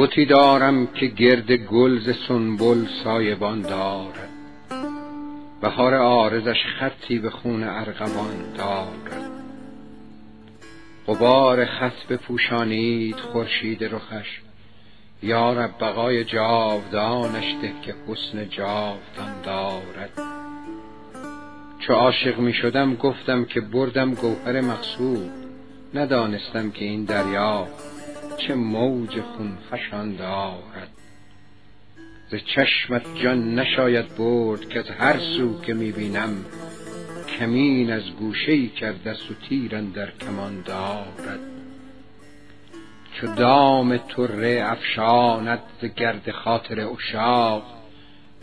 بتی دارم که گرد گل ز سنبل سایبان دارد بهار عارضش خطی به خون ارغوان دارد غبار خط بپوشانید خورشید رخش. یا رب بقای جاودانش ده که حسن جاودان دارد. چو عاشق می شدم گفتم که بردم گوهر مقصود. ندانستم که این دریا چه موج خونفشان دارد. ز چشمت جان نشاید برد که از هر سو که می بینم کمین از گوشه ای کرده است و کمان دارد. چو دام طره افشاند ز گرد خاطر عشاق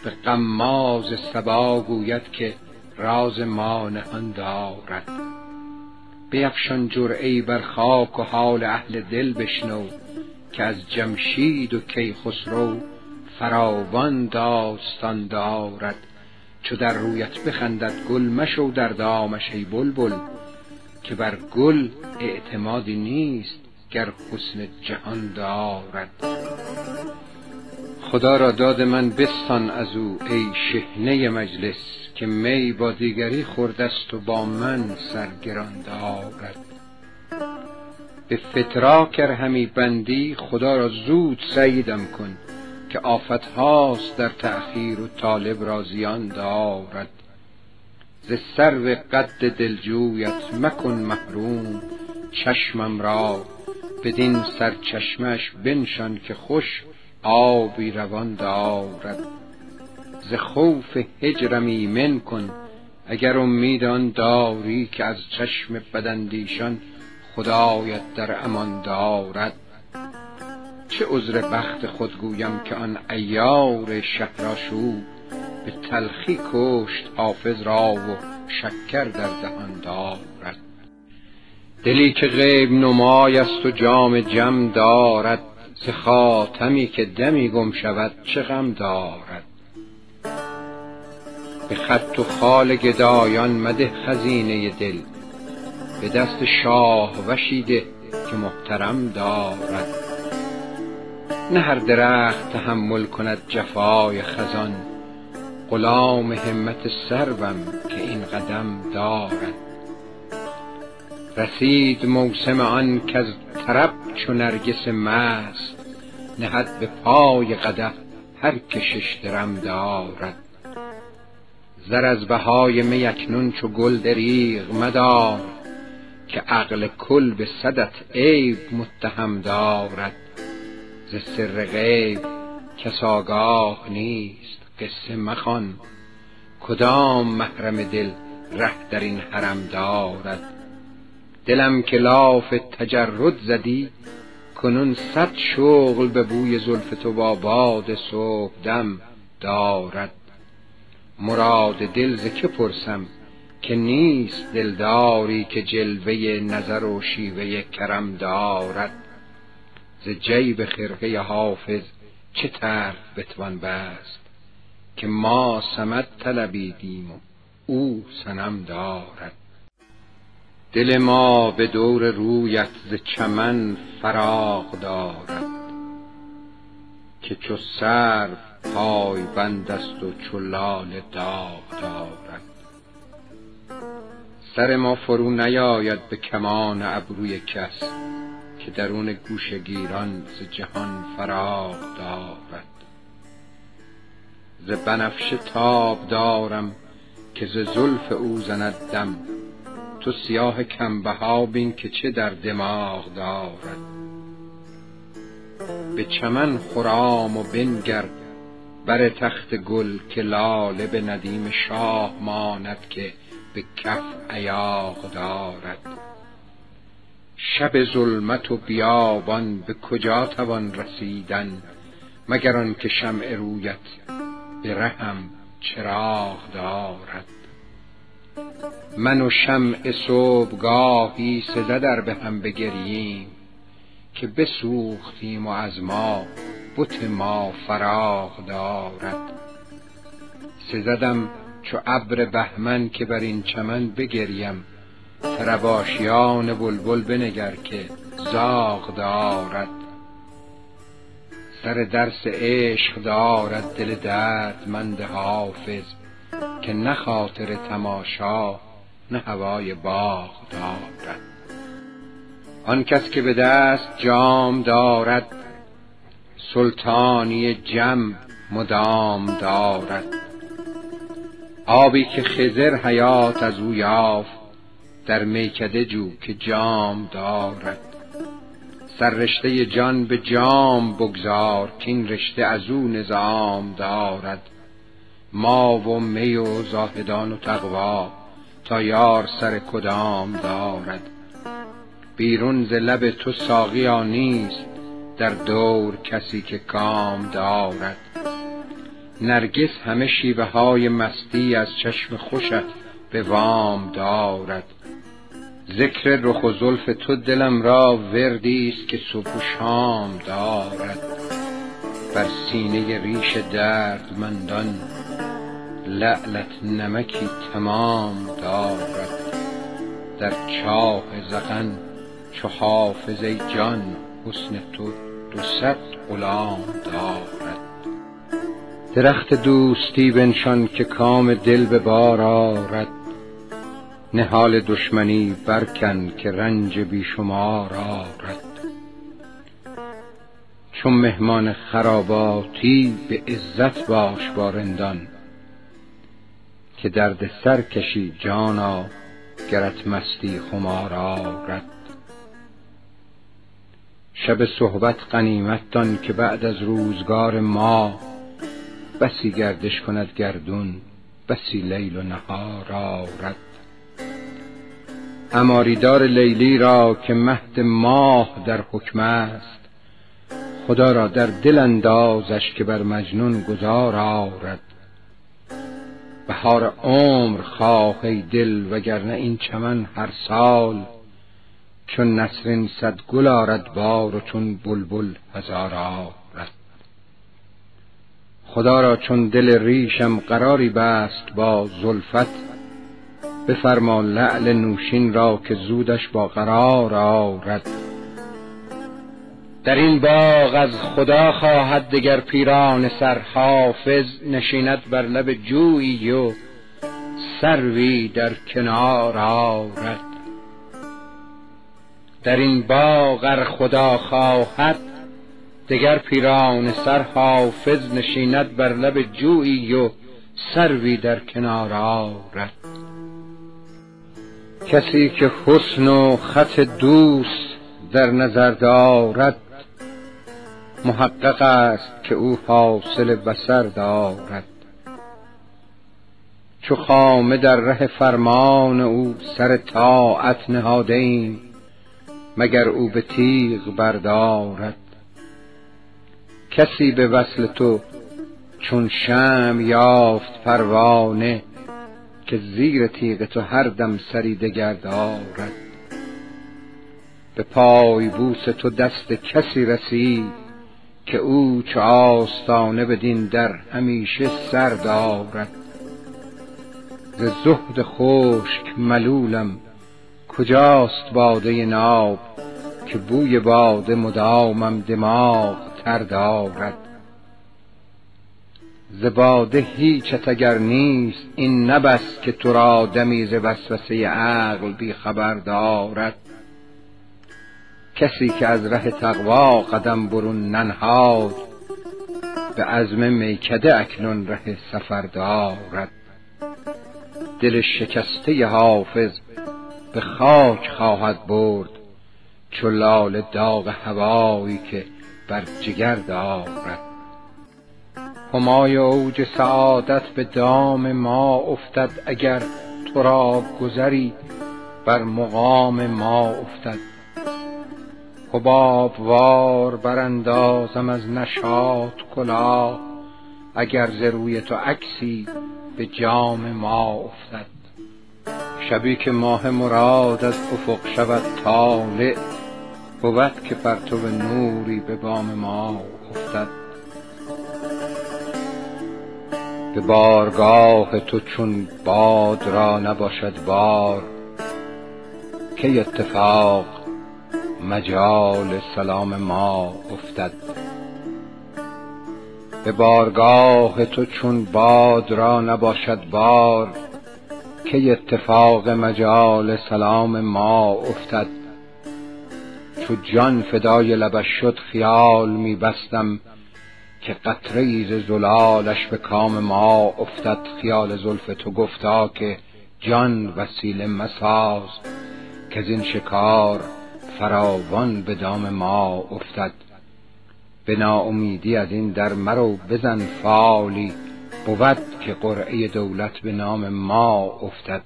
به غماز صبا گوید که راز ما نهان دارد. بیفشان جرعه ای بر خاک و حال اهل دل بشنو که از جمشید و کیخسرو فراوان داستان دارد. چو در رویت بخندد گل مشو در دامش ای بلبل که بر گل اعتمادی نیست گر حسن جهان دارد. خدا را داد من بستان از او ای شحنه مجلس. که می با دیگری خورده و با من سرگران دارد به فتراک ار همی بندی خدا را زود سعیدم کن که آفت هاست در تأخیر و طالب را زیان دارد. ز سرو قد دلجویت مکن محروم چشمم را بدین سرچشمه بنشان که خوش آبی روان دارد. ز خوف هجرم ایمن کن. اگر امید آن داری که از چشم بداندیشان خدایت در امان دارد. چه عذر بخت خود گویم که آن عیار شهرآشوب به تلخی کشت حافظ را و شکر در دهان دارد. دلی که غیب نمای است و جام جم دارد ز خاتمی که دمی گم شود چه غم دارد. به خط و خال گدایان مده خزینه دل. به دست شاه وشی ده که محترم دارد. نه هر درخت تحمل کند جفای خزان. غلام همت سروم که این قدم دارد. رسید موسم آن کز طرب چو نرگس مست. نهد به پای قدح هر که شش درم دارد. زر از بهای می اکنون چو گل دریغ مدار که عقل کل به صدت عیب متهم دارد. ز سر غیب کس آگاه نیست قصه مخوان. کدام محرم دل ره در این حرم دارد؟ دلم که لاف تجرد زدی کنون صد شغل به بوی زلف تو با باد صبحدم دارد. مراد دل ز که پرسم که نیست دلداری که جلوه نظر و شیوه کرم دارد؟ ز جیب خرقه حافظ چه طرف بتوان بست که ما صمد طلبیدیم و او صنم دارد؟ دل ما به دور رویت ز چمن فراغ دارد که چو سرو پای بند است و چو لاله داغ دارد. سر ما فرو نیاید به کمان ابروی کس که درون گوشه گیران ز جهان فراغ دارد. ز بنفشه تاب دارم که ز زلف او زند دم. تو سیاه بها بین که چه در دماغ دارد. به چمن خرام و بنگر بر تخت گل که لاله به ندیم شاه ماند که به کف ایاغ دارد. شب ظلمت و بیابان به کجا توان رسیدن مگر آن که شمع رویت به رهم چراغ دارد؟ من و شمع صبحگاهی سزد ار به هم بگرییم که بسوختیم و از ما بت ما فراغ دارد. سزدم چو ابر بهمن که بر این چمن بگریم. طرب بلبل بنگر که زاغ دارد. سر درس عشق دارد دل دردمند حافظ که نه خاطر تماشا نه هوای باغ دارد. آن کس که به دست جام دارد سلطانی جم مدام دارد. آبی که خضر حیات از او یافت در میکده جو که جام دارد. سر رشته جان به جام بگذار که این رشته از او نظام دارد. ما و می و زاهدان و تقوا تا یار سر کدام دارد. بیرون ز لب تو ساقیا نیست در دور کسی که کام دارد. نرگس همه شیوه های مستی از چشم خوشت به وام دارد. ذکر رخ و زلف تو دلم را وردی است که صبح و شام دارد. بر سینه ریش دردمندان لعلت نمکی تمام دارد. در چاه زغن چو حافظ ای جان حسن تو دو صد غلام دارد. درخت دوستی بنشان که کام دل به بار آرد. نهال دشمنی برکن که رنج بی شمار آرد. چون مهمان خراباتی به عزت باش با رندان که درد سر کشی جانا گرت مستی خمار آرد. شب صحبت غنیمت دان که بعد از روزگار ما بسی گردش کند گردون بسی لیل و نهار آرد عماریدار لیلی را که مهد ماه در حکم است خدا را در دل اندازش که بر مجنون گذار آرد بهار عمر خواه ای دل وگرنه این چمن هر سال چون نسرین صد گل آرد بار و چون بلبل هزار آرد خدا را چون دل ریشم قراری بست با زلفت بفرما لعل نوشین را که زودش با قرار آرد. در این باغ از خدا خواهد دگر پیران سر حافظ نشیند بر لب جویی و سروی در کنار آرد. در این باغ ار خدا خواهد دگر پیران سر حافظ نشیند بر لب جویی و سروی در کنار آرد. کسی که حسن و خط دوست در نظر دارد محقق است که او حاصل بصر دارد. چو خامه در ره فرمان او سر طاعت نهاده ایم مگر او به تیغ بردارد. کسی به وصل تو چون شم یافت پروانه که زیر تیغ تو هر دم سری دگر دارد. به پای بوس تو دست کسی رسید که او چو آستانه بدین در همیشه سر دارد. ز زهد خشک ملولم کجاست باده ناب؟ که بوی باده مدامم دماغ تر دارد ز باده هیچت اگر نیست این نبس که تو را دمی ز وسوسه عقل بی خبر دارد. کسی که از ره تقوا قدم برون ننهاد به عزم میکده اکنون ره سفر دارد. دل شکسته حافظ به خاک خواهد برد چو داغ هوایی که بر جگر دارد. همای اوج سعادت به دام ما افتد اگر تو را گذری بر مقام ما افتد. حباب وار براندازم از نشاط کلاه اگر ز روی تو عکسی به جام ما افتد. شبی که ماه مراد از افق شود طالع بود که پرتو نوری به بام ما افتد. به بارگاه تو چون باد را نباشد بار کی اتفاق مجال سلام ما افتد. به بارگاه تو چون باد را نباشد بار که اتفاق مجال سلام ما افتد. چو جان فدای لبش شد خیال می بستم که قطره ز زلالش به کام ما افتد. خیال زلف تو گفتا که جان وسیله مساز که این شکار فراوان به دام ما افتد. به ناامیدی از این در مرو بزن فالی بود که قرعه دولت به نام ما افتد.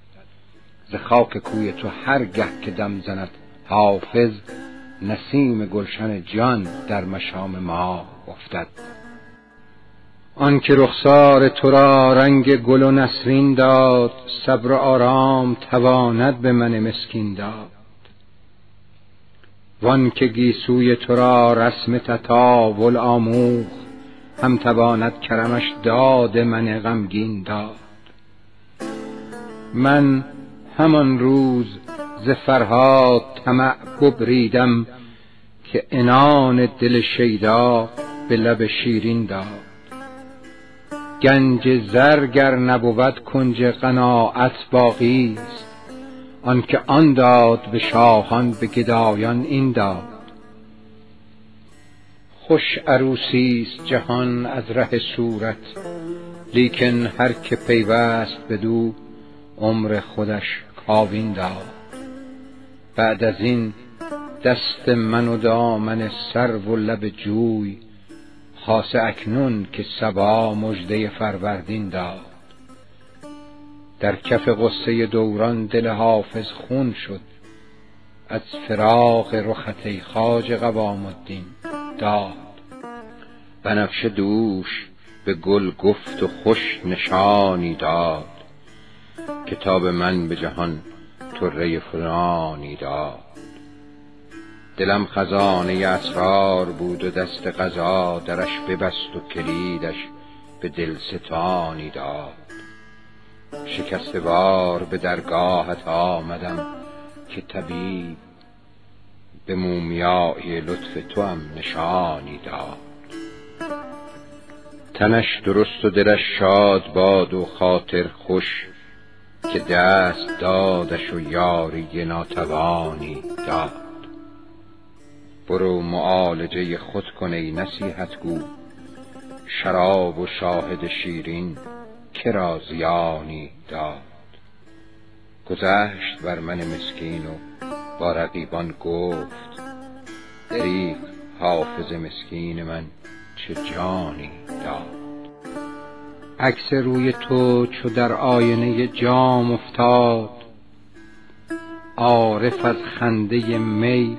ز خاک کوی تو هر گه که دم زند حافظ نسیم گلشن جان در مشام ما افتد. آن که رخسار تو را رنگ گل و نسرین داد صبر و آرام تواند به من مسکین داد. وان که گیسوی تو را رسم تطاول آموخ هم تواند کرمش داد من غمگین داد. من همان روز ز فرهاد طمع ببریدم که انان دل شیدا به لب شیرین داد. گنج زر گر نبود کنج قناعت باقی است. آنکه آن داد به شاهان به گدایان این داد. خوش عروسی است جهان از ره صورت لیکن هر که پیوست بدو عمر خودش کاوین داد. بعد از این دست من و دامن سرو و لب جوی خاصه اکنون که صبا مژده فروردین داد. در کف غصه دوران دل حافظ خون شد از فراق رخت خواجه قوام الدین داد. بنفشه دوش به گل گفت و خوش نشانی داد. کتاب من به جهان طره فلانی داد. دلم خزانه اسرار بود و دست قضا درش ببست و کلیدش به دلستانی داد. شکسته وار به درگاهت آمدم که طبیب به مومیای لطف تو هم نشانی داد. تنش درست و دلش شاد باد و خاطر خوش که دست دادش و یاری ناتوانی داد. برو معالجه خود کن ای نصیحت گو شراب و شاهد شیرین که را زیانی داد. گذشت بر من مسکین و با رقیبان گفت دریغ حافظ مسکین من. چه جانی داد. عکس روی تو چو در آینه جام افتاد. عارف از خنده می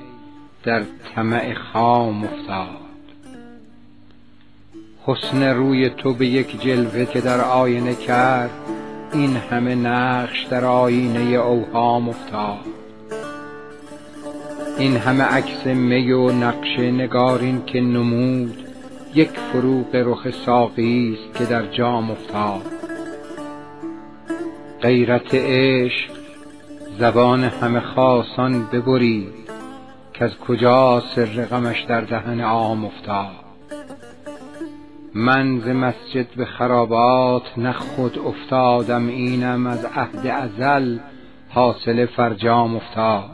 در طمع خام افتاد. حسن روی تو به یک جلوه که در آینه کرد این همه نقش در آینه اوهام افتاد. این همه عکس می و نقش نگارین که نمود یک فروغ رخ ساقی است که در جام افتاد. غیرت عشق زبان همه خاصان ببرید از کجا سر غمش در دهن عام افتاد. من ز مسجد به خرابات نه خود افتادم اینم از عهد ازل حاصل فرجام افتاد.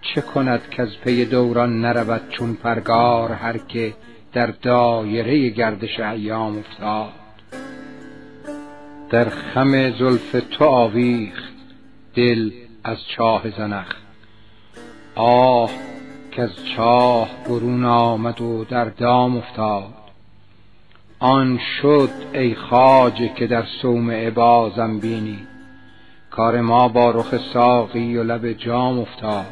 چه کند از پی دوران نرود چون پرگار هر که در دایره گردش ایام افتاد. در خم زلف تو آویخت دل از چاه زنخ. آه که از چاه برون آمد و در دام افتاد. آن شد ای خواجه که در صومعه بازم بینی. کار ما با رخ ساقی و لب جام افتاد.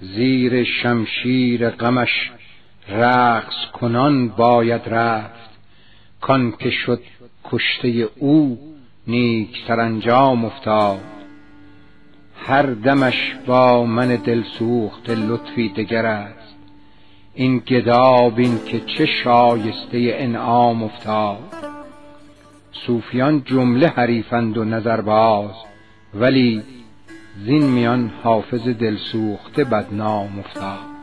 زیر شمشیر غمش رقص کنان باید رفت. کان که شد کشته او نیک سرانجام افتاد. هر دمش با من دل سوخت لطفی دگر است. این گداب این که چه شایسته انعام افتاد. صوفیان جمله حریفند و نظرباز ولی زین میان حافظ دل سوخته بدنام افتاد.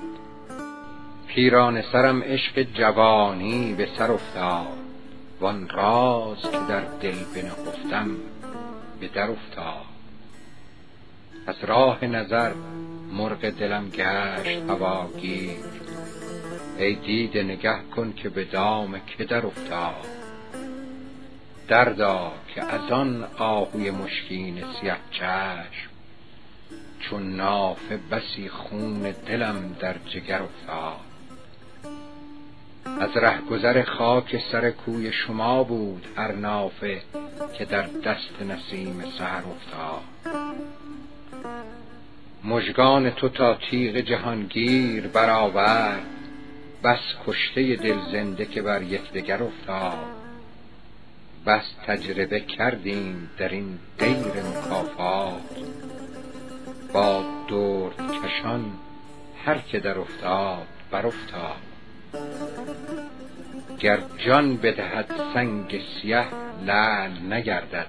پیران سرم عشق جوانی به سر افتاد. وان راز که در دل بنهفتم به در افتاد. از راه نظر مرغ دلم گشت هواگیر ای دیده نگه کن که به دام که در افتاد. دردا که از آن آهوی مشکین سیه چشم چون نافه بسی خون دلم در جگر افتاد. از رهگذر خاک سر کوی شما بود هر نافه که در دست نسیم سحر افتاد. مژگان تو تا تیغ جهانگیر برآورد بس کشته دل زنده که بر یکدیگر افتاد. بس تجربه کردیم در این دیر مکافات. با درد کشان هر که در افتاد بر افتاد گر جان بدهد سنگ سیه لعل نگردد.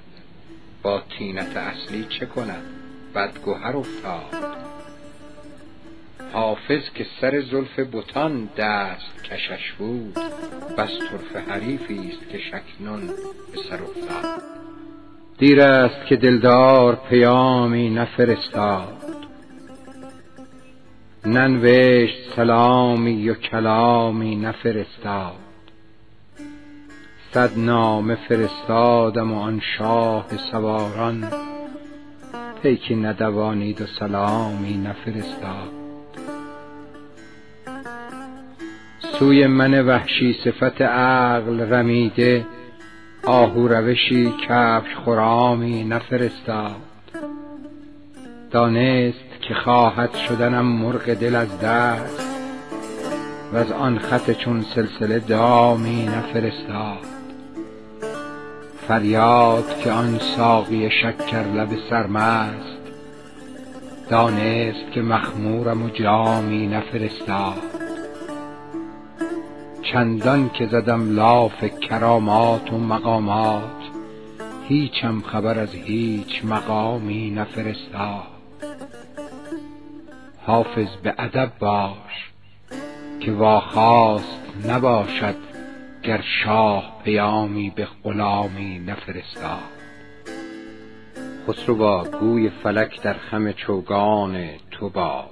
با طینت اصلی چه کند؟ بد گهر افتاد. حافظ که سر زلف بتان دست کشش بود بس طرفه حریفی است که شکنون به سر افتاد. دیر است که دلدار پیامی نفرستاد. ننوشت سلامی و کلامی نفرستاد. صد نامه فرستادم و آن شاه سواران. پیکی ندوانید و سلامی نفرستاد. سوی من وحشی صفت عقل رمیده آهو روشی کفش خرامی نفرستاد. دانست که خواهد شدنم مرغ دل از دست و از آن خط چون سلسله دامی نفرستاد. فریاد که آن ساقی شکر لب سرمست دانست که مخمورم و جامی نفرستاد. چندان که زدم لاف کرامات و مقامات هیچم خبر از هیچ مقامی نفرستاد. حافظ به ادب باش که واخواست نباشد گر شاه پیامی به غلامی نفرستاد. خسروا گوی فلک در خم چوگان تو باد.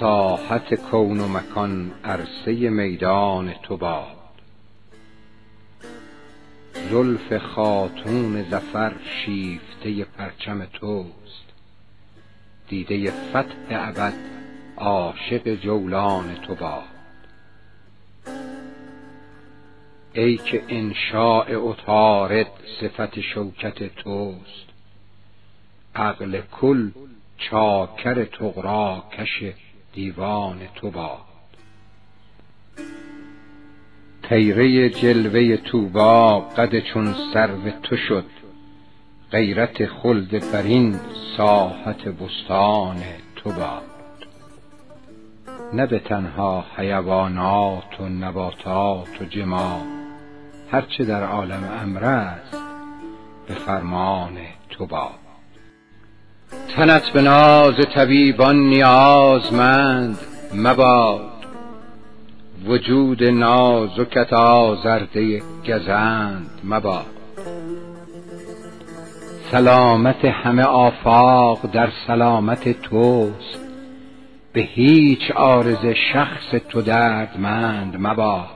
ساحت کون و مکان عرصه میدان تو باد. زلف خاتون ظفر شیفته پرچم توست. دیده فتح ابد عاشق جولان تو باد ای که انشاء عطارد صفت شوکت توست عقل کل چاکر طغراکش دیوان تو باد طیره جلوه طوبی قد چون سرو تو شد غیرت خلد برین ساحت بستان تو باد. نه به تنها حیوانات و نباتات و جماد هر چه در عالم امر است به فرمان تو باد. تنت به ناز طبیبان نیازمند مباد. وجود نازکت آزرده گزند مباد. سلامت همه آفاق در سلامت توست. به هیچ عارض شخص تو دردمند مباد.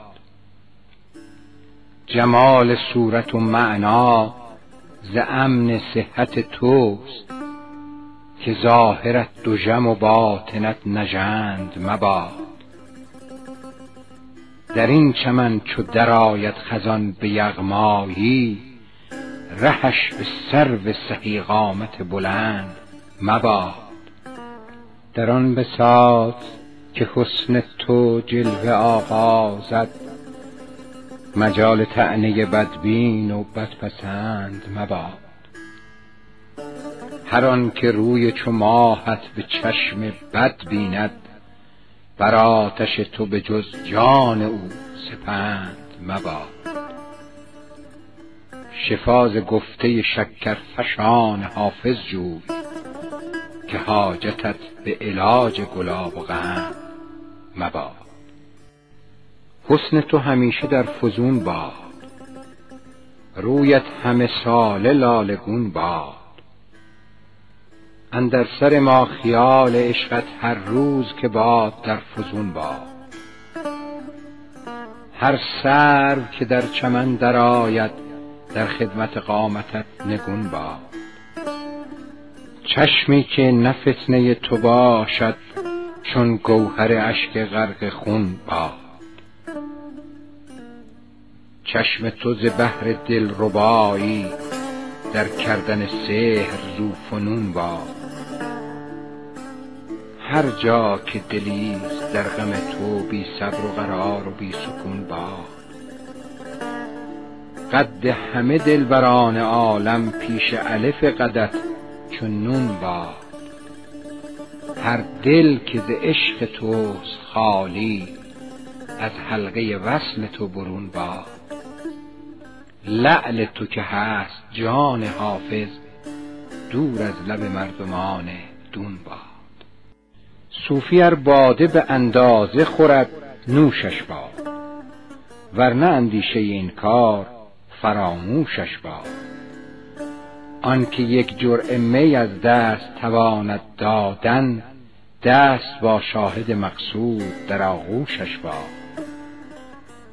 جمال صورت و معنا ز امن صحت توست. که ظاهرت دژم و باطنت نژند مباد. در این چمن چو درآید خزان به یغمایی رهش به سرو سهی قامت بلند مباد. در آن بساط که حسن تو جلوه آغازد مجال طعنه بدبین و بدپسند مباد. هر آن که روی چو ماهت به چشم بد بیند بر آتش تو به جز جان او سپند مباد. شفا ز گفته شکرفشان حافظ جوی که حاجتت به علاج گلاب و غم مباد. حسن تو همیشه در فزون باد رویت همه ساله لالگون باد. اندر سر ما خیال عشقت هر روز که باد در فزون باد. هر سرو که در چمن درآید در خدمت قامتت نگون باد چشمی که نه فتنه تو باشد چون گوهر اشک غرق خون باد چشم تو ز بهر دلربایی در کردن سحر ذو فنون باد هر جا که دلیست در غم تو بی صبر و قرار و بی سکون باد قد همه دلبران عالم پیش الف قدت چون نون باد. هر دل که ز عشق توست خالی از حلقه وصل تو برون باد. لعل تو که هست جان حافظ دور از لب مردمان دون باد. صوفی ار باده به اندازه خورد نوشش باد. ورنه اندیشه این کار فراموشش باد آنکه یک جرعه می از دست تواند دادن دست با شاهد مقصود در آغوشش باد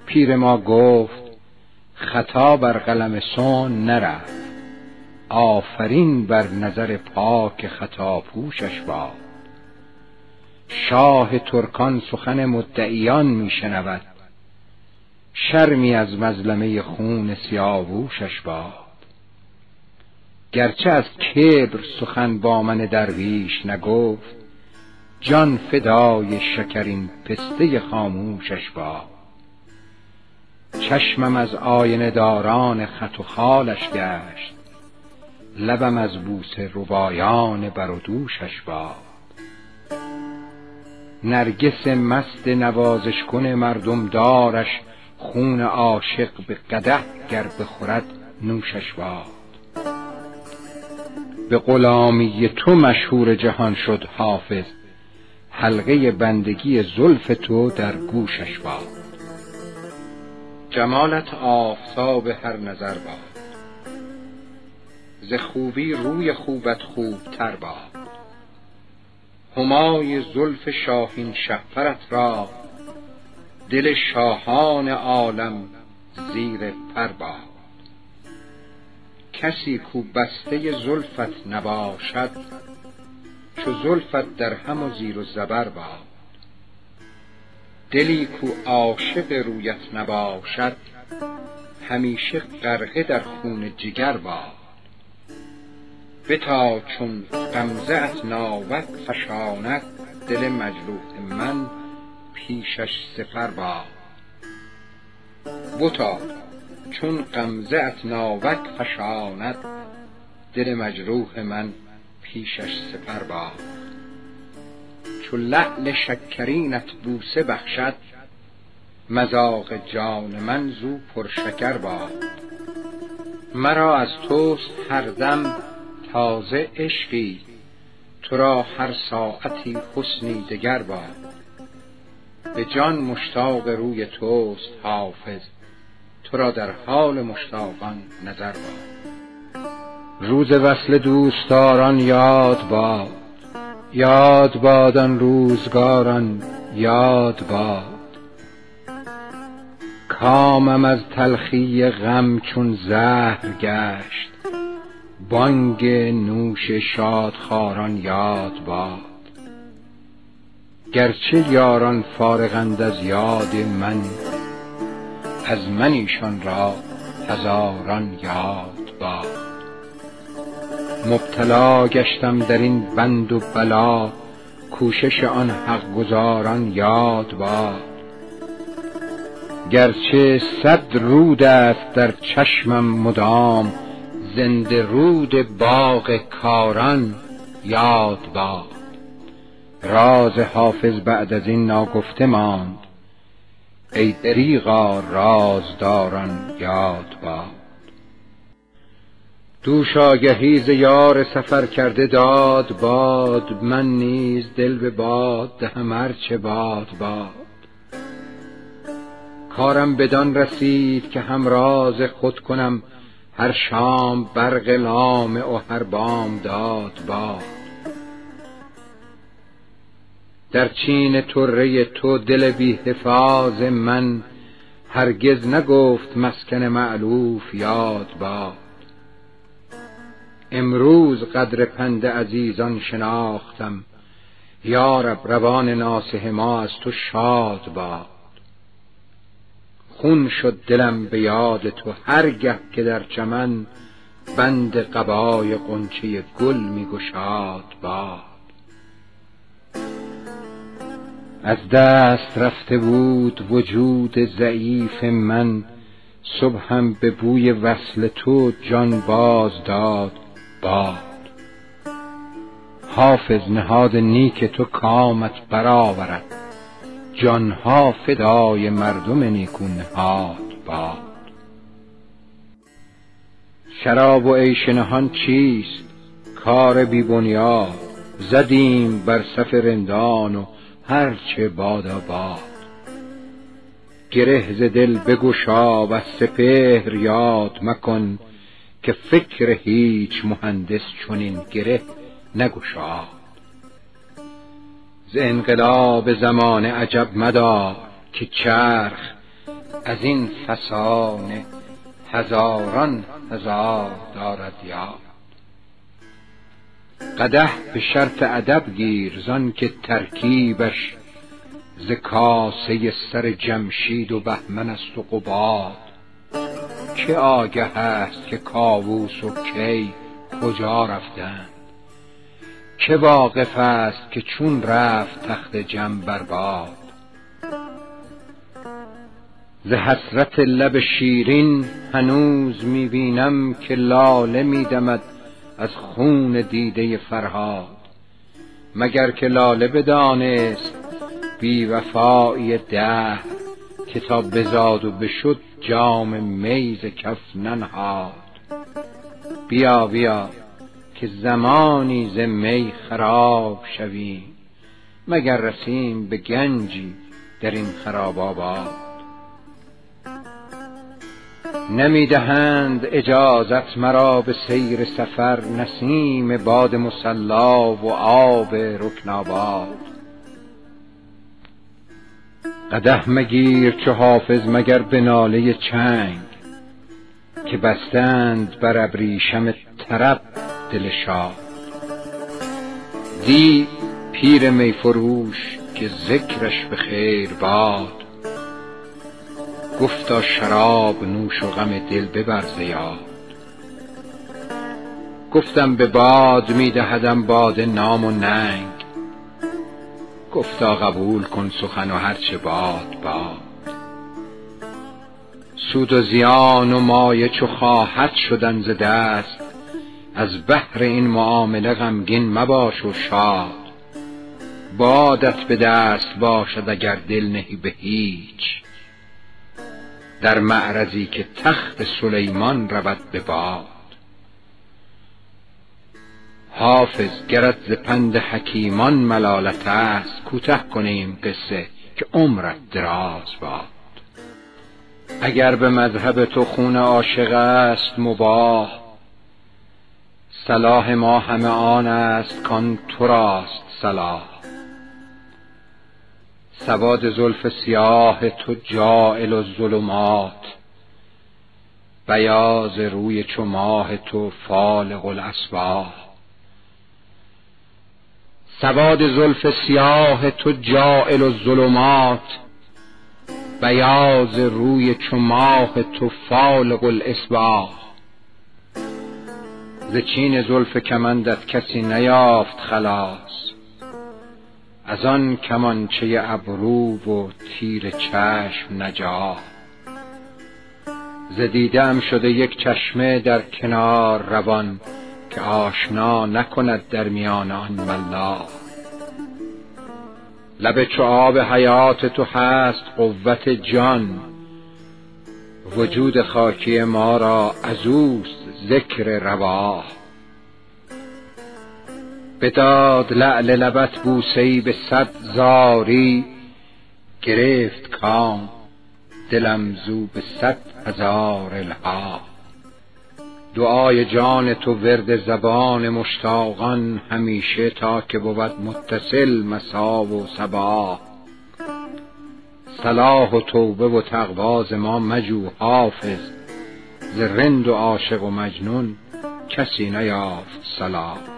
پیر ما گفت خطا بر قلم سون نرفت. آفرین بر نظر پاک خطاپوشش باد شاه ترکان سخن مدعیان می شنود. شرمی از مظلمه خون سیاووشش باد. گرچه از کبر سخن با من درویش نگفت جان فدای شکرین پسته خاموشش باد. چشمم از آینه داران خط و خالش گشت لبم از بوسه ربایان بر و دوشش باد. نرگس مست نوازش کن مردم دارش خون عاشق به قدح گر بخورد نوشش باد. به غلامی تو مشهور جهان شد حافظ حلقه بندگی زلف تو در گوشش باد. جمالت آفتاب هر نظر باد. ز خوبی روی خوبت خوبتر باد. همای زلف شاهین شهپرت را دل شاهان عالم زیر پر باد. کسی کو بسته زلفت نباشد چو زلفت در هم و زیر و زبر باد. دلی کو عاشق رویت نباشد همیشه غرقه در خون جگر باد. بتا چون غمزه ات ناوک فشاند دل مجروح من پیشش سپر باد بتا چون غمزه ات ناوک فشاند دل مجروح من پیشش سپر باد چو لعل شکرینت بوسه بخشد مذاق جان من زو پرشکر باد مرا از توست هر دم تازه عشقی تو را هر ساعتی حسنی دگر باد به جان مشتاق روی توست حافظ. تو را در حال مشتاقان نظر باد. روز وصل دوستداران یاد باد. یاد باد آن روزگاران یاد باد. کامم از تلخی غم چون زهر گشت. بانگ نوش شادخواران یاد باد. گرچه یاران فارغند از یاد من از من ایشان را هزاران یاد باد. مبتلا گشتم در این بند و بلا کوشش آن حق گزاران یاد باد. گرچه صد رود است در چشمم مدام زنده رود باغ کاران یاد باد. راز حافظ بعد از این ناگفته ماند. ای دریغا رازداران یاد باد. دوش ز یار سفر کرده داد باد من نیز دل به باد دهم هر چه باد باد. کارم بدان رسید که همراز خود کنم هر شام برق لامع و هر بام داد باد. در چین طره تو دل بی حفاظ من هرگز نگفت مسکن معلوف یاد باد. امروز قدر پند عزیزان شناختم یارب روان ناصح ما از تو شاد باد. خون شد دلم به یاد تو هرگه که در چمن بند قبای قنچه گل می گشاد باد. از دست رفته بود وجود ضعیف من صبحم به بوی وصل تو جان باز داد باد. حافظ نهاد نیک تو کامت برآورد جانها فدای مردم نیکون نهاد باد. شراب و عیش نهان چیست؟ کار بی بنیاد زدیم بر صف رندان و هرچه بادا باد. گره ز دل بگشا و سپهر یاد مکن که فکر هیچ مهندس چنین گره نگشاد ز انقلاب زمانه عجب مدار که چرخ از این فسانه هزاران هزار دارد یاد. قدح به شرط ادب گیر زان که ترکیبش ز کاسه سر جمشید و بهمن است و قباد. که آگه است که کاووس و کی کجا رفتند؟ که واقف است که چون رفت تخت جم برباد ز حسرت لب شیرین هنوز می بینم که لاله می دمد از خون دیده فرهاد مگر که لاله بدانست بی وفایی ده کتاب بزاد و بشد جام میز کف ننهاد. بیا بیا که زمانی ز می خراب شویم مگر رسیم به گنجی در این خراب آباد. نمی دهند اجازت مرا به سیر سفر نسیم باد مصلا و آب رکن آباد قدح مگیر چو حافظ مگر به ناله چنگ که بستند بر ابریشم طرب دل شاد دی پیر می فروش که ذکرش به خیر باد. گفتا شراب نوش و غم دل ببر ز یاد گفتم به باد می دهدم باده نام و ننگ. گفتا قبول کن سخن و هرچه باد باد. سود و زیان و مایه چو خواهد شدن ز دست. از بهر این معامله غمگین مباش و شاد. بادت به دست باشد اگر دل نهی به هیچ. در معرضی که تخت سلیمان رود به باد. حافظ گرت ز پند حکیمان ملالت است کوته کنیم قصه که عمرت دراز باد. اگر به مذهب تو خون عاشق است مباح. صلاح ما همه آن است کان تو راست صلاح. سواد زلف سیاه تو جاعل الظلمات. بیاض روی چو ماه تو فالق الاصباح سواد زلف سیاه تو جاعل الظلمات. بیاض روی چو ماه تو فالق الاصباح ز چین زلف کمندت کسی نیافت خلاص. از آن کمانچه ابرو و تیر چشم نجات. ز دیده ام شده یک چشمه در کنار روان که آشنا نکند در میان آن ملا. لب چو آب حیات تو هست قوت جان. وجود خاکی ما را از اوست ذکر رواه بداد لعل لبت بوسه به صد زاری. گرفت کام دلم زو به صد هزار الها دعای جان تو ورد زبان مشتاقان همیشه تا که بود متصل مسا و صباح صلاح و توبه و تقواز ما مجو حافظ ز رند و عاشق و مجنون کسی نیافت صلاح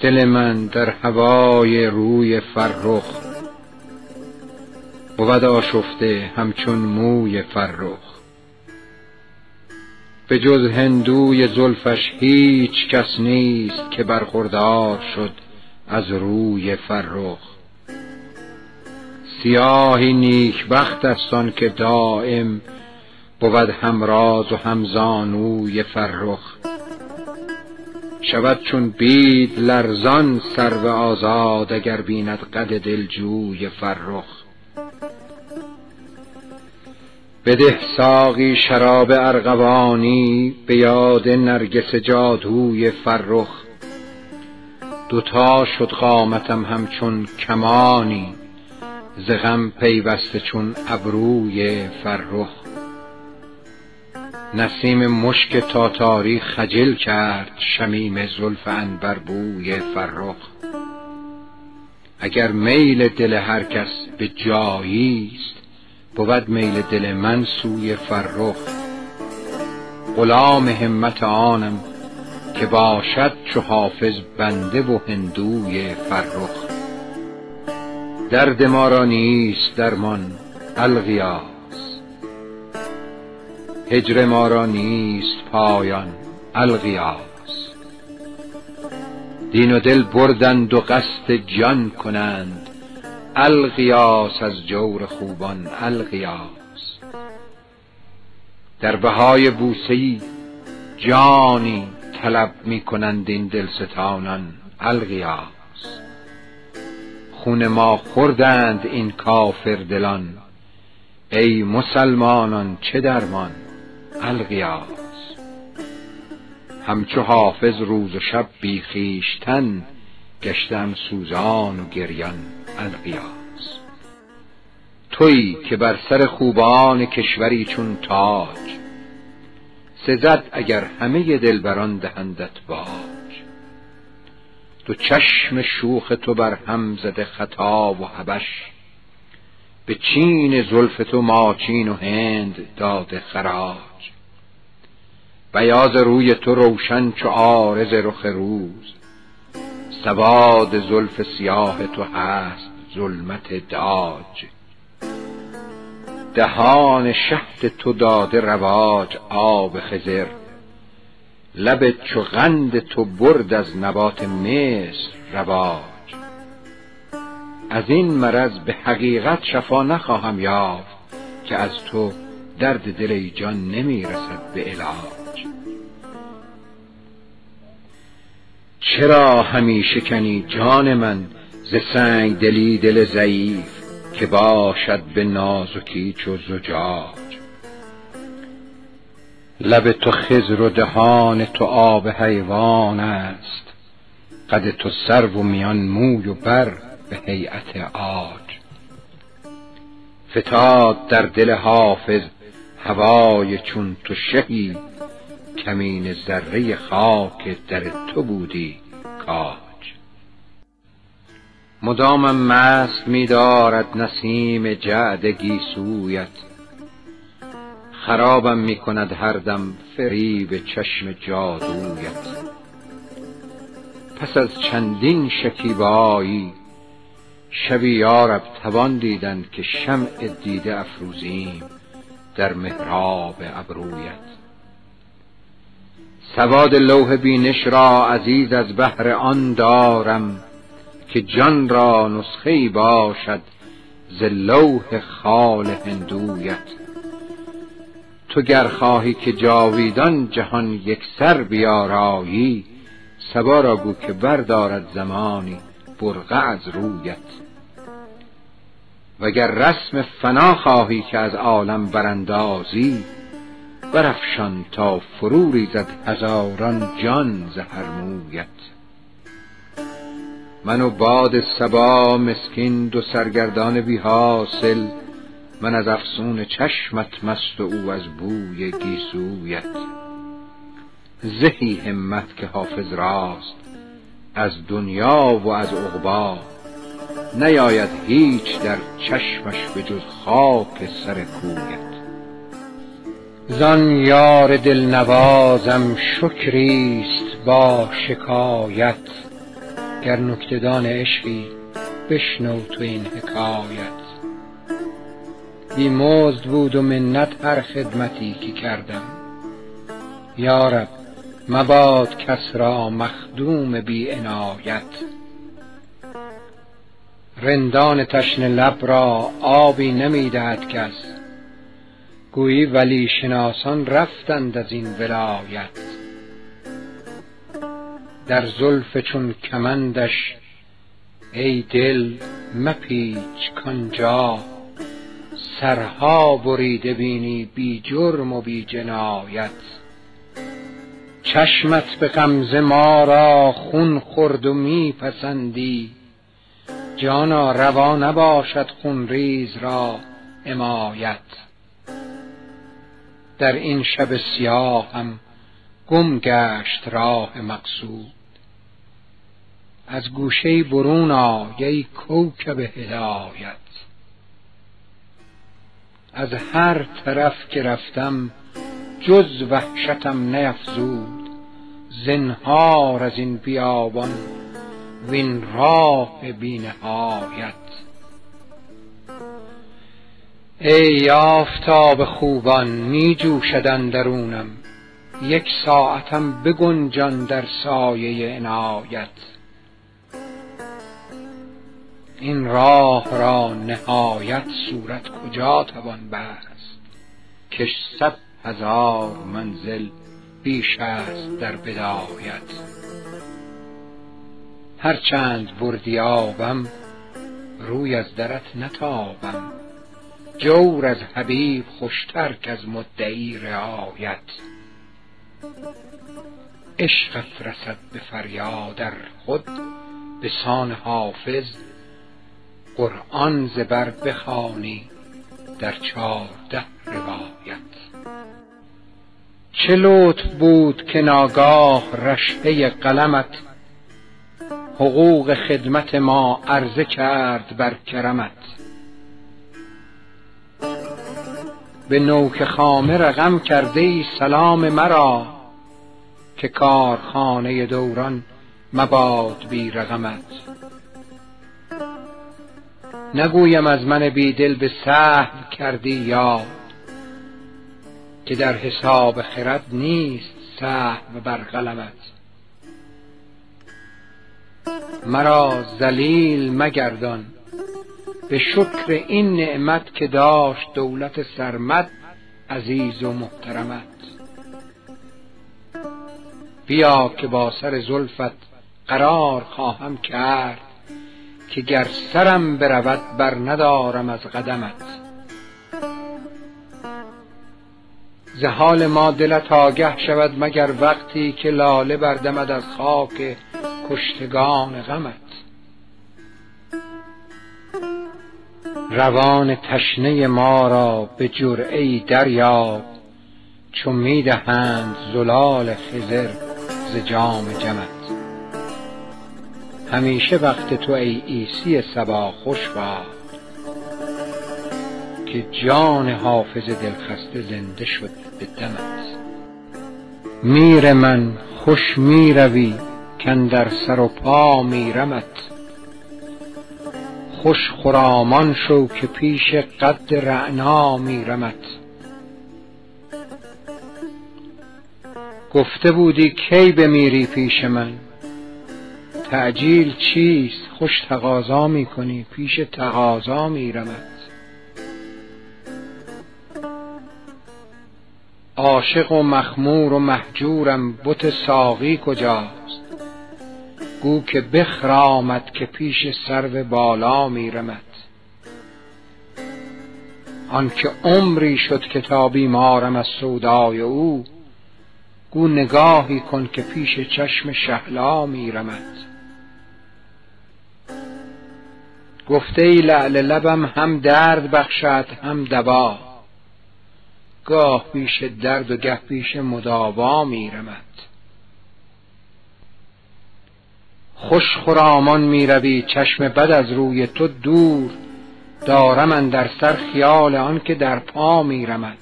دل من در هوای روی فرخ بود آشفته همچون موی فرخ. به جز هندوی زلفش هیچ کس نیست که برخوردار شد از روی فرخ. سیاهی نیک بخت است آن که دائم بود همراز و همزانوی فرخ. شود چون بید لرزان سرو آزاد اگر بیند قد دلجوی فرخ. بده ساقی شراب ارغوانی به یاد نرگس جادوی فرخ. دوتا شد قامتم همچون کمانی ز غم پیوسته چون ابروی فرخ. نسیم مشک تاتاری خجل کرد شمیم زلف بوی فرخ. اگر میل دل هر کس به جایی است بود میل دل من سوی فرخ. غلام همت آنم که باشد چو حافظ بنده و هندوی فرخ. درد ما را نیست درمان الغیاس هجر ما را نیست پایان الغیاس دین و دل بردند و قصد جان کنند. الغیاس از جور خوبان الغیاس در بهای بوسه جانی طلب می کنند این دلستانان الغیاس خون ما خوردند این کافر دلان. ای مسلمانان چه درمان؟ الغیاس همچو حافظ روز و شب بیخیشتن گشتم سوزان و گریان القیاس تویی که بر سر خوبان کشوری چون تاج سزد اگر همه دلبران دهندت باج. تو چشم شوخ تو بر هم زده خطا و حبش به چین زلف تو ماچین و هند داده خراج. بیاز روی تو روشن چو عارض رخ روز. سواد زلف سیاه تو هست ظلمت داج. دهان شهد تو داده رواج آب خزر لب چو غند تو برد از نبات مصر رواج. از این مرض به حقیقت شفا نخواهم یافت که از تو درد دل جان نمی رسد به علاج. چرا همیشه کنی جان من ز سنگ دلی دل ضعیف که باشد به نازکی چو زجاج؟ لب تو خضر و دهان تو آب حیوان است قد تو سرو و میان موی و بر به هیئت آج فتاد در دل حافظ هوای چون تو شهی کمین ذره خاک در تو بودی کاج. مدامم مست می دارد نسیم جعد گیسویت. خرابم می کند هر دم فریب چشم جادویت. پس از چندین شکیبایی شبی یارب توان دیدن که شمع دیده افروزیم در محراب ابرویت. سواد لوح بینش را عزیز از بهر آن دارم که جان را نسخه باشد ز لوح خال هندویت. تو گر خواهی که جاویدان جهان یک سر بیارایی سبا را گو که بردارد زمانی برقع از رویت. وگر رسم فنا خواهی که از عالم براندازی برافشان تا فرو ریزد هزاران جان ز هر مویت. من و باد صبا مسکین دو سرگردان بی حاصل من از افسون چشمت مست و او از بوی گیسویت. زهی همت که حافظ راست از دنیا و از عقبا نیاید هیچ در چشمش به جز خاک سر کویت. زان یار دلنوازم شکریست با شکایت. گر نکتهدان عشقی بشنو تو این حکایت. بی مزد بود و منت هر خدمتی که کردم. یارب مباد کس را مخدوم بی عنایت. رندان تشنه لب را آبی نمی دهد کس. گویی ولی شناسان رفتند از این ولایت. در زلف چون کمندش ای دل مپیچ کانجا. سرها بریده بینی بی جرم و بی جنایت. چشمت به غمزه ما را خون خورد و می پسندی جانا روا نباشد خونریز را حمایت. در این شب سیاهم گم گشت راه مقصود. از گوشه برون آی ای کوکب هدایت. از هر طرف که رفتم جز وحشتم نیفزود. زنهار از این بیابان وین راه بی نهایت ای آفتاب خوبان می جوشد اندرونم. یک ساعتم بگنجان در سایه عنایت. این راه را نهایت صورت کجا توان بست؟ کش صد هزار منزل بیش است در بدایت. هر چند بردی آبم روی از درت نتابم. جور از حبیب خوشتر کز مدعی رعایت. عشقت رسد به فریاد ار خود به سان حافظ قرآن ز بر بخوانی در چارده روایت. چه لطف بود که ناگاه رشحه قلمت حقوق خدمت ما عرضه کرد بر کرمت. به نوک خامه رقم کرده ای سلام مرا که کارخانه دوران مباد بی رقمت. نگویم از من بیدل به سهو کردی یاد که در حساب خرد نیست سهو بر قلمت. مرا ذلیل مگردان به شکر این نعمت که داشت دولت سرمد عزیز و محترمت. بیا که با سر زلفت قرار خواهم کرد که گر سرم برود بر ندارم از قدمت. ز حال ما دلت آگه شود مگر وقتی که لاله بردمد از خاک کشتگان غمت. روان تشنه ما را به جرعه ای دریاب چو می دهند زلال خضر ز جام جمت. همیشه وقت تو ای عیسی صبا خوش باد که جان حافظ دلخسته زنده شد به دمت. میر من خوش می روی کاندر سر و پا میرمت. خوش خرامان شو که پیش قد رعنا میرمت. گفته بودی کی بمیری پیش من؟ تعجیل چیست؟ خوش تقاضا می کنی پیش تقاضا میرمت. عاشق و مخمور و مهجورم بت ساقی کجاست گو که بخرامد که پیش سرو بالا میرمت آنکه عمری شد کتابی مارم از سودای او گو نگاهی کن که پیش چشم شهلا میرمد. گفته ای لعل لبم هم درد بخشد هم دوا گاه پیش درد و گه پیش مداوا میرمد. خوش خرامان می چشم بد از روی تو دور. دارم من در سر خیال آن که در پا میرمد.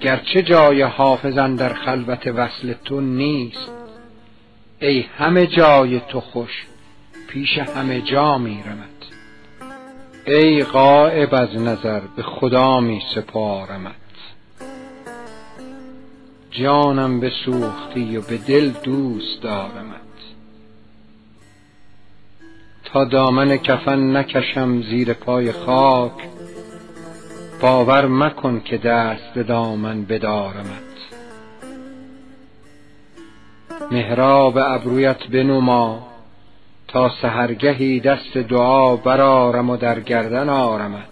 گرچه جای حافظن در خلوت وصل تو نیست ای همه جای تو خوش پیش همه جا میرمد. ای غائب از نظر به خدا می سپارمت. جانم به سوختی و به دل دوست دارمت. تا دامن کفن نکشم زیر پای خاک باور مکن که دست به دامن بدارمت. محراب ابرویت بنما تا سهرگهی دست دعا برارم و در گردن آرمت.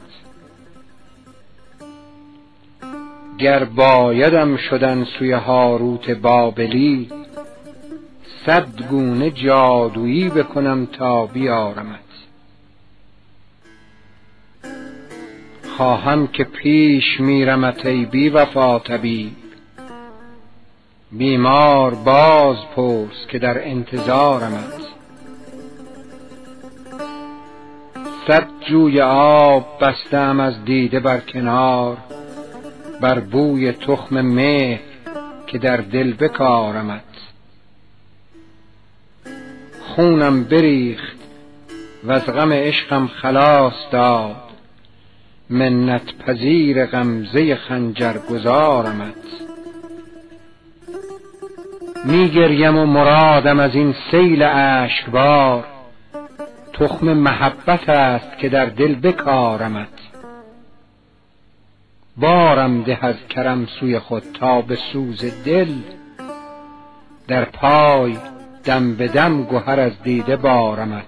گر بایدم شدن سوی هاروت بابلی صد گونه جادویی بکنم تا بیارمت. خواهم که پیش میرمت ای بی وفا طبیب. بیمار باز پرس که در انتظارمت. صد جوی آب بستم از دیده بر کنار بر بوی تخم مه که در دل بکارمت. خونم بریخت و از غم عشقم خلاص داد. منت پذیر غمزه خنجر گذارمت. میگریم و مرادم از این سیل اشکبار. تخم محبت است که در دل بکارمت. بارم ده از کرم سوی خود تا به سوز دل. در پای دم به دم گهر از دیده بارمت.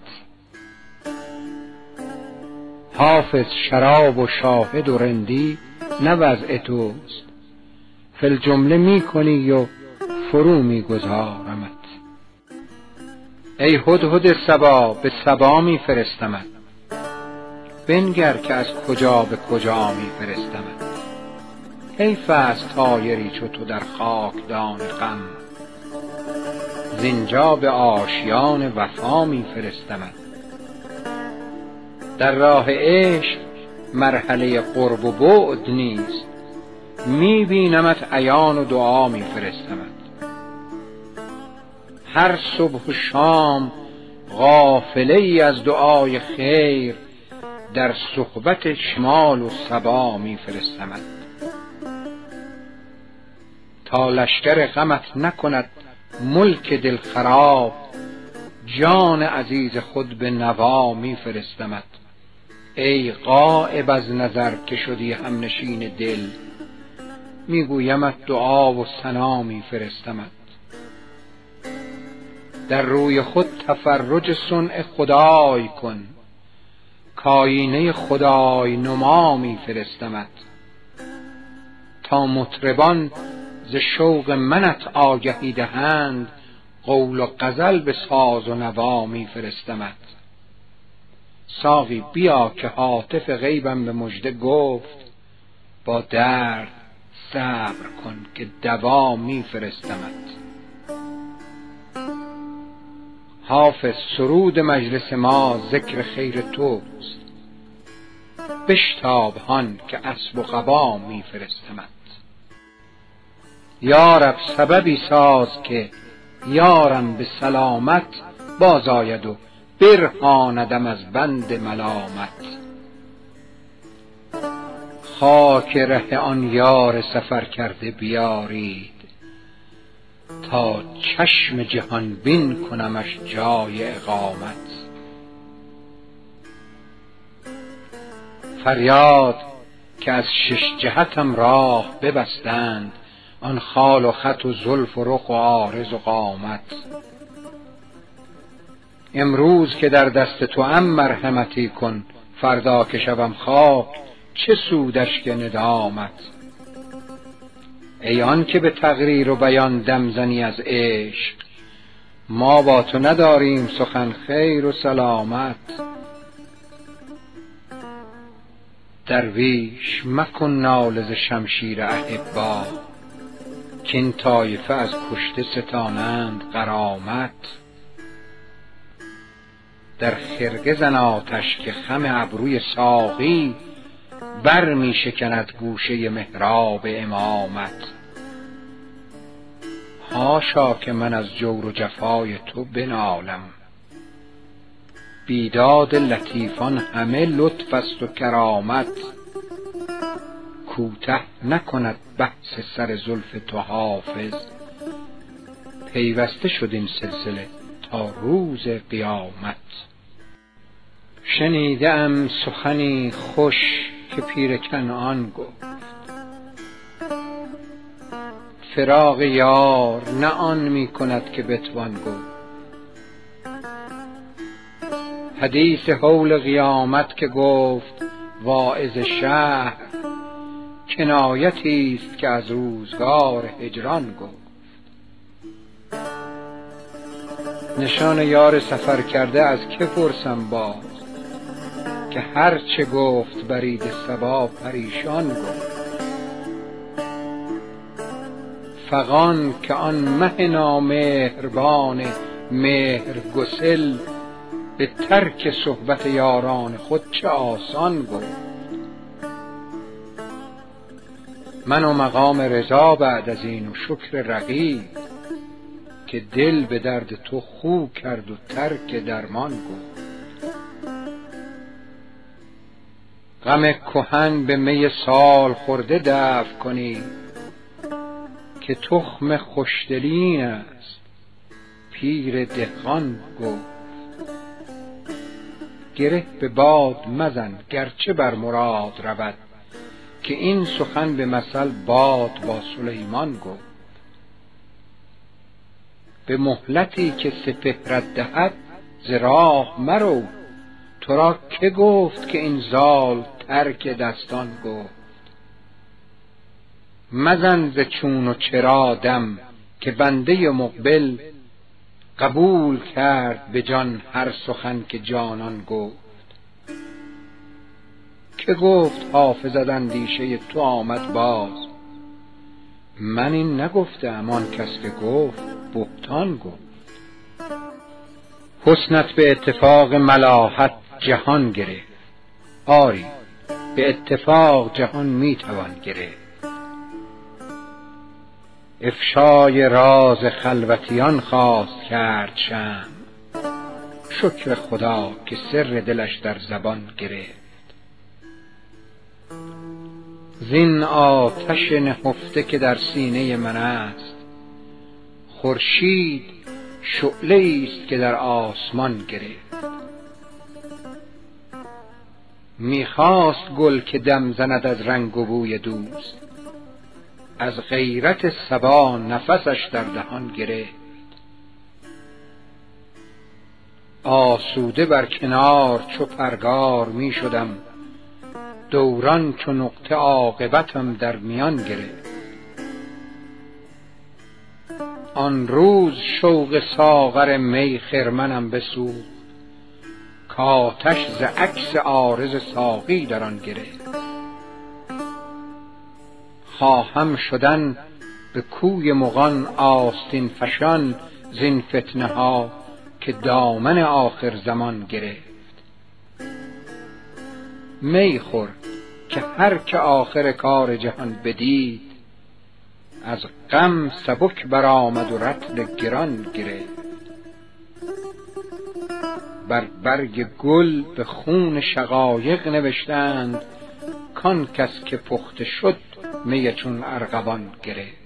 حافظ شراب و شاهد و رندی نه وضع فل جمله می کنی و فرو می گذارمت. ای هدهد سبا به سبا می فرستمت. بنگر که از کجا به کجا می فرستمت. حیف است طایری چو تو در خاکدان غم. زینجا به آشیان وفا می فرستمت. در راه عشق مرحله قرب و بعد نیست. می بینمت عیان و دعا می فرستمت. هر صبح و شام غافله ای از دعای خیر در صحبت شمال و سبا می فرستمت. لشکر غمت نکند ملک دل خراب جان عزیز خود به نوا می فرستمت ای غائب از نظر که شدی همنشین دل میگویمت دعا و ثنا می فرستمت در روی خود تفرج صنع خدای کن. کاینه خدای نما می فرستمت تا مطربان ز شوق منت آگهی دهند قول و غزل به ساز و نوا می فرستمت ساقی بیا که حاطف غیبم به مژده گفت با درد صبر کن که دوا می فرستمت حافظ سرود مجلس ما ذکر خیر توست. بشتاب هان که اسب و قبا میفرستمت. یارب سببی ساز که یارم به سلامت باز آید و برهاندم از بند ملامت. خاک ره آن یار سفر کرده بیارید تا چشم جهان بین کنمش جای اقامت. فریاد که از شش جهتم راه ببستند آن خال و خط و زلف و رخ و عارض و قامت. امروز که در دست تو ام مرحمتی کن فردا که شوم خاک چه سودش که ندامت. ای آن که به تقریر و بیان دمزنی از عشق ما با تو نداریم سخن خیر و سلامت. درویش مکن ناله ز شمشیر احبا. کاین طایفه از کشته ستانند غرامت. در خرقه زن آتش که خم ابروی ساقی بر می شکند گوشه محراب امامت. حاشا که من از جور و جفای تو بنالم. بیداد لطیفان همه لطف است و کرامت. کوته نکند بحث سر زلف تو حافظ. پیوسته شد این سلسله تا روز قیامت. شنیده ام سخنی خوش که پیر کنعان گفت. فراق یار نه آن می کند که بتوان گفت. حدیث هول قیامت که گفت واعظ شهر کنایتی است که از روزگار هجران گفت. نشان یار سفر کرده از که پرسم باز که هر چه گفت برید صبا پریشان گفت. فغان که آن مه نامهربان مهر گسل به ترک صحبت یاران خود چه آسان گفت. من و مقام رضا بعد از این و شکر رقیب که دل به درد تو خو کرد و ترک درمان گفت غم کهن به می سال خورده دفع کنی که تخم خوشدلی است پیر دهقان گفت گره به باد مزن گرچه بر مراد رود. که این سخن به مثل باد با سلیمان گفت. به مهلتی که سپهرت دهد ز راه مرو. تو را که گفت که این زال ترک دستان گفت. مزن ز چون و چرا دم که بنده مقبل قبول کرد به جان هر سخن که جانان گفت. که گفت حافظت اندیشه تو آمد باز. من این نگفته ام آن کس که گفت بهتان گفت. حسنت به اتفاق ملاحت جهان گرفت. آری به اتفاق جهان می توان گرفت. افشای راز خلوتیان خواست کرد شمع. شکر خدا که سر دلش در زبان گرفت. زین آتش نهفته که در سینه من است. خورشید شعله است که در آسمان گرفت. می‌خواست گل که دم زند از رنگ و بوی دوست از غیرت صبا نفسش در دهان گرفت. آسوده بر کنار چو پرگار می شدم دوران چو نقطه عاقبتم در میان گرفت. آن روز شوق ساغر می خرمنم بسوخت. کآتش ز عکس عارض ساقی در آن گرفت. خواهم شدن به کوی مغان آستین فشان زین فتنه ها که دامن آخر زمان گرفت. می خور که هر که آخر کار جهان بدید از غم سبک برآمد و رطل گران گرفت. بر برگ گل به خون شقایق نوشتند کان کس که پخته شد می چون ارغوان گرفت.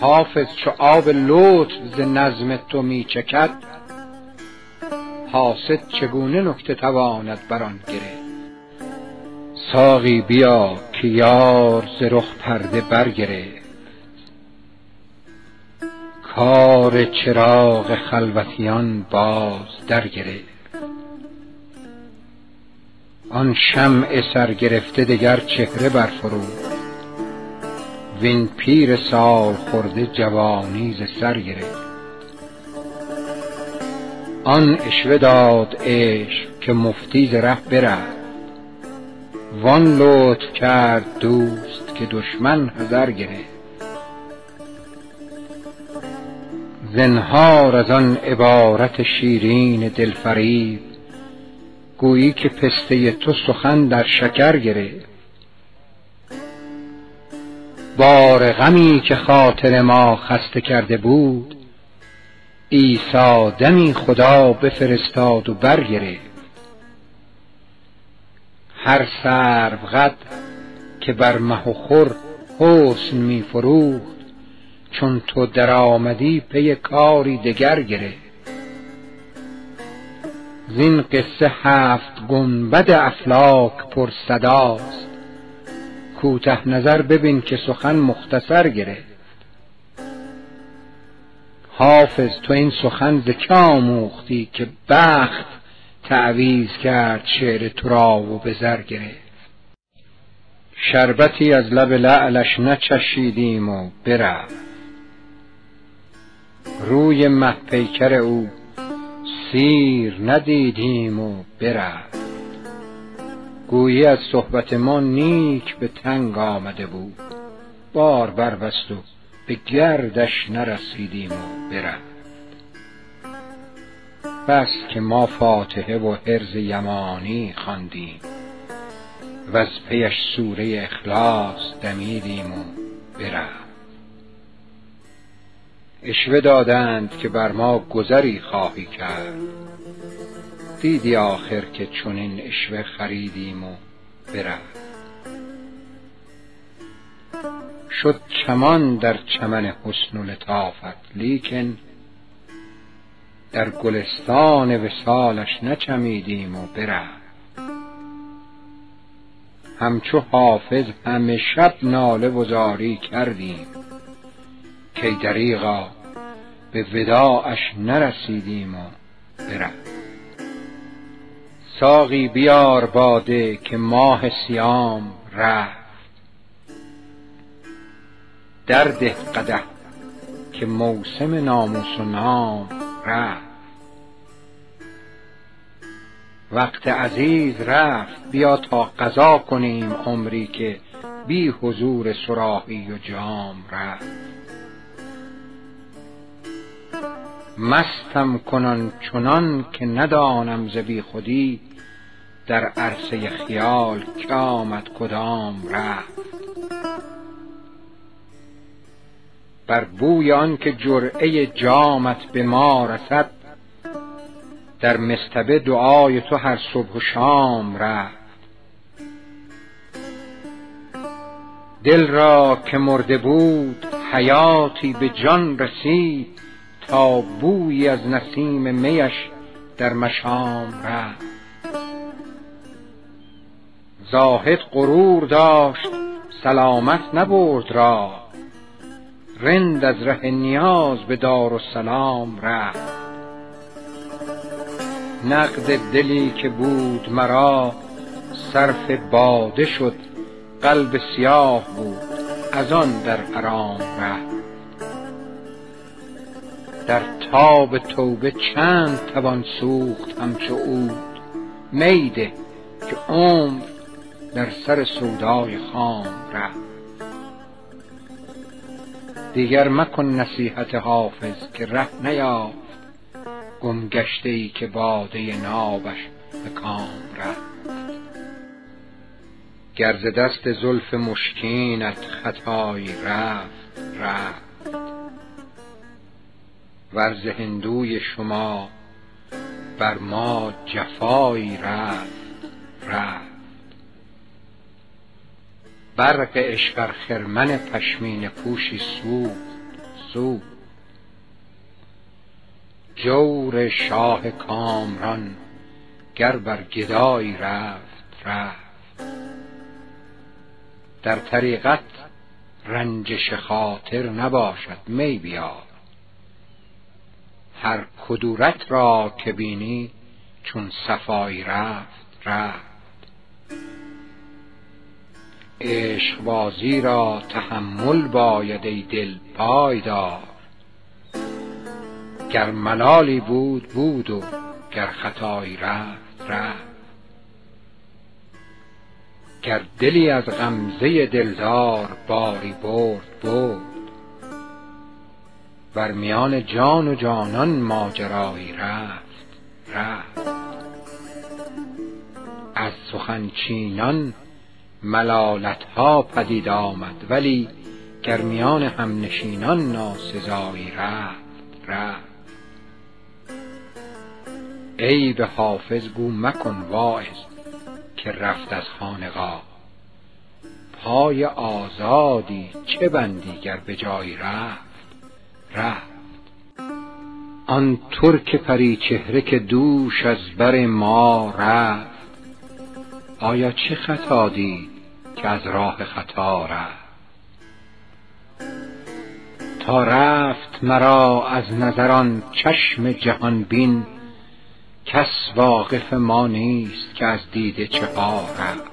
حافظ چو آب لطف ز نظم تو می چکد حاسد چگونه نکته تواند بر آن گرفت؟ ساقی بیا که یار ز پرده برگرفت. کار چراغ خلوتیان باز در گرفت آن شمع سرگرفته دگر چهره برفروخت. وین پیر سال خورده جوانی ز سر گرفت. آن عشوه داد عشق که مفتی ز ره وان لطف کرد دوست که دشمن حذر گرفت. زنهار از آن عبارت شیرین دلفریب گویی که پسته تو سخن در شکر گرفت. بار غمی که خاطر ما خسته کرده بود عیسی دمی خدا بفرستاد و برگرفت. هر سرو قد که بر مه و خور حسن می فروخت چون تو در آمدی پی کاری دگر گرفت. زین قصه هفت گنبد افلاک پر صداست. کوته نظر ببین که سخن مختصر گرفت. حافظ تو این سخن ز که آموختی که بخت تعویز کرد شعر تو را و به زر گرفت؟ شربتی از لب لعلش نچشیدیم و برفت. روی مه پیکر او سیر ندیدیم و برفت. گویی از صحبت ما نیک به تنگ آمده بود. بار بربست و به گردش نرسیدیم و برفت بس که ما فاتحه و حرز یمانی خواندیم از پیش سوره اخلاص دمیدیم و برفت اشوه دادند که بر ما گذری خواهی کرد. دیدی آخر که چنین اشوه خریدیم و برفت شد چمان در چمن حسن و لطافت لیکن در گلستان وصالش نچمیدیم و برفت. همچو حافظ همه شب ناله و کردیم کی دریغا به وداعش نرسیدیم و برفت. ساقی بیار باده که ماه سیام رفت. درده قدح که موسم ناموس و نام رفت. وقت عزیز رفت بیا تا قضا کنیم عمری که بی حضور صراحی و جام رفت. مستم کنان چنان که ندانم ز بی خودی در عرصه خیال که آمد کدام رفت. بر بوی آن که جرعه جامت به ما رسد در مصطبه دعای تو هر صبح و شام رفت. دل را که مرده بود حیاتی به جان رسید تا بویی از نسیم میش در مشام رفت. زاهد غرور داشت سلامت نبرد راه. رند از ره نیاز به دار و سلام رفت. نقد دلی که بود مرا صرف باده شد قلب سیاه بود از آن در حرام رفت. در تاب توبه چند توان سوخت همچو عود می ده که عمر در سر سودای خام رفت. دیگر مکن نصیحت حافظ که ره نیافت. گم گشته ای که باده نابش به کام رفت. گر ز دست زلف مشکینت خطایی رفت رفت. ور ز هندوی شما بر ما جفایی رفت رفت. برق ار خرمن پشمینه پوشی سوخت سوخت جور شاه کامران گر بر گدایی رفت رفت. در طریقت رنجش خاطر نباشد می بیار. هر کدورت را که بینی چون صفایی رفت رفت. عشقبازی را تحمل باید ای دل پایدار. گر ملالی بود بود و گر خطایی رفت رفت. گر دلی از غمزه دلدار باری برد برد. بر میان جان و جانان ماجرایی رفت رفت. از سخن چینان ملالت ها پدید آمد ولی گر میان همنشینان ناسزایی رفت رفت. ای به حافظ گو مکن واعظ که رفت از خانقاه پای آزادی چه بندی گر به جایی رفت رفت. آن ترک پری چهره که دوش از بر ما رفت. آیا چه خطا دید که از راه خطا رفت. تا رفت مرا از نظران چشم جهان بین کس واقف ما نیست که از دیده چه رفت.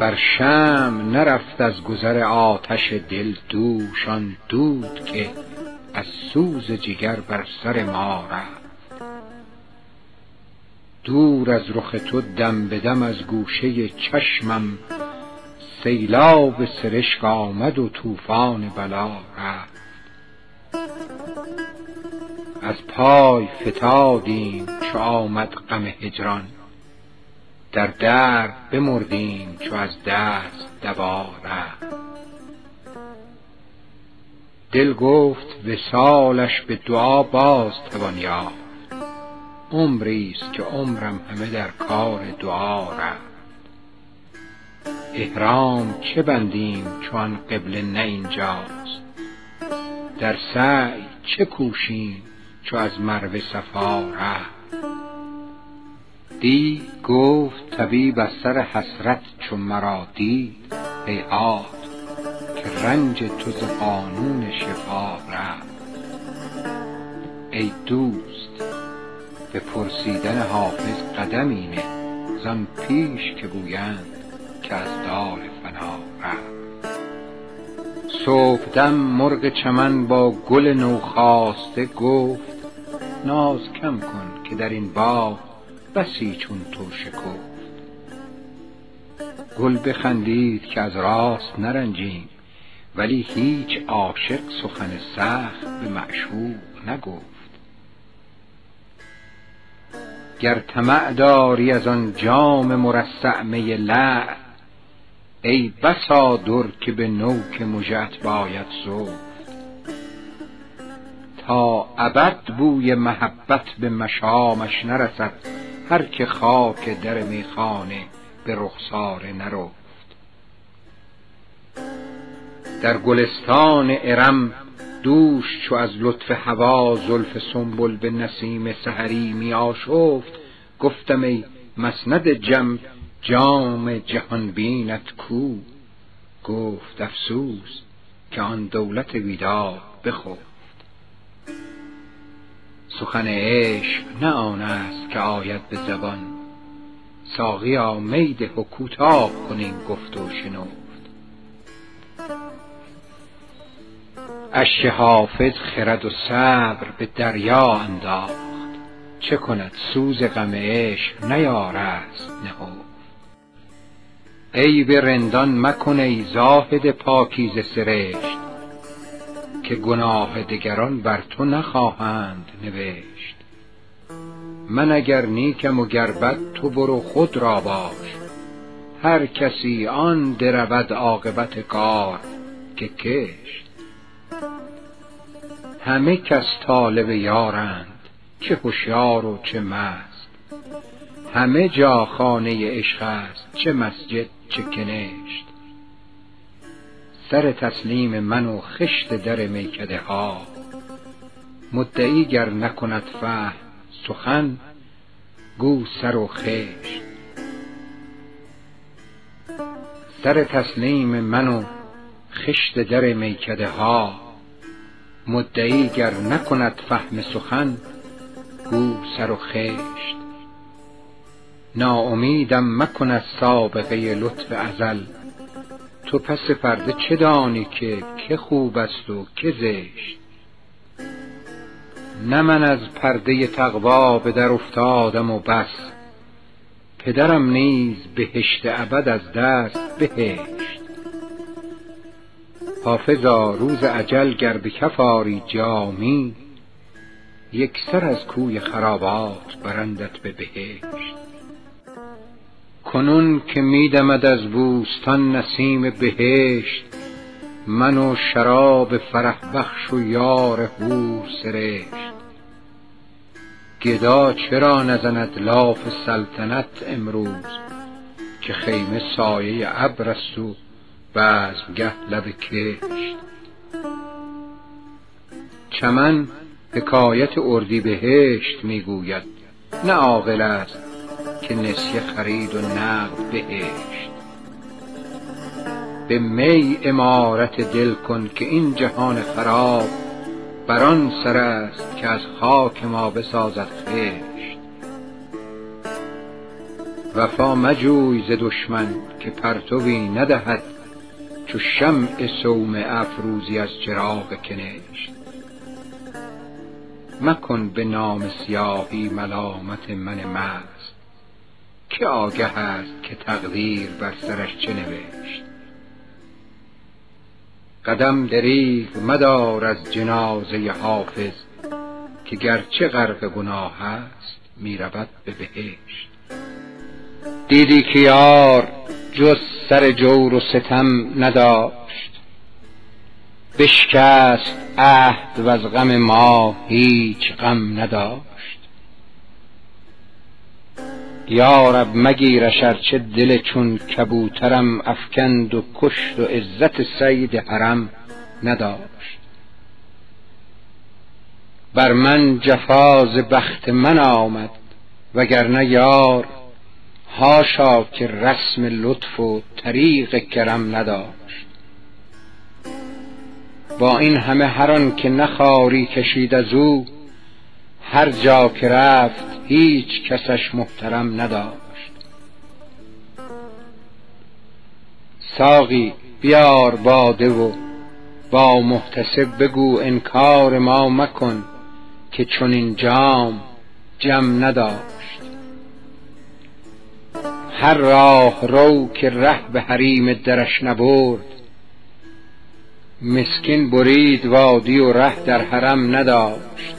بر شمع نرفت از گذر آتش دل دوش آن دود که از سوز جگر بر سر ما رفت. دور از رخ تو دم به دم از گوشه چشمم سیلاب سرشک آمد و طوفان بلا رفت. از پای فتادیم چو آمد غم هجران. در درد بمردیم چو از دست دوا رفت. دل گفت وصالش به دعا باز توان عمریست که عمرم همه در کار دعا رفت. احرام چه بندیم چون قبله نه اینجاست؟ در سعی چه کوشیم چو از مروه صفا رفت؟ دی گفت طبیب از سر حسرت چو مرا دید هیهات که رنج تو ز قانون شفا رفت. ای دوست به پرسیدن حافظ قدمی نه زان پیش که گویند که از دار فنا رفت. صبحدم مرغ چمن با گل نوخاسته گفت ناز کم کن که در این باغ بسی چون تو شکفت. گل بخندید که از راست نرنجیم ولی هیچ عاشق سخن سخت به معشوق نگفت. گر طمع داری از آن جام مرصع می لعل ای بسا در که به نوک مژهات باید سفت تا ابد بوی محبت به مشامش نرسد هر که خاک در میخانه به رخساره نرفت. در گلستان ارم دوش چو از لطف هوا زلف سنبل به نسیم سحری می آشفت. گفتم ای مسند جم جام جهان بینت کو. گفت افسوس که آن دولت بیدار بخفت. سخن عشق نه آن است که آید به زبان. ساقیا می و کوتاه کن گفت و شنفت اشک حافظ خرد و صبر به دریا انداخت. چه کند سوز غم عشق نیارست نهفت. عیب رندان مکن ای زاهد پاکیزه سرشت که گناه دگران بر تو نخواهند نوشت. من اگر نیکم و گر تو برو خود را باش. هر کسی آن درود عاقبت کار که کشت. همه کس طالب یارند چه هوشیار و چه مست. همه جا خانه عشق است چه مسجد چه کنشت. سر تسلیم من و خشت در میکده ها. مدعی گر نکند فهم سخن گو سر و خشت. سر تسلیم من و خشت در میکده ها. مدعی گر نکند فهم سخن گو سر و خشت. ناامیدم مکن از سابقه لطف ازل. تو پس پرده چه دانی که که خوب است و که زشت؟ نه من از پرده تقوا به در افتادم و بس. پدرم نیز بهشت ابد از دست بهشت. حافظا روز اجل گر به کف آری جامی یکسر از کوی خرابات برندت به بهشت. کنون که میدمد از بوستان نسیم بهشت من و شراب فرح بخش و یار حور سرشت. گدا چرا نزند لاف سلطنت امروز که خیمه سایه ابر است و بزمگه لب کشت. چمن حکایت اردی بهشت می‌گوید نه عاقل است که نسیه خرید و نقد بهشت. به می امارت دل کن که این جهان خراب بر آن سر است که از خاک ما بسازد خشت. وفا مجوی ز دشمن که پرتوی ندهد چو شمع صومعه افروزی از چراغ کنشت. مکن به نام سیاهی ملامت من مست. که آگه است که تقدیر بر سرش چه نوشت. قدم دریغ مدار از جنازه حافظ که گرچه غرق گناه است می رود به بهشت. دیدی که یار جز سر جور و ستم نداشت. بشکست عهد و از غم ما هیچ غم نداشت. یارب مگیرش ارچه دل چون کبوترم افکند و کشت و عزت صید حرم نداشت. بر من جفا ز بخت من آمد وگرنه یار حاشا که رسم لطف و طریق کرم نداشت. با این همه هر که نخاری کشید از او هر جا که رفت هیچ کسش محترم نداشت. ساقی بیار باده و با محتسب بگو انکار ما مکن که چنین جام جم نداشت. هر راه رو که ره به حریم درش نبرد. مسکین برید وادی و ره در حرم نداشت.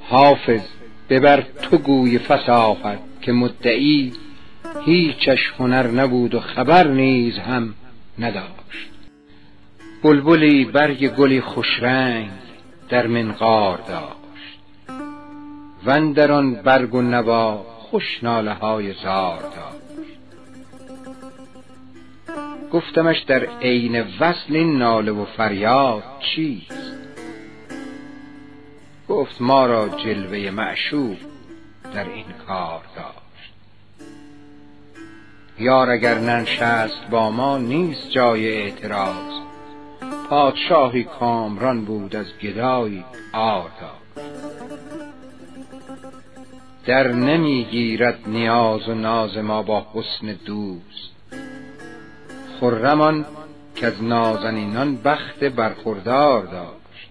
حافظ ببر تو گوی فصاحت که مدعی هیچش هنر نبود و خبر نیز هم نداشت. بلبلی برگ گلی خوشرنگ در منقار داشت. و آن برگ و نوا خوش ناله های زار داشت. گفتمش در عین وصل این ناله و فریاد چیست؟ گفت ما را جلوه معشوق در این کار داشت. یار اگر ننشست با ما نیست جای اعتراض. پادشاهی کامران بود از گدایی آر داشت. در نمی‌گیرد نیاز و ناز ما با حسن دوست. خرمان که از نازنینان بخت برخوردار داشت.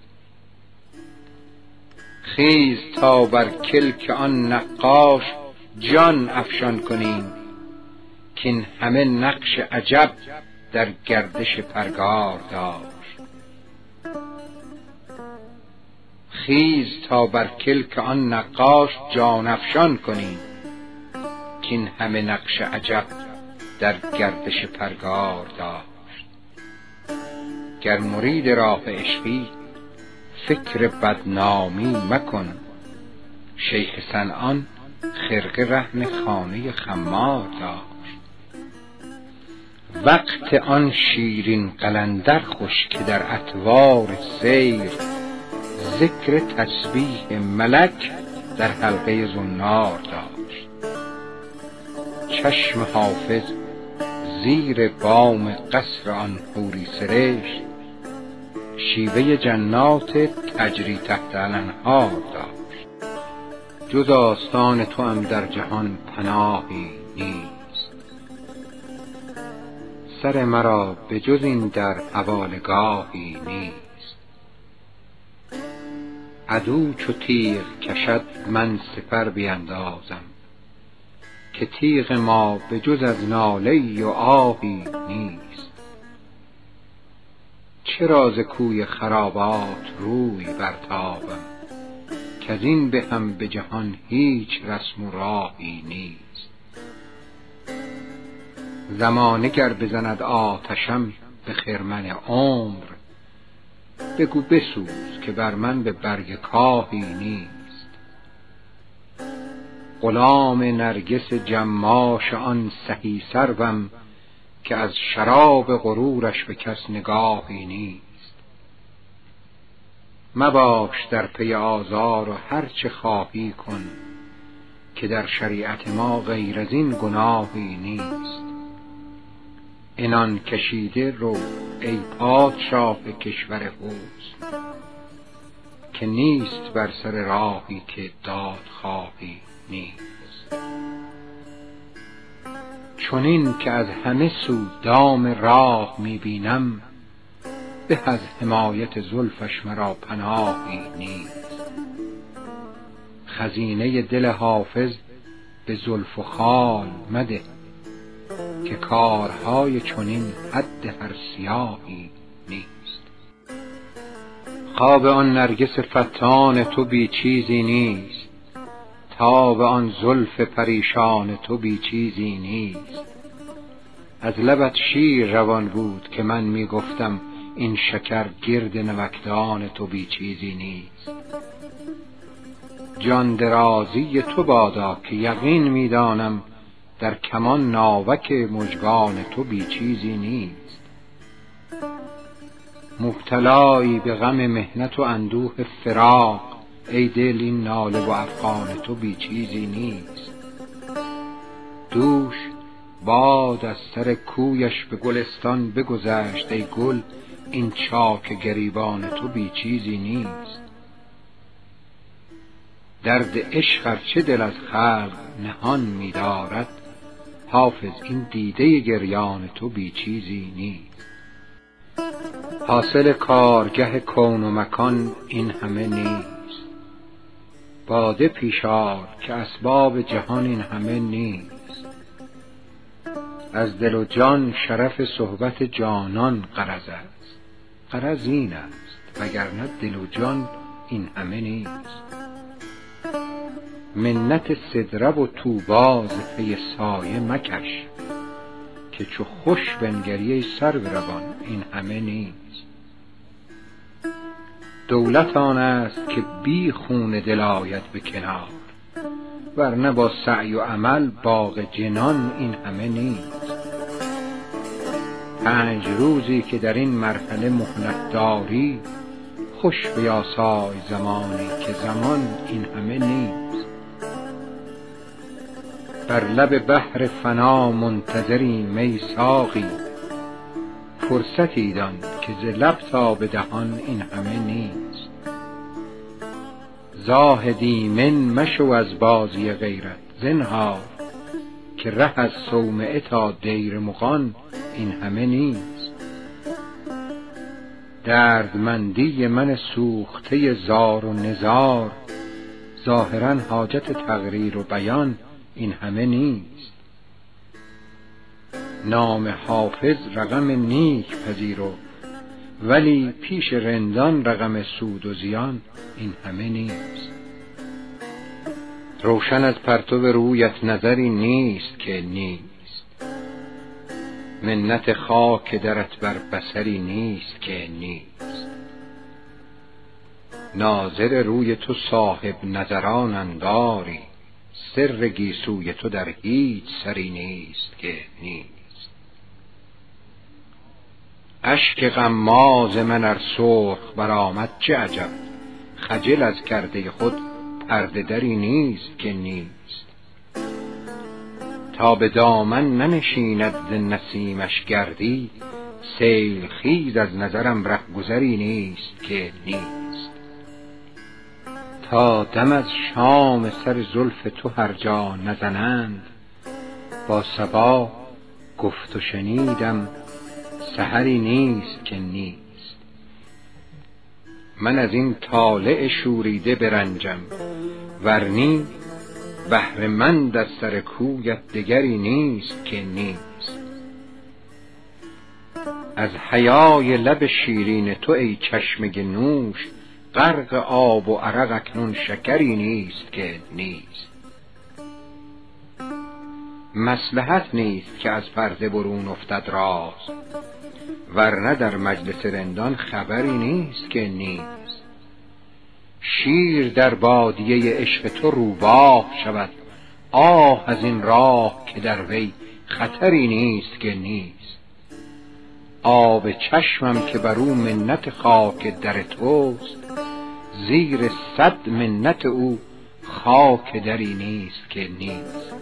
خیز تا بر کلک آن نقاش جان افشان کنیم کین همه نقش عجب در گردش پرگار داشت. خیز تا بر کلک آن نقاش جان افشان کنیم. کین همه نقش عجب در گردش پرگار داشت. گر مرید راه عشقی فکر بدنامی مکن. شیخ سنعان خرقه رهن خانه خمار داشت. وقت آن شیرین قلندر خوش که در اطوار سیر ذکر تسبیح ملک در حلقه زنار داشت. چشم حافظ زیر بام قصر آن حوری سرشت شیوه جنات تجری تحت الانهار داشت. جز آستان توام در جهان پناهی نیست. سر مرا به جز این در حوالگاهی نیست. عدو چو تیغ کشد من سپر بیندازم که تیغ ما به جز از ناله و آهی نیست. چرا ز کوی خرابات روی برتابم؟ کز این به هم به جهان هیچ رسم و راهی نیست. زمانه گر بزند آتشم به خرمن عمر بگو بسوز که بر من به برگ کاهی نیست. غلام نرگس جماش آن سهی سروم که از شراب غرورش به کس نگاهی نیست. مباش در پی آزار و هر چه خواهی کن که در شریعت ما غیر از این گناهی نیست. عنان کشیده رو ای پادشاه کشور حسن که نیست بر سر راهی که دادخواهی نیست. چنین که از همه سو دام راه می بینم به از حمایت زلفش مرا پناهی نیست. خزینه دل حافظ به زلف و خال مده. که کارهای چنین حد هر سیاهی نیست. خواب آن نرگس فتان تو بی چیزی نیست. تاب آن زلف پریشان تو بی چیزی نیست. از لبت شیر روان بود که من می گفتم این شکر گرد نمکدان تو بی چیزی نیست. جان درازی تو بادا که یقین می‌دانم در کمان ناوک مژگان تو بی چیزی نیست. مبتلایی به غم محنت و اندوه فراق ای دل این ناله و افغان تو بی چیزی نیست. دوش باد از سر کویش به گلستان بگذشت ای گل این چاک گریبان تو بی چیزی نیست. درد عشق چه دل از خلق نهان می دارد حافظ این دیده گریان تو بی چیزی نیست. حاصل کارگه کون و مکان این همه نیست. باده پیشار که اسباب جهان این همه نیست. از دل و جان شرف صحبت جانان غرض است. غرض این است وگرنه دل و جان این همه نیست. منت سدره و طوبی ز پی سایه مکش که چو خوش بنگری سرو روان این همه نیست. دولت آن است که بی خون دل آید به کنار ورنه با سعی و عمل باغ جنان این همه نیست. پنج روزی که در این مرحله مهلت داری خوش بیاسای زمانی که زمان این همه نیست. بر لب بحر فنا منتظریم ای ساقی. فرصتی دان که ز لب تا به دهان این همه نیست. زاهدی من مشو از بازی غیرت زنهار که ره از صومعه تا دیر مغان این همه نیست. دردمندی من سوخته زار و نزار ظاهرا حاجت تقریر و بیان این همه نیست. نام حافظ رقم نیک پذیرو ولی پیش رندان رقم سود و زیان این همه نیست. روشن از پرتو رویت نظری نیست که نیست. منت خاک درت بر بصری نیست که نیست. ناظر روی تو صاحب نظران انداری. سر گیسوی تو در هیچ سری نیست که نیست. اشک غماز من ار سرخ برآمد چه عجب. خجل از کرده خود پرده دری نیست که نیست. تا به دامن ننشیند ز نسیمش گردی سیل خیز از نظرم رهگذری نیست که نیست. تا دم از شام سر زلف تو هر جا نزنند. با صبا گفت و شنیدم سحری نیست که نیست. من از این طالع شوریده برنجم ورنی بهر من در سر کویت دگری نیست که نیست. از حیای لب شیرین تو ای چشمه نوش غرق آب و عرق اکنون شکری نیست که نیست. مصلحت نیست که از پرده برون افتد راز ورنه در مجلس رندان خبری نیست که نیست. شیر در بادیه عشق تو روباه شود آه از این راه که در وی خطری نیست که نیست. آب چشمم که بر او منت خاک در توست زیر صد منت او خاک دری نیست که نیست.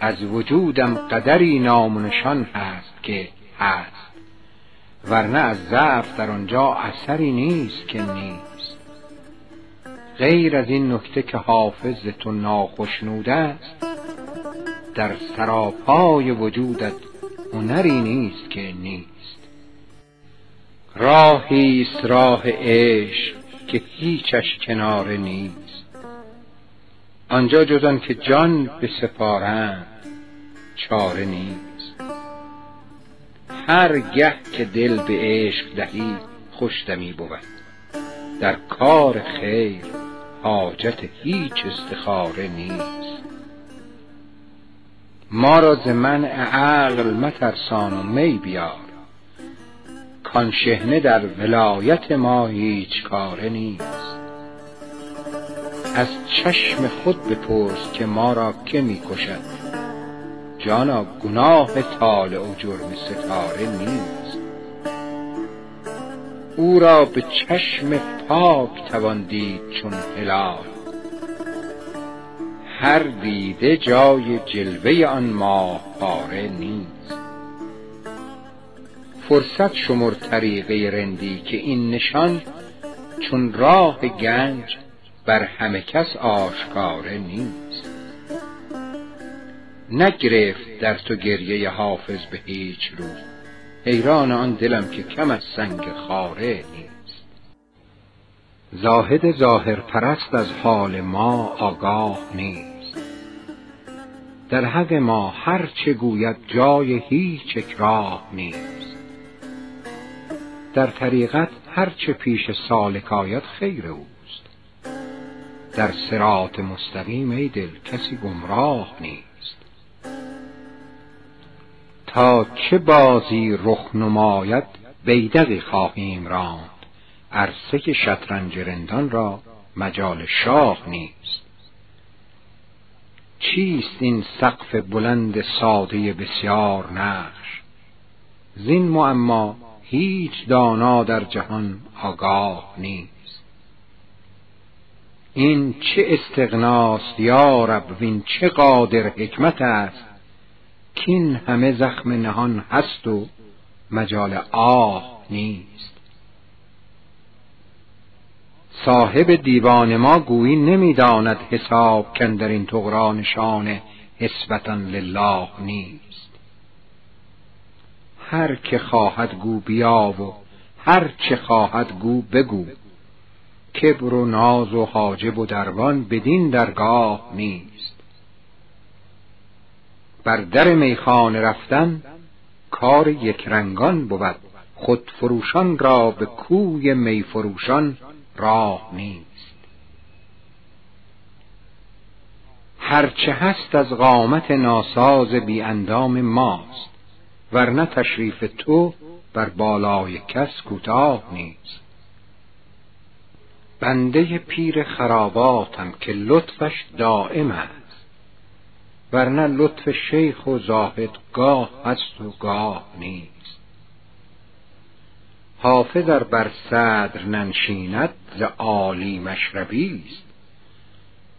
از وجودم قدری نام هست که هست. ورنه از ضعف در آنجا اثری نیست که نیست. غیر از این نکته که حافظ تو ناخشنوده است در سراپای وجودت هنری نیست که نیست. راهی است راه عشق که هیچش کناره نیست. آنجا جز که جان بسپارند چاره نیست. هر گه که دل به عشق دهی خوش دمی بود. در کار خیر حاجت هیچ استخاره نیست. ما را ز منع عقل مترسان و می بیار. کان شحنه در ولایت ما هیچ کاره نیست. از چشم خود بپرس که ما را که می کشد. جانا گناه طالع و جرم ستاره نیست. او را به چشم پاک توان دید چون هلال. هر دیده جای جلوه آن ماه پاره نیست. فرصت شمر طریقه رندی که این نشان چون راه گنج بر همه کس آشکاره نیست. نگرفت در تو گریه حافظ به هیچ روز حیران آن دلم که کم از سنگ خاره نیست. زاهد ظاهر پرست از حال ما آگاه نیست. در حق ما هر چه گوید جای هیچ اکراه نیست. در طریقت هر چه پیش سالک آید خیر اوست. در صراط مستقیم ای دل کسی گمراه نیست. تا چه بازی رخ نماید بیدقی خواهیم راند. عرصه شطرنج رندان را مجال شاه نیست. چیست این سقف بلند ساده بسیار نقش؟ زین معما هیچ دانا در جهان آگاه نیست. این چه استغناست یا رب وین چه قادر حکمت است کین همه زخم نهان هست و مجال آه نیست. صاحب دیوان ما گویی نمی‌داند حساب کن در این تغرانشان حسبتا لله نیست. هر که خواهد گو بیا و هر چه خواهد گو بگو. کبر و ناز و حاجب و دربان بدین درگاه نیست. بر در میخانه رفتن کار یک رنگان بود. خود فروشان را به کوی میفروشان راه نیست. هرچه هست از قامت ناساز بی اندام ماست. ورنه تشریف تو بر بالای کس کوتاه نیست. بنده پیر خراباتم که لطفش دائم است. ورنه لطف شیخ و زاهد گاه هست و گاه نیست. حافظ بر صدر ننشیند ز عالی مشربی است.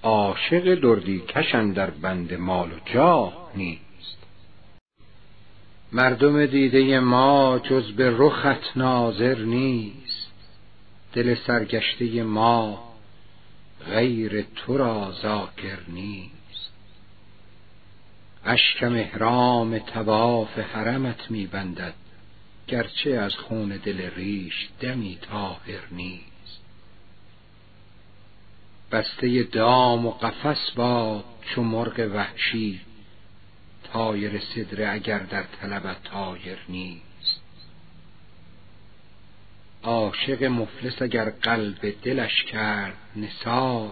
عاشق دردی کشن در بند مال و جاه نیست. مردم دیده ما جز به رخت ناظر نیست. دل سرگشته ما غیر تو را ذاکر نیست. اشکم احرام تواف حرمت می بندد گرچه از خون دل ریش دمی طاهر نیست. بسته دام و قفس با چو مرغ وحشی طایر صدره اگر در طلبت طایر نیست. عاشق مفلس اگر قلب دلش کرد نثار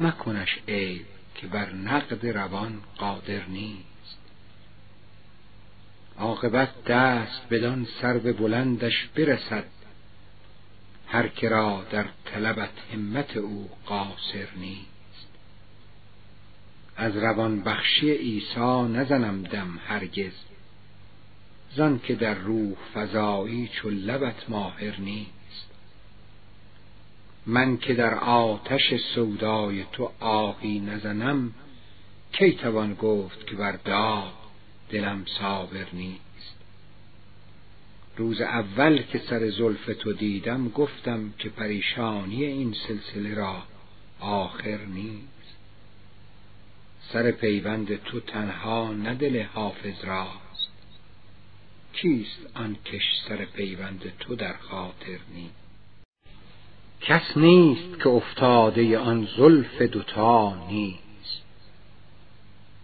مکنش عیب که بر نقد روان قادر نیست. عاقبت دست بدان سرو بلندش برسد هر که را در طلبت همت او قاصر نیست. از روان بخشی عیسی نزنم دم هرگز. زان که در روح فزایی چو لبت ماهر نیست. من که در آتش سودای تو آهی نزنم کی توان گفت که بر داغ دلم صابر نیست؟ روز اول که سر زلف تو دیدم گفتم که پریشانی این سلسله را آخر نیست. سر پیوند تو تنها نه دل حافظ راست. کیست آن کش سر پیوند تو در خاطر نیست؟ کس نیست که افتاده آن زلف دوتا نیست.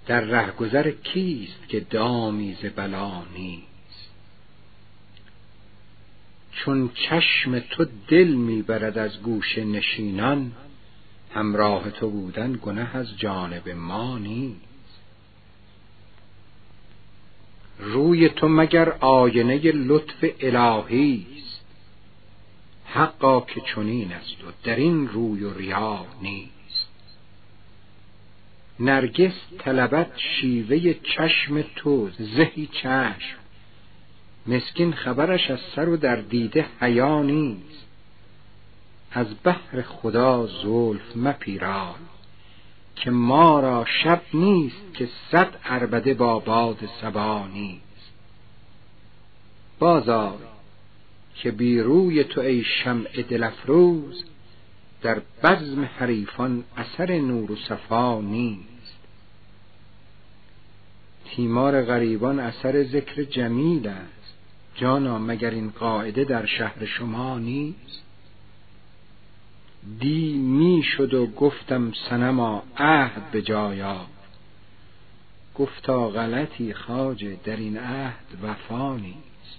در رهگذر کیست که دامی ز بلا نیست؟ چون چشم تو دل می‌برد از گوش نشینان همراه تو بودن گنه از جانب ما نیست. روی تو مگر آینه لطف الهی است؟ حقا که چنین است و در این روی و ریا نیست. نرگس طلبت شیوه چشم تو زهی چشم. مسکین خبرش از سر و در دیده حیا نیست. از بحر خدا زلف مپیران که ما را شب نیست که صد عربده با باد سبا نیست. بازار که بی روی تو ای شمع دلفروز در بزم حریفان اثر نور و صفا نیست. تیمار غریبان اثر ذکر جمیل است. جانا مگر این قاعده در شهر شما نیست؟ دی می شد و گفتم سنما عهد به جایا گفتا غلطی خاجه در این عهد وفا نیست.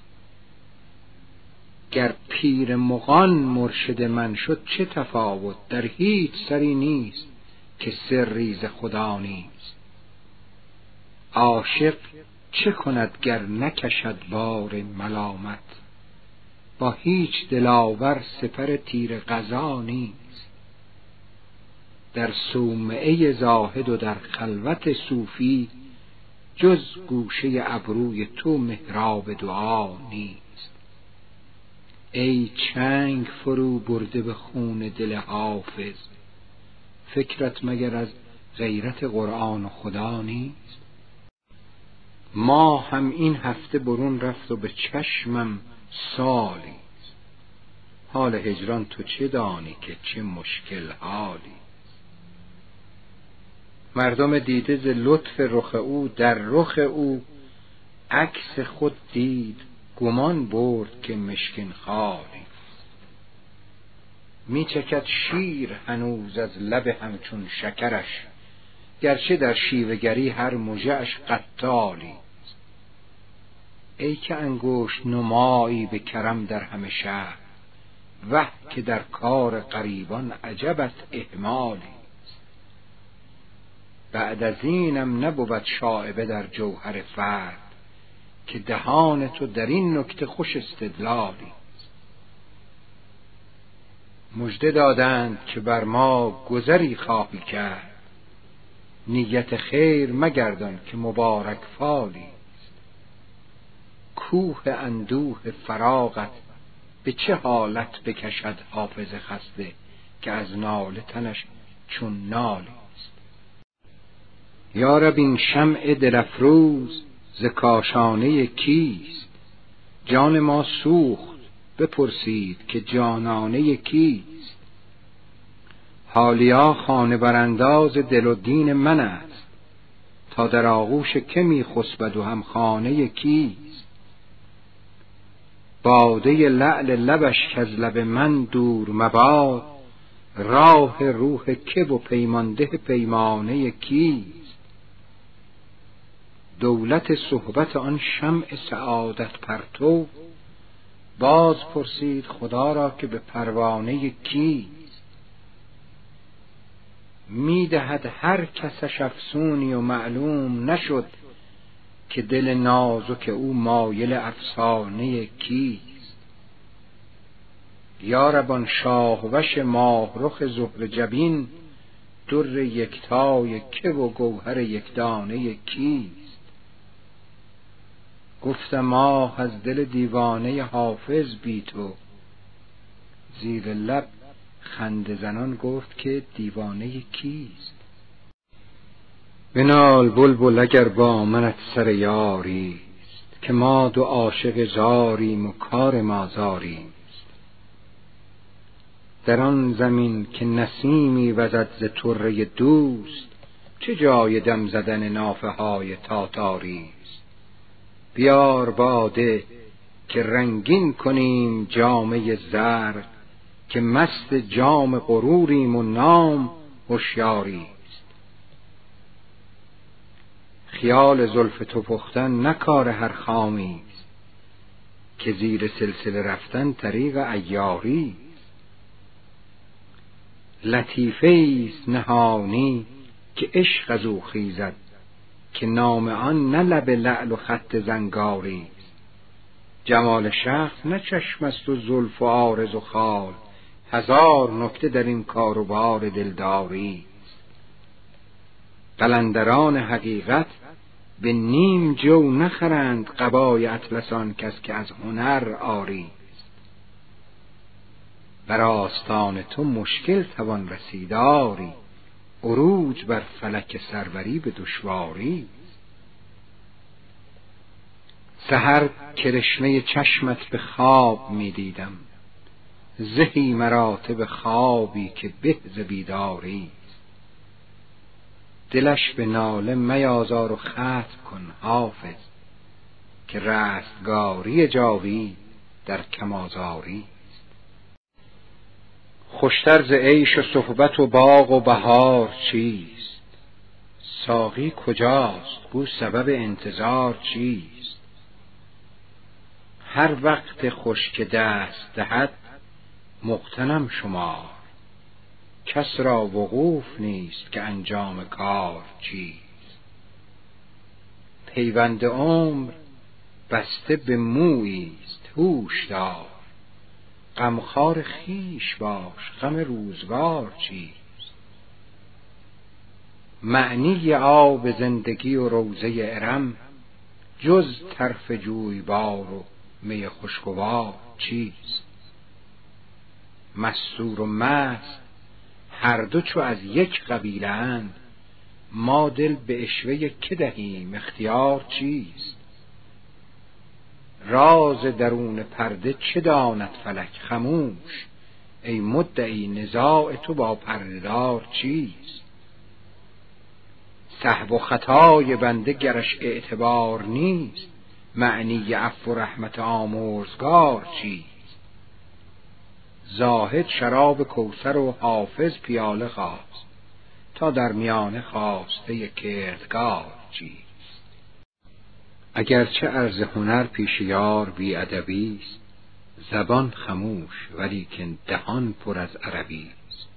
گر پیر مغان مرشد من شد چه تفاوت؟ در هیچ سری نیست که سری ز خدا نیست. عاشق چه کند گر نکشد بار ملامت؟ با هیچ دلاور سپر تیر قضا نیست. در صومعه زاهد و در خلوت صوفی جز گوشه ابروی تو محراب دعا نیست. ای چنگ فرو برده به خون دل حافظ فکرت مگر از غیرت قرآن و خدا نیست؟ ما هم این هفته برون رفت و به چشمم سالی. حال هجران تو چه دانی که چه مشکل حالی؟ مردم دیده ز لطف رخ او در رخ او عکس خود دید گمان برد که مشکین خالی. میچکد شیر هنوز از لب همچون شکرش گرچه در شیوگری هر مژهاش قتالی. ای که انگشت نمایی به کرم در همه شهر وه که در کار قریبان عجبت اهمالی بعد از اینم نبود شاعبه در جوهر فرد که دهان تو در این نکته خوش استدلالی مژده دادند که بر ما گذری خواهی کرد. نیت خیر مگردان که مبارک فالی کوه اندوه فراغت به چه حالت بکشد حافظ خسته که از نال تنش چون نالی است؟ یارب این شمع دلفروز ز کاشانه کیست؟ جان ما سوخت بپرسید که جانانه کیست؟ حالیا خانه برانداز دل و دین من است تا در آغوش که می خسبد و هم خانه کیست؟ باده لعل لبش که از لب من دور مباد. راه روح که و پیمانده پیمانه کیست؟ دولت صحبت آن شمع سعادت پرتو. باز پرسید خدا را که به پروانه کیست؟ می‌دهد هر کسش افسونی و معلوم نشد که دل نازک او مایل افسانه کیست؟ یاربان شاهوش ماهرخ زهر جبین در یکتای که و گوهر یکدانه کیست؟ گفتم ماه از دل دیوانه حافظ بی تو. زیر لب خنده زنان گفت که دیوانه کیست؟ بنال بلبل اگر با منت سر یاری که ما دو عاشق زاریم و کار ما زاریم در آن زمین که نسیمی وزد ز طره دوست چه جای دم زدن نافه های تاتاری بیار باده که رنگین کنیم جامه زر که مست جام غروریم و نام هوشیاری است خیال زلف تو پختن نکار هر خامی است. که زیر سلسله رفتن طریق ایاری لطیفه است نهانی که عشق از او خیزد که نام آن نه لب لعل و خط زنگاری است. جمال شخص نه چشم است و زلف و عارض و خال هزار نکته در این کاروبار دلداری است. قلندران حقیقت به نیم جو نخرند قبای اطلسان کس که از هنر آری بر آستان تو مشکل توان رسیداری عروج بر فلک سروری به دشواری. سهر کرشمه چشمت به خواب می دیدم زهی مراتب خوابی که به بیداری. دلش به ناله میازار و ختم کن حافظ که رستگاری جاوی در کمازاری خوشتر ز عیش و صحبت و باغ و بهار چیست؟ ساقی کجاست؟ گو سبب انتظار چیست؟ هر وقت خوش که دست دهد مغتنم شمار کس را وقوف نیست که انجام کار چیست. پیوند عمر بسته به مویی است هوش دار. غمخوار خویش باش غم روزگار چیست. معنی آب زندگی و روزه ارم جز طرف جویبار و می خوشگوار چیست. مستور و مست هر دو چو از یک قبیله اند ما دل به اشوه که دهیم اختیار چیست؟ راز درون پرده چه داند فلک خموش؟ ای مدعی نزاع تو با پردار چیست؟ صحب و خطای بنده گرش اعتبار نیست معنی عفو و رحمت آمرزگار چیست؟ زاهد شراب کوثر و حافظ پیاله خواست تا در میانه خواسته کردگار چیست. اگرچه عرض هنر پیش یار بی ادبی است زبان خموش ولیکن دهان پر از عربی است.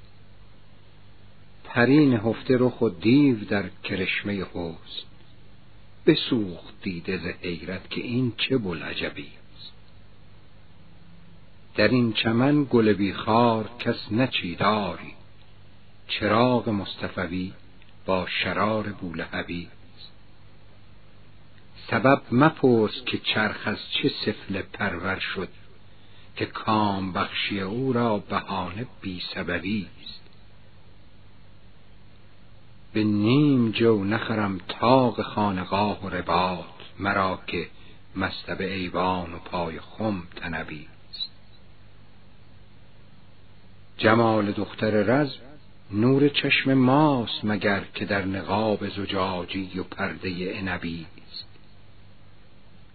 پرین هفته رخ و دیو در کرشمه حسن بسوخت دیده ز حیرت که این چه بلعجبی. در این چمن گل بیخار کس نچیداری چراغ مصطفوی با شرار بولهبی. سبب مپرس که چرخ از چه سفله پرور شد که کام بخشی او را بهانه بی سببی است. به نیم جو نخرم تاق خانقاه و رباط مرا که مستب ایوان و پای خم تنبی است جمال دختر رز نور چشم ماست مگر که در نقاب زجاجی و پرده عنبی است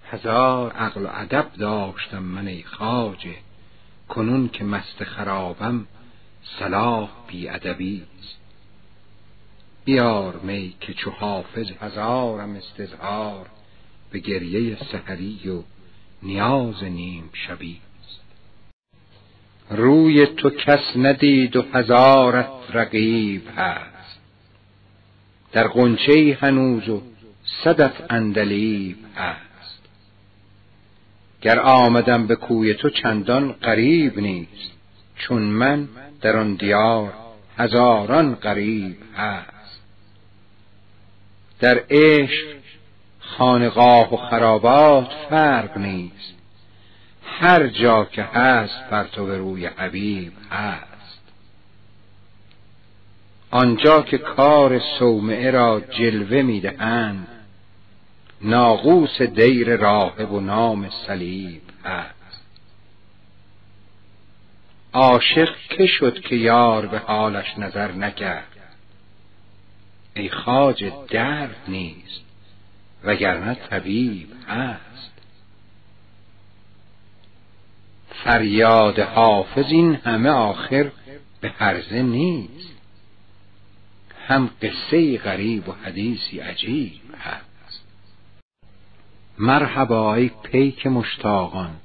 هزار عقل و ادب داشتم من ای خواجه کنون که مست خرابم صلاح بی ادبی است بیار می که چو حافظ هزارم استظهار به گریه سحری و نیاز نیم شبی روی تو کس ندید و هزارت رقیب هست. در غنچه هنوز و صدف اندلیب هست. گر آمدم به کوی تو چندان قریب نیست چون من در آن دیار هزاران قریب هست. در عشق خانقاه و خرابات فرق نیست. هر جا که هست پرتو روی حبیب هست. آنجا که کار صومعه را جلوه می‌دهند ناقوس دیر راهب و نام صلیب هست. عاشق که شد که یار به حالش نظر نکرد؟ ای خاج درد نیست وگرنه طبیب هست. فریاد حافظ این همه آخر به هرزه نیست. هم قصه غریب و حدیثی عجیب هست. مرحبا ای پیک مشتاقان.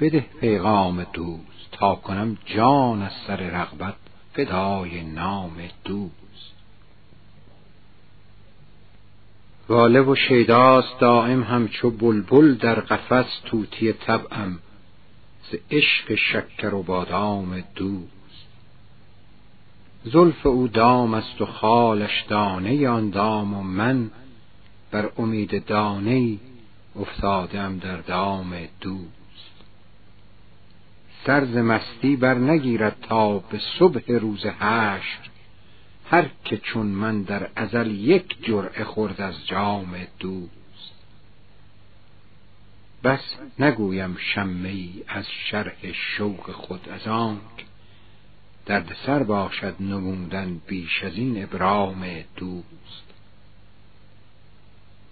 بده پیغام دوست تا کنم جان از سر رغبت فدای نام دوست. واله و شیداست دائم همچو بلبل در قفس توتی طبعم. ز عشق شکر و بادام دوست. زلف او دام است و خالش دانه آن دام و من بر امید دانه افتادم در دام دوست. سرز مستی بر نگیرد تا به صبح روز حشر هر که چون من در ازل یک جرعه خورد از جام دوست. بس نگویم شمه از شرح شوق خود از آنک. درد سر باشد نمودن بیش از این ابرام دوست.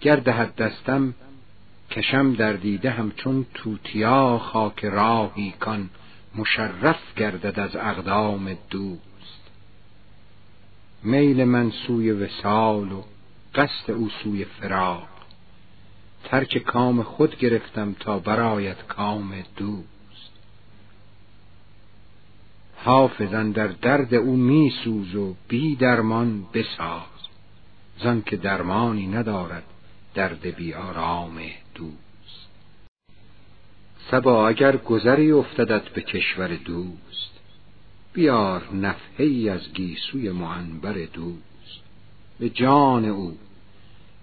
گر دهد دستم کشم در دیده همچون توتیا خاک راهی کان مشرف گردد از اقدام دوست. میل من سوی وسال و قصد او سوی فراق. ترک کام خود گرفتم تا برایت کام دوست. حافظن در درد او می سوز و بی درمان بساز. زن که درمانی ندارد درد بی آرام دوست. سبا اگر گذری افتدد به کشور دوست بیار نفحی از گیسوی معنبر دوست. به جان او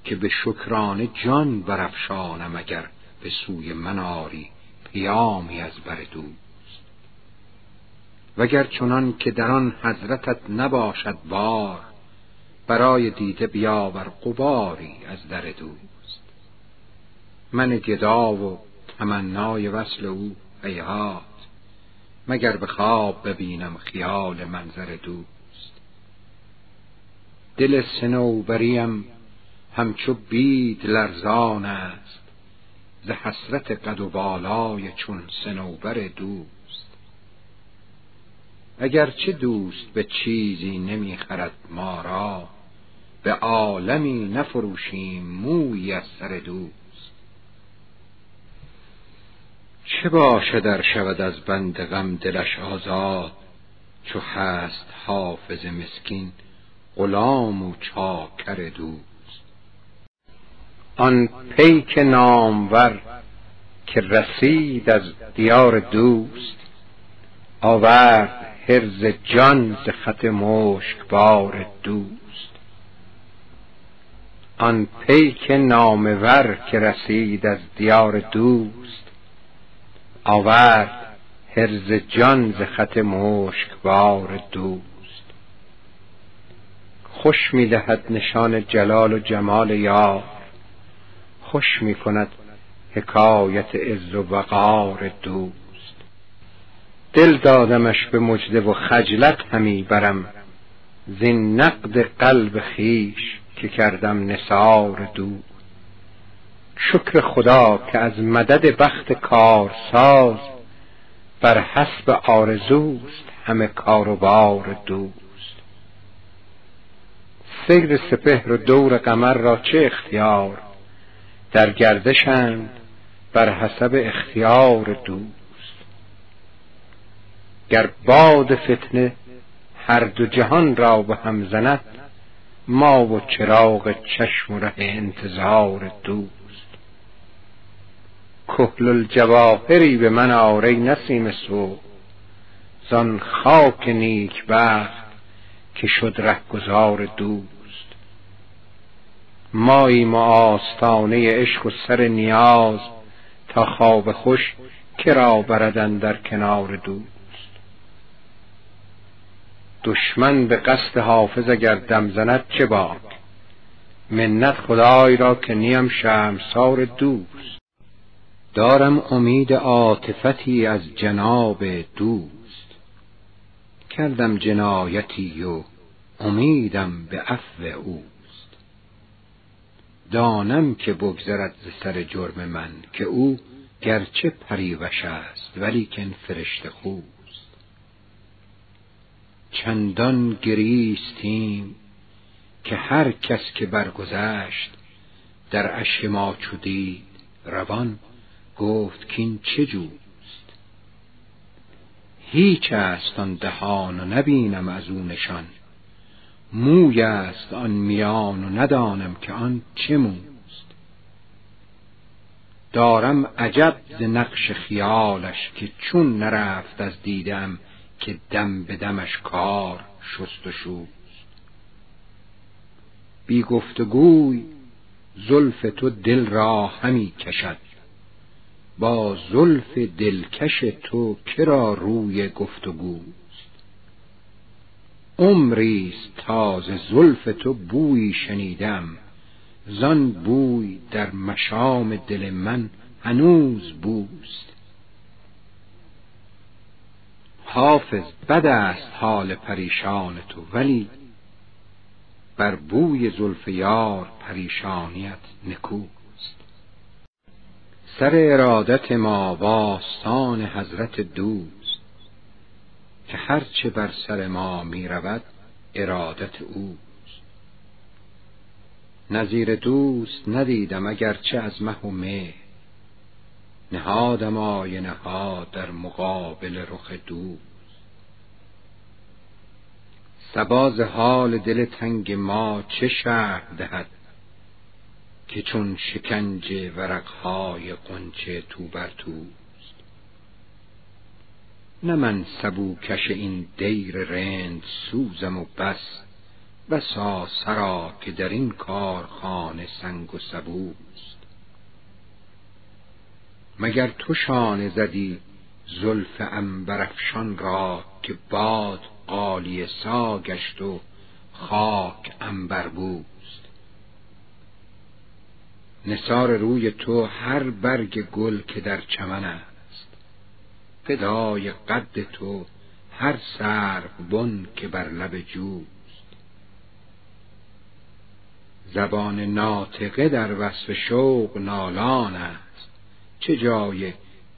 که به شکران جان برافشانم اگر به سوی من آری پیامی از بر دوست. وگر چنان که در آن حضرتت نباشد بار برای دیده بیاور قباری از در دوست. من گدا و تمنای وصل او هیهات مگر به خواب ببینم خیال منظر دوست. دل سنوبریم همچو بید لرزان است ز حسرت قد و بالای چون سنوبر دوست. اگر چه دوست به چیزی نمی‌خرد ما را به عالمی نفروشیم مویی از سر دوست. چه باشه در شود از بند غم دلش آزاد چو هست حافظ مسکین غلام و چاکر دوست. آن پیک نامور که رسید از دیار دوست آورد حرز جان ز خط مشک بار دوست. آن پیک نامور که رسید از دیار دوست آورد حرز جان ز خط مشک بار دوست. خوش می دهد نشان جلال و جمال یار خوش می کند حکایت عز و وقار دوست. دل دادمش به مجده و خجلت همی برم. زین نقد قلب خیش که کردم نثار دود شکر خدا که از مدد بخت کارساز بر حسب آرزوست همه کار و بار دوست. سیر سپهر و دور قمر را چه اختیار؟ در گردشند بر حسب اختیار دوست. گر باد فتنه هر دو جهان را به هم زند ما و چراغ چشم و ره انتظار دوست. کهل الجواهری به من آره نسیم سو زان خاک نیک بخت که شد رهگذار دوست. ماییم و آستانه عشق و سر نیاز تا خواب خوش کرا بردن در کنار دوست. دشمن به قصد حافظ اگر دم زند چه باد منت خدای را که نیم شرمسار دوست. دارم امید عاطفتی از جناب دوست. کردم جنایتی و امیدم به عفو اوست دانم که بگذرد ز سر جرم من که او گرچه پریوش است ولیکن فرشته خوست. چندان گریستیم که هر کس که برگذشت در اشک ما چودید روان گفت کین چه جوست. هیچ است آن دهان و نبینم از او نشان. موی است آن میان و ندانم که آن چه موست. دارم عجب ز نقش خیالش که چون نرفت از دیدم که دم به دمش کار شست و شوست. بی گفتگوی زلف تو دل را همی کشد. با زلف دلکش تو کرا روی گفتگوست عمریست تازه زلف تو بویی شنیدم. زان بوی در مشام دل من هنوز بوست. حافظ بد است حال پریشان تو ولی بر بوی زلف یار پریشانیت نکوست. سر ارادت ما واستان حضرت دوست. که هرچه بر سر ما می رود ارادت اوست. نظیر دوست ندیدم اگرچه از مه و مه. نهادم آینه ها در مقابل رخ دوست. صبا حال دل تنگ ما چه شرح دهد که چون شکنج ورقهای قنچه تو بر توست نه من سبوکش این دیر رند سوزم و بس بسا سرا که در این کارخانه سنگ و سبوست. مگر تو شانه زدی زلف عنبرافشان را که باد قالی سا گشت و خاک عنبر بوست؟ نثار روی تو هر برگ گل که در چمن فدای قد تو هر سرو بن که بر لب جوست. زبان ناطقه در وصف شوق نالان است. چه جای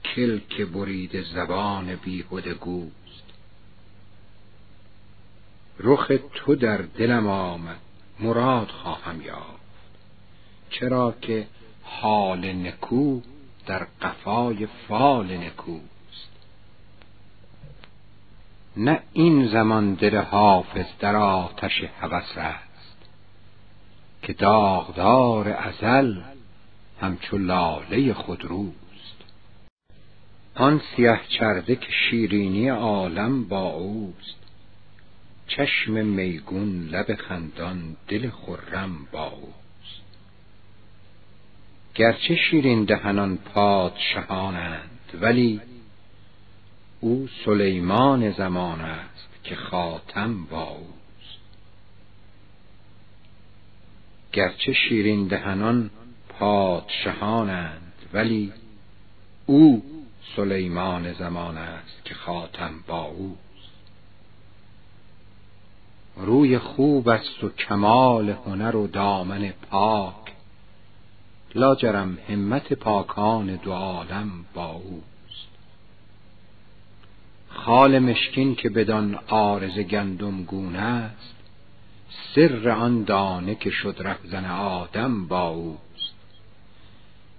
کلک برید زبان بیهوده گوست. رخ تو در دلم آمد مراد خواهم یافت. چرا که حال نکو در قفای فال نکوست نه این زمان دل حافظ در آتش هوس است که داغدار ازل همچو لاله خودروست آن سیه چرده که شیرینی عالم با اوست. چشم میگون لب خندان دل خرم با اوست. گرچه شیرین دهنان پادشهانند ولی او سلیمان زمان است که خاتم با اوست. گرچه شیرین دهنان پادشهانند ولی او سلیمان زمان است که خاتم با اوست. روی خوب است و کمال هنر و دامن پاک. لاجرم همت پاکان دو عالم با اوست خال مشکین که بدان آرز گندم گونه است سر آن دانه که شد رهزن آدم با اوست.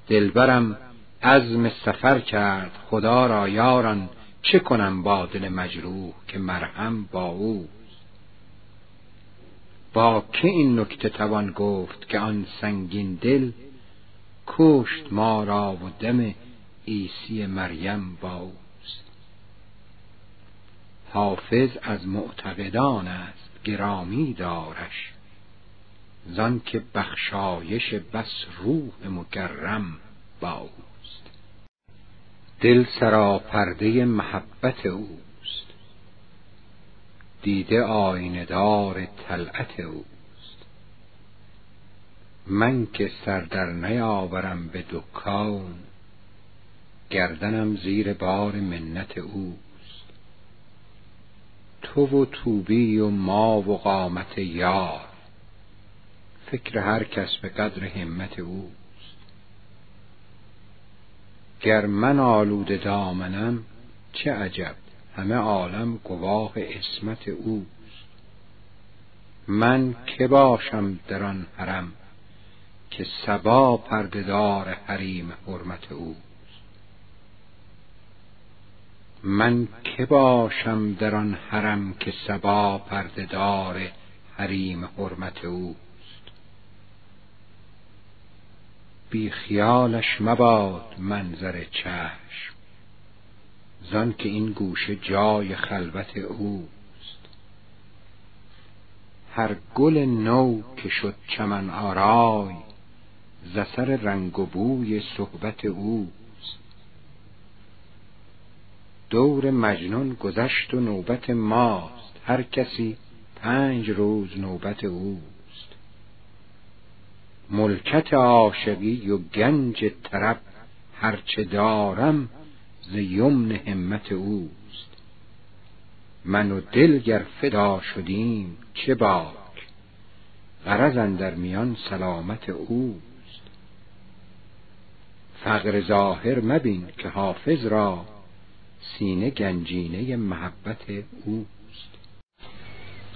دلبرم عزم سفر کرد خدا را یاران چه کنم با دل مجروح که مرهم با اوست. با که این نکته توان گفت که آن سنگین دل کشت ما را و دم عیسی مریم با اوست؟ حافظ از معتقدان است گرامی دارش. زان که بخشایش بس روح مکرم با اوست. دل سرا پرده محبت اوست. دیده آینه دار طلعت اوست. من که سر در نیاورم به دکان گردنم زیر بار منت اوست تو و توبی و ما و قامت یار. فکر هر کس به قدر همت اوست. گر من آلوده دامنم چه عجب همه عالم گواه اسمت اوست. من که باشم در آن حرم که سبا پردهدار حریم حرمت اوست. من که باشم در آن حرم که سبا پردهدار حریم حرمت اوست؟ بی خیالش مباد منظر چشم زان که این گوشه جای خلوت اوست. هر گل نو که شد چمن آرای ز اثر رنگ و بوی صحبت اوست دور مجنون گذشت و نوبت ماست. هر کسی پنج روز نوبت اوست. ملکت عاشقی و گنج طرب هرچه دارم ز یمن همت اوست. من و دل گر فدا شدیم چه باک؟ غرض اندر میان سلامت او فقر ظاهر مبین که حافظ را سینه گنجینه محبت اوست.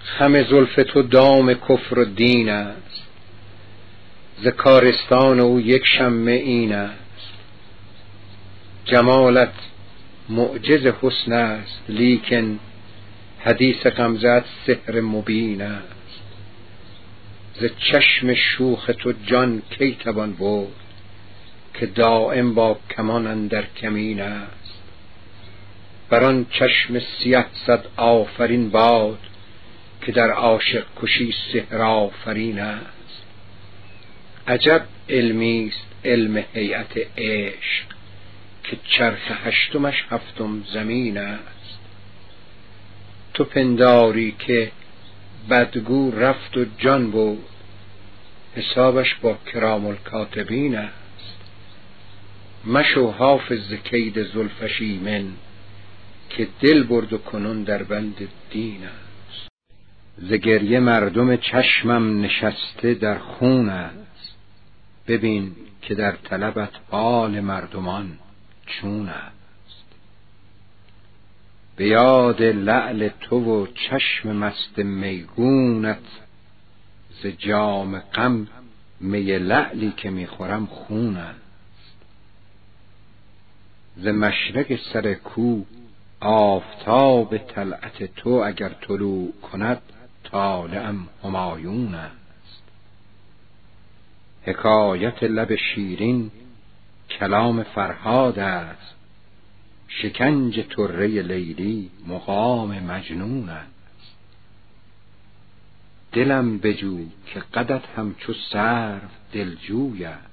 خم زلف تو دام کفر و دین است. ز کارستان او یک شمه این است. جمالت معجز حسن است لیکن حدیث غمزت سحر مبین است. ز چشم شوخ تو جان کی توان برد که دائم با کمان اندر کمین است. بر آن چشم سیه صد آفرین باد که در عاشق کشی سحر آفرین است. عجب علمی است علم هیئت عشق که چرخ هشتمش هفتم زمین است. تو پنداری که بدگو رفت و جان بود حسابش با کرام الکاتبین است. مشو حافظ کید زلفش ایمن که دل برد و کنون در بند دین است. ز گریه مردم چشمم نشسته در خون است. ببین که در طلبت حال مردمان چون است. به یاد لعل تو و چشم مست میگونت ز جام غم می لعلی که می‌خورم خون است. ز مشرق سر کو آفتاب طلعت تو اگر طلوع کند طالعم همایون است. حکایت لب شیرین کلام فرهاد است. شکنج طره لیلی مقام مجنون است. دلم بجو که قدت همچو سرو دلجوی است.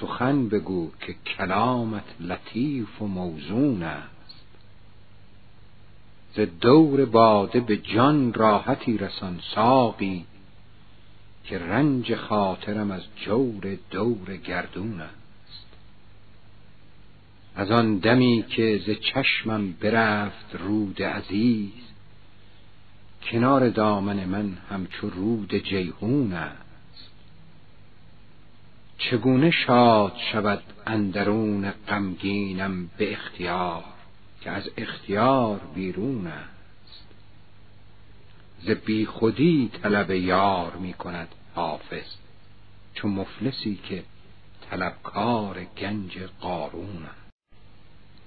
سخن بگو که کلامت لطیف و موزون است. ز دور باده به جان راحتی رسان ساقی که رنج خاطرم از جور دور گردون است. از آن دمی که ز چشمم برفت رود عزیز کنار دامن من همچو رود جیهون است. چگونه شاد شود اندرون غمگینم به اختیار که از اختیار بیرون است. ز بی خودی طلب یار می کند حافظ چو مفلسی که طلبکار گنج قارون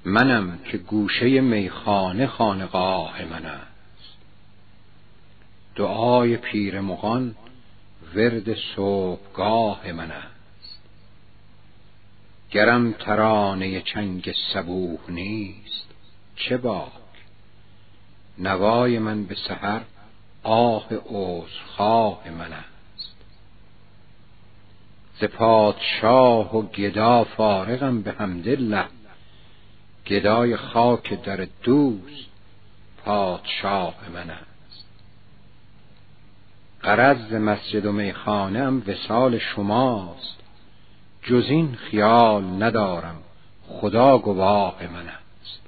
منم که گوشه میخانه خانقاه من است. دعای پیر مغان ورد صبحگاه من است. گرم ترانه چنگ صبوح نیست. چه باک؟ نوای من به سحر آه عذرخواه من است. ز پادشاه و گدا فارغم به حمدالله. گدای خاک در دوست پادشاه من است. غرض مسجد و میخانه ام وصال شماست. جز این خیال ندارم. خدا گواه من است.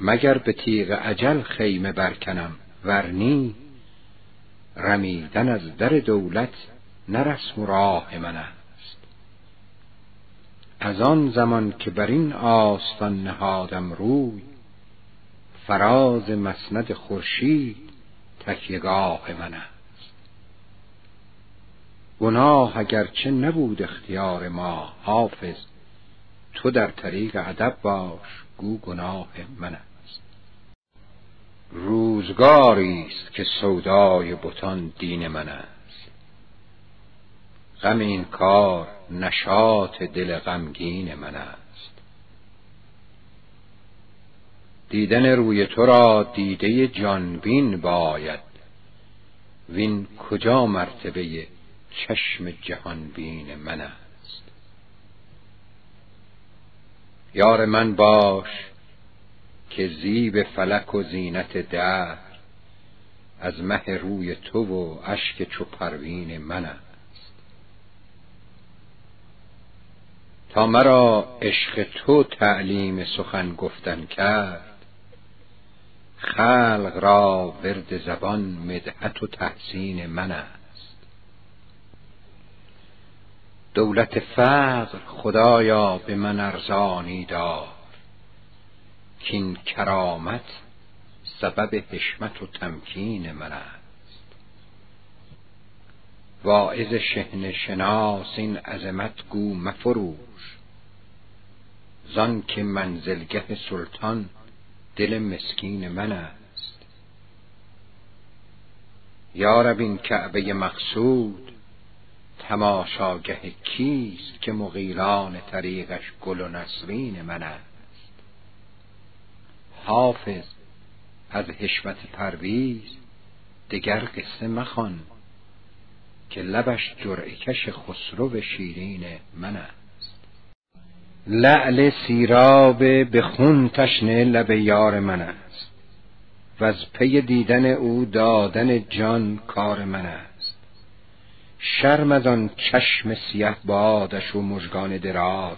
مگر به تیغ اجل خیمه برکنم؟ ورنی رمیدن از در دولت نه رسم و راه من است. از آن زمان که بر این آستان نهادم روی فراز مسند خورشید تکیگاه من است. گناه اگرچه نبود اختیار ما حافظ تو در طریق ادب باش گو گناه من است. روزگاری است که سودای بتان دین من است. غم این کار نشاط دل غمگین من است. دیدن روی تو را دیده جانبین باید. وین کجا مرتبه چشم جهان بین من است. یار من باش که زیب فلک و زینت در از مه روی تو و اشک چو پروین من است. تا مرا عشق تو تعلیم سخن گفتن کرد خلق را ورد زبان مدحت و تحسین من است. دولت فقر خدایا به من ارزانی دار کین کرامت سبب حشمت و تمکین من است. واعظ شهن شناس این عظمت گو مفروش. زان که منزلگه سلطان دل مسکین من است. یارب این کعبه مقصود تماشاگه کیست که مغیلان طریقش گل و نسرین من است؟ حافظ از حشمت پرویز دگر قصه مخوان که لبش جرعه کش خسرو شیرین من است. لعل سیراب به خون تشنه لب یار من است. و از پی دیدن او دادن جان کار من است. شرم از آن چشم سیه بادش و مژگان دراز.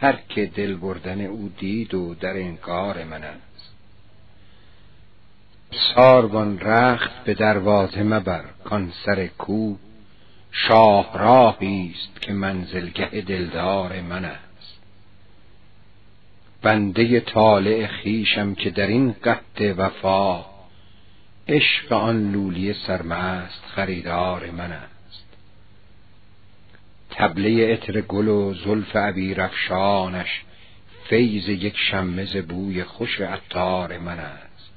هر که دل بردن او دید و در انکار من است. ساربان رخت به دروازه مبر کان سر کو شاهراهی است که منزلگه دلدار من است. بنده طالع خویشم که در این قد وفا عشق آن لولی سرمست خریدار من است. تبله عطر گل و زلف عبیرافشانش فیض یک شمه ز بوی خوش عطار من است.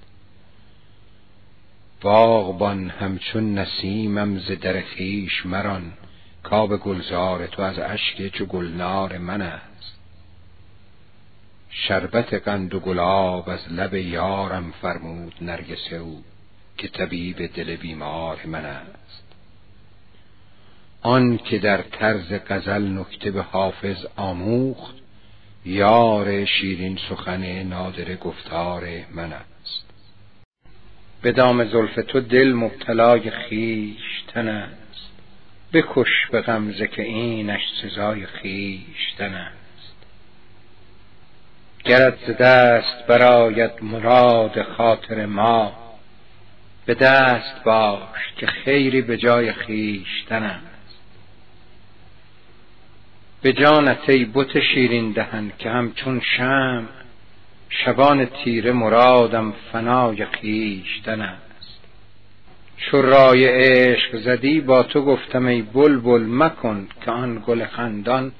باغبان همچون نسیمم ز در خویش مران کاب گلزار تو از اشک چو گلنار من است. شربت قند و گلاب از لب یارم فرمود نرگس او که طبیب دل بیمار من است. آن که در طرز غزل نکته به حافظ آموخت یار شیرین سخن نادر گفتار من است. به دام زلف تو دل مبتلای خویشتن است. بکش به غمزه که اینش سزای خویشتن است. گرت ز دست برآید مراد خاطر ما. به دست باش که خیری به جای خیشتن است. به جانت ای بت شیرین دهن که همچون شم شبان تیره مرادم فنای خیشتن است. چو رای عشق زدی با تو گفتم ای بلبل مکن که آن گل خندان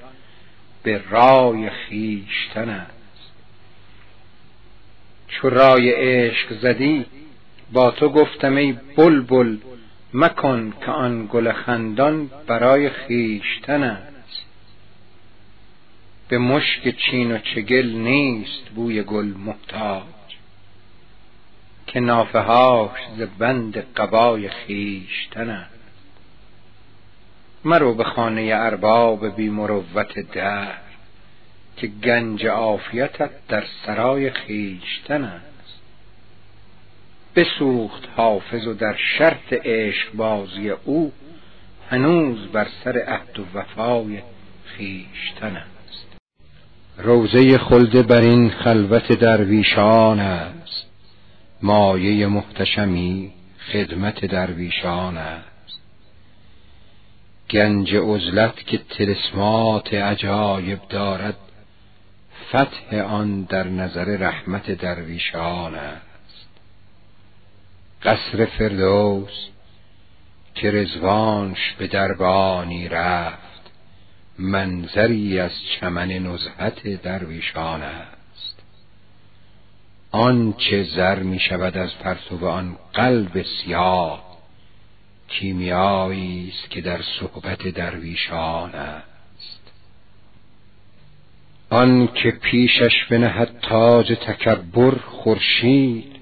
به رای خیشتن است. چو رای عشق زدی با تو گفتم ای بلبل مکن که آن گل خندان برای خیشتن است. به مشک چین و چگل نیست بوی گل محتاج که نافه ز بند قبای خیشتن است مرو به خانه ارباب بی مروت در که گنج عافیتت در سرای خیشتن است بسوخت حافظ و در شرط عشق بازی او هنوز بر سر عهد و وفای خیشتن روزه خلد بر این خلوت درویشان است. مایه محتشمی خدمت درویشان است. گنج عزلت که تلسمات عجایب دارد فتح آن در نظر رحمت درویشان است. قصر فردوس که رزوانش به دربانی رفت منظری از چمن نزهت درویشان است. آنچه زر می شود از پرتو آن قلب سیاه کیمیایی است که در صحبت درویشان است. آن که پیشش بنهد تاج تکبر خورشید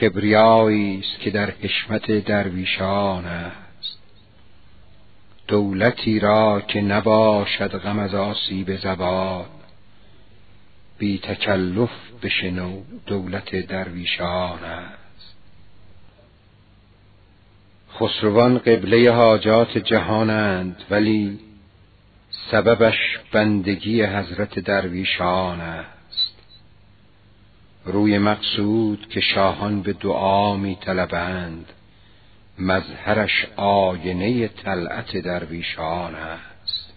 کبریایی است که در حشمت درویشان است. دولتی را که نباشد غم از آسیب زبان بی تکلف بشنو دولت درویشان است. خسروان قبله حاجات جهانند ولی سببش بندگی حضرت درویشان است. روی مقصود که شاهان به دعا می طلبند مظهرش آینه طلعت درویشان است.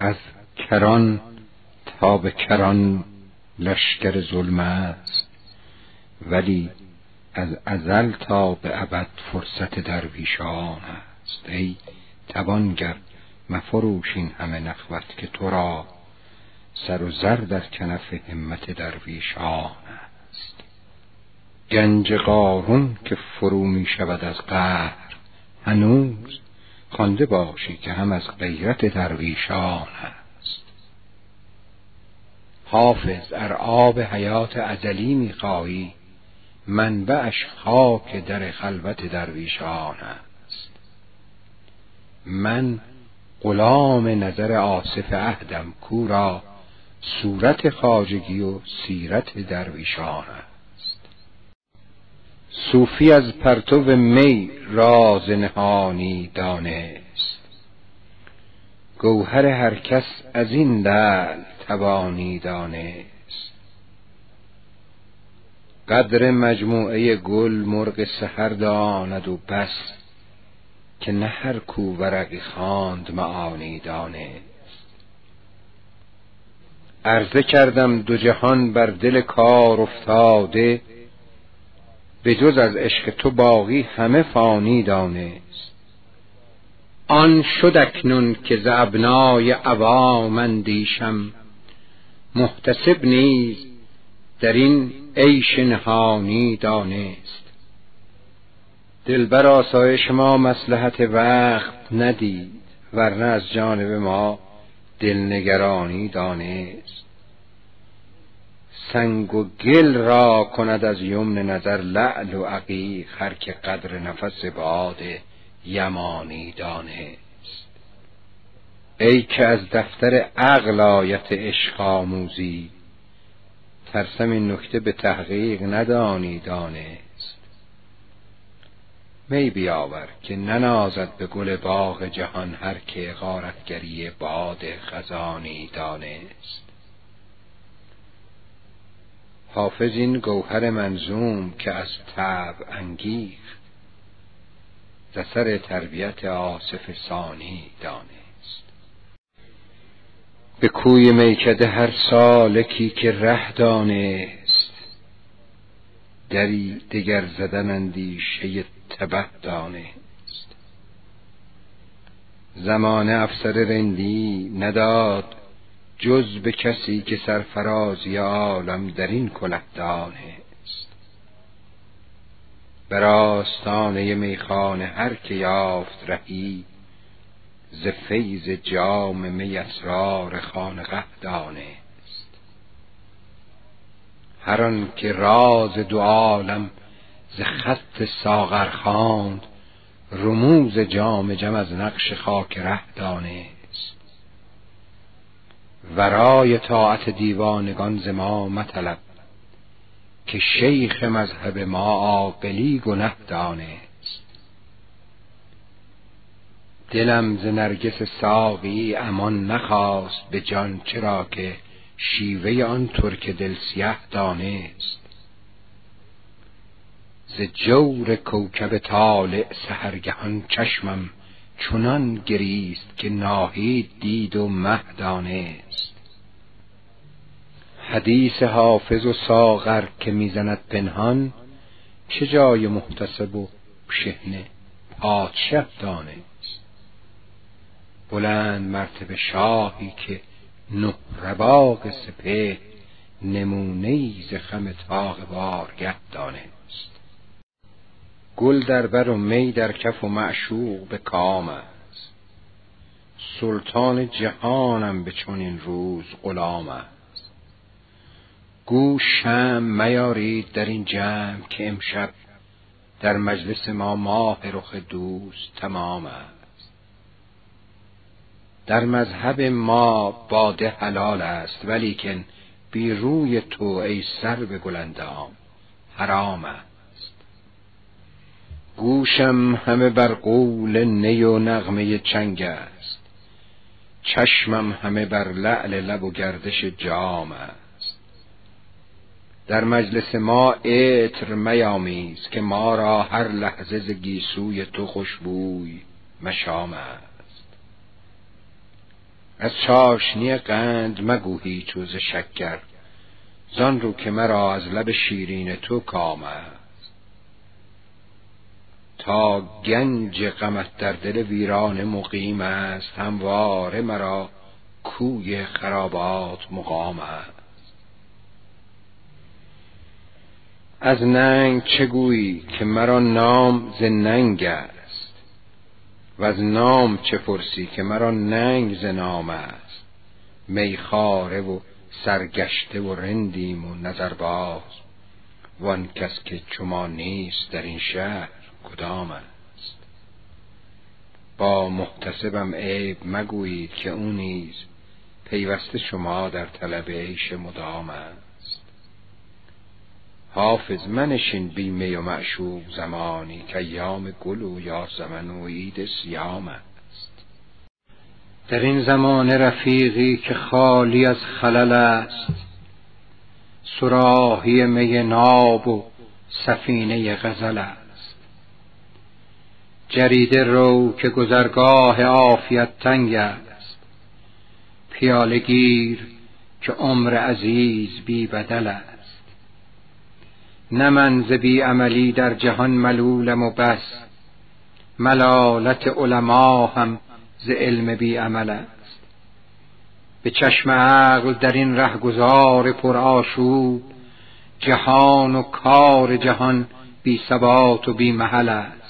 از کران تا به کران لشکر ظلم است. ولی از ازل تا به ابد فرصت درویشان است. ای توانگر مفروش این همه نخوت که تو را سر و زر در کنف همت درویشان است گنج قارون که فرو می شود از قهر. هنوز خوانده باشی که هم از غیرت درویشان است حافظ ار آب حیات ازلی می‌خواهی. منبعش خاک در خلوت درویشان است من غلام نظر آصف عهدم کورا صورت خاجگی و سیرت درویشان است صوفی از پرتو می راز نهانی دانست. گوهر هر کس از این دل توانی دانست. قدر مجموعه گل مرغ سحر داند و بس که نه هر کو ورقی خواند معانی دانست. عرضه کردم دو جهان بر دل کار افتاده به جز از عشق تو باقی همه فانی دانست. آن شد اکنون که ز ابنای عوام اندیشم. محتسب نیز در این عیش نهانی دانست. دلبر آسایش ما مسلحت وقت ندید ورنه از جانب ما دلنگرانی دانست. سنگ و گل را کند از یمن نظر لعل و عقیق هر که قدر نفس باد یمانی دانست. ای که از دفتر عقل آیت عشق آموزی ترسم این نکته به تحقیق ندانی دانست. می بیاور که ننازد به گل باغ جهان هر که غارتگری باد خزانی دانست. حافظ این گوهر منظوم که از تب انگیخت. ز سر تربیت آصف ثانی دانست. به کوی میکده هر سالکی که ره دانست. دری دگر زدن اندیشه تبه دانست. زمان افسر رندی نداد جز به کسی که سرفرازی عالم در این کله دانست. بر آستانه میخانه هر که یافت رهی ز فیض جام می اسرار خانقه دانست. هر آن که راز دو عالم ز خط ساغر خواند رموز جام جم از نقش خاک ره دانست. ورای طاعت دیوانگان ز ما مطلب که شیخ مذهب ما عاقلی گنه دانست. دلم ز نرگس ساقی امان نخواست به جان چرا که شیوه آن ترک دل سیه دانست. ز جور کوکب طالع سحرگهان چشمم چنان گریست که ناهید دید و مه دانست. حدیث حافظ و ساغر که می‌زند پنهان چه جای محتسب و شهنه پادشه دانست. بلند مرتبه شاهی که نه رباق سپه نمونه ز خم تاق بارگه دانست. گل در بر و می در کف و معشوق به کام است. سلطان جهانم به چنین روز غلام است. گو شمع میارید در این جمع که امشب در مجلس ما ماه رخ دوست تمام است. در مذهب ما باده حلال است ولیکن بی روی تو ای سر به گلندام حرام است. گوشم همه بر قول نی و نغمه چنگ است. چشمم همه بر لعل لب و گردش جام است. در مجلس ما عطر میامیز که ما را هر لحظه ز گیسوی تو خوشبوی مشام است. از چاشنی قند مگو هیچ شکر زان رو که مرا از لب شیرین تو کام است. تا گنج غمت در دل ویران مقیم است همواره مرا کوی خرابات مقام است. از ننگ چگویی که مرا نام ز ننگ است؟ و از نام چه پرسی که مرا ننگ ز نام است؟ میخاره و سرگشته و رندیم و نظرباز وان کس که چما نیست در این شهر کدام است؟ با محتسبم عیب مگویید که او نیز پیوسته شما در طلب عیش مدام است. حافظ منشین بیمه و معشوق زمانی که ایام گل و یاسمن و عید سیام است. در این زمان رفیقی که خالی از خلل است سراحی می ناب و سفینه غزل است. جریده رو که گذرگاه عافیت تنگ است. پیاله گیر که عمر عزیز بی بدل است. نه من ز بی عملی در جهان ملولم و بس ملالت علما هم ز علم بی عمل است. به چشم عقل در این پر آشوب جهان و کار جهان بی ثبات و بی محل است.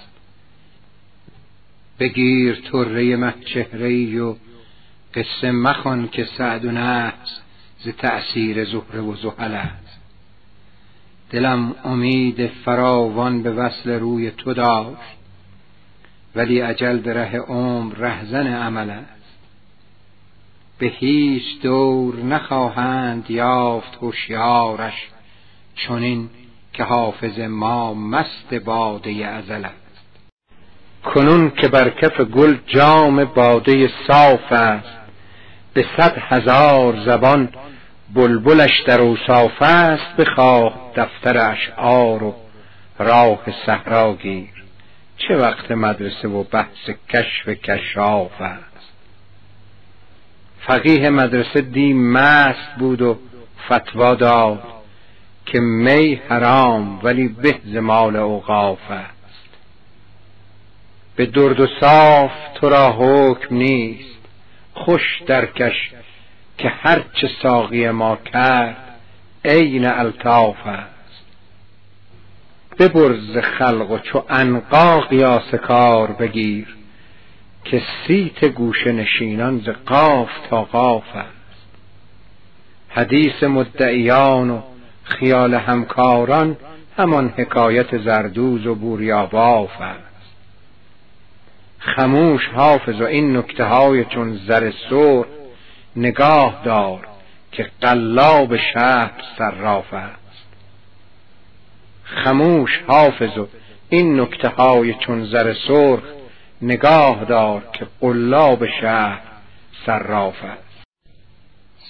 بگیر طره مه چهره و قصه مخوان که سعد و نحس ز تأثیر زهره و زحل است. دلم امید فراوان به وصل روی تو داشت ولی عجل به ره عمر رهزن عمل است. به هیچ دور نخواهند یافت هوشیارش چنین که حافظ ما مست باده ازل است. کنون که بر کف گل جام باده صاف است. به صد هزار زبان بلبلش در اوصاف است بخواه دفتر اشعار و راه صحرا گیر. چه وقت مدرسه و بحث کشف کشاف است؟ فقیه مدرسه دی مست بود و فتوا داد که می حرام ولی به زمال اوقاف است. به درد و صاف تو را حکم نیست. خوش درکش که هرچه ساقی ما کرد عین الطاف است. ببرز خلق و چو انقا قیاس کار بگیر که سیت گوشه نشینان ز قاف تا قاف است. حدیث مدعیان و خیال همکاران همان حکایت زردوز و بوریاباف است. خموش حافظ و این نکته های چون زر سر نگاه دار که قلاب شهر صراف است. خموش حافظ و این نکته های چون زر سرخ نگاه دار که قلاب شهر صراف است.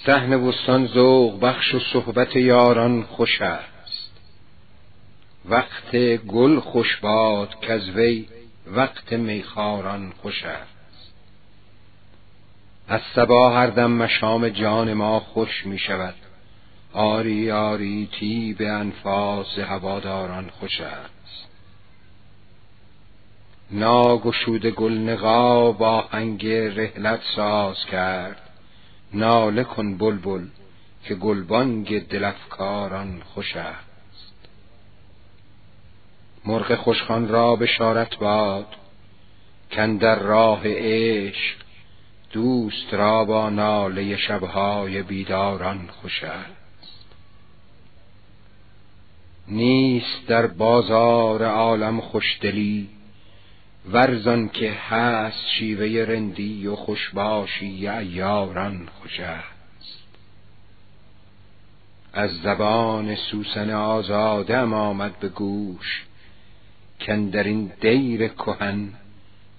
صحن بستان ذوق بخش و صحبت یاران خوش است. وقت گل خوش باد کز وی وقت میخاران خوش است. از صبا هر دم مشام جان ما خوش می شود آری آری تی به انفاس هواداران خوش است. ناگشود گل نقا با هنگ رحلت ساز کرد. ناله کن بلبل که گلبانگ دلفکاران خوش است. مرغ خوشخان را بشارت باد. در راه عشق دوست را با ناله شبهای بیداران خوش است. نیست در بازار عالم خوشدلی ورزان که هست شیوه رندی و خوشباشی یاران خوش است. از زبان سوسن آزادم آمد به گوش در این دیر کهن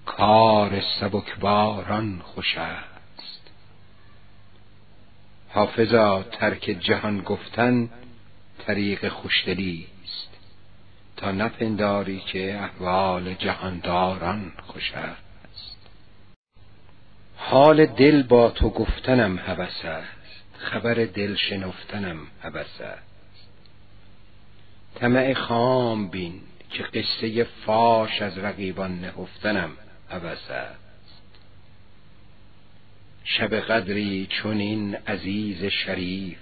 کار سبکباران خوش است. حافظا ترک جهان گفتن طریق خوشدلی است. تا نپنداری که احوال جهانداران خوش است. حال دل با تو گفتنم هوس است. خبر دل شنفتنم هوس است. طمع خام بین. که قصه فاش از رقیبان نهفتنم هوس است. شب قدری چونین عزیز شریف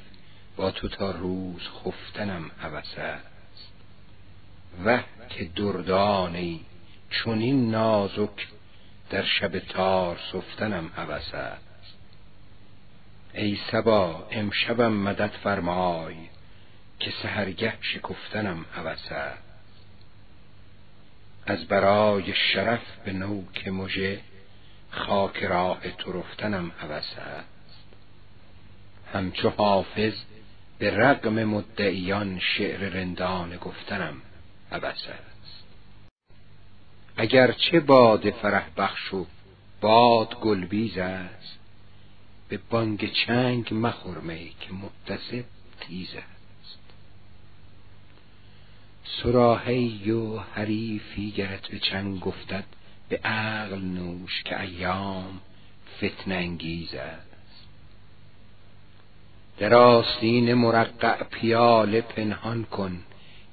با تو تا روز خفتنم هوس است. وه که دردانی چونین نازک در شب تار سفتنم هوس است. ای سبا امشبم مدد فرمای که سهرگه شکفتنم هوس است. از برای شرف به نوک مژه خاک راه تو رفتنم هوس است. همچو حافظ به رقم مدعیان شعر رندان گفتنم عبس است. اگر چه باد فرح بخش و باد گلبیز است به بانگ چنگ مخورمی که متصب تیز سراحی و حریفی گرت به چنگ گفتد به عقل نوش که ایام فتنه انگیز است. در آستین مرقع پیاله پنهان کن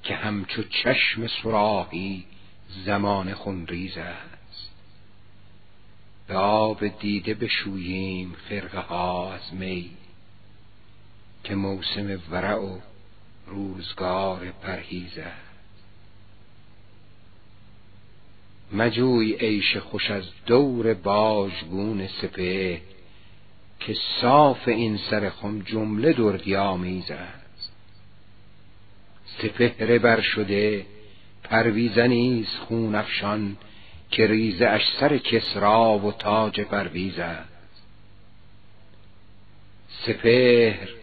که همچو چشم سراحی زمان خونریز است. به آب دیده بشوییم خرقه ها از می که موسم ورع و روزگار پرهیز است. مجوی عیش خوش از دور باژگون سپه که صاف این سر خم جمله دردی آمیز است. سپهره بر شده پرویزنی‌ست خون افشان که ریزه اش سر کسرا و تاج پرویز است. سپهر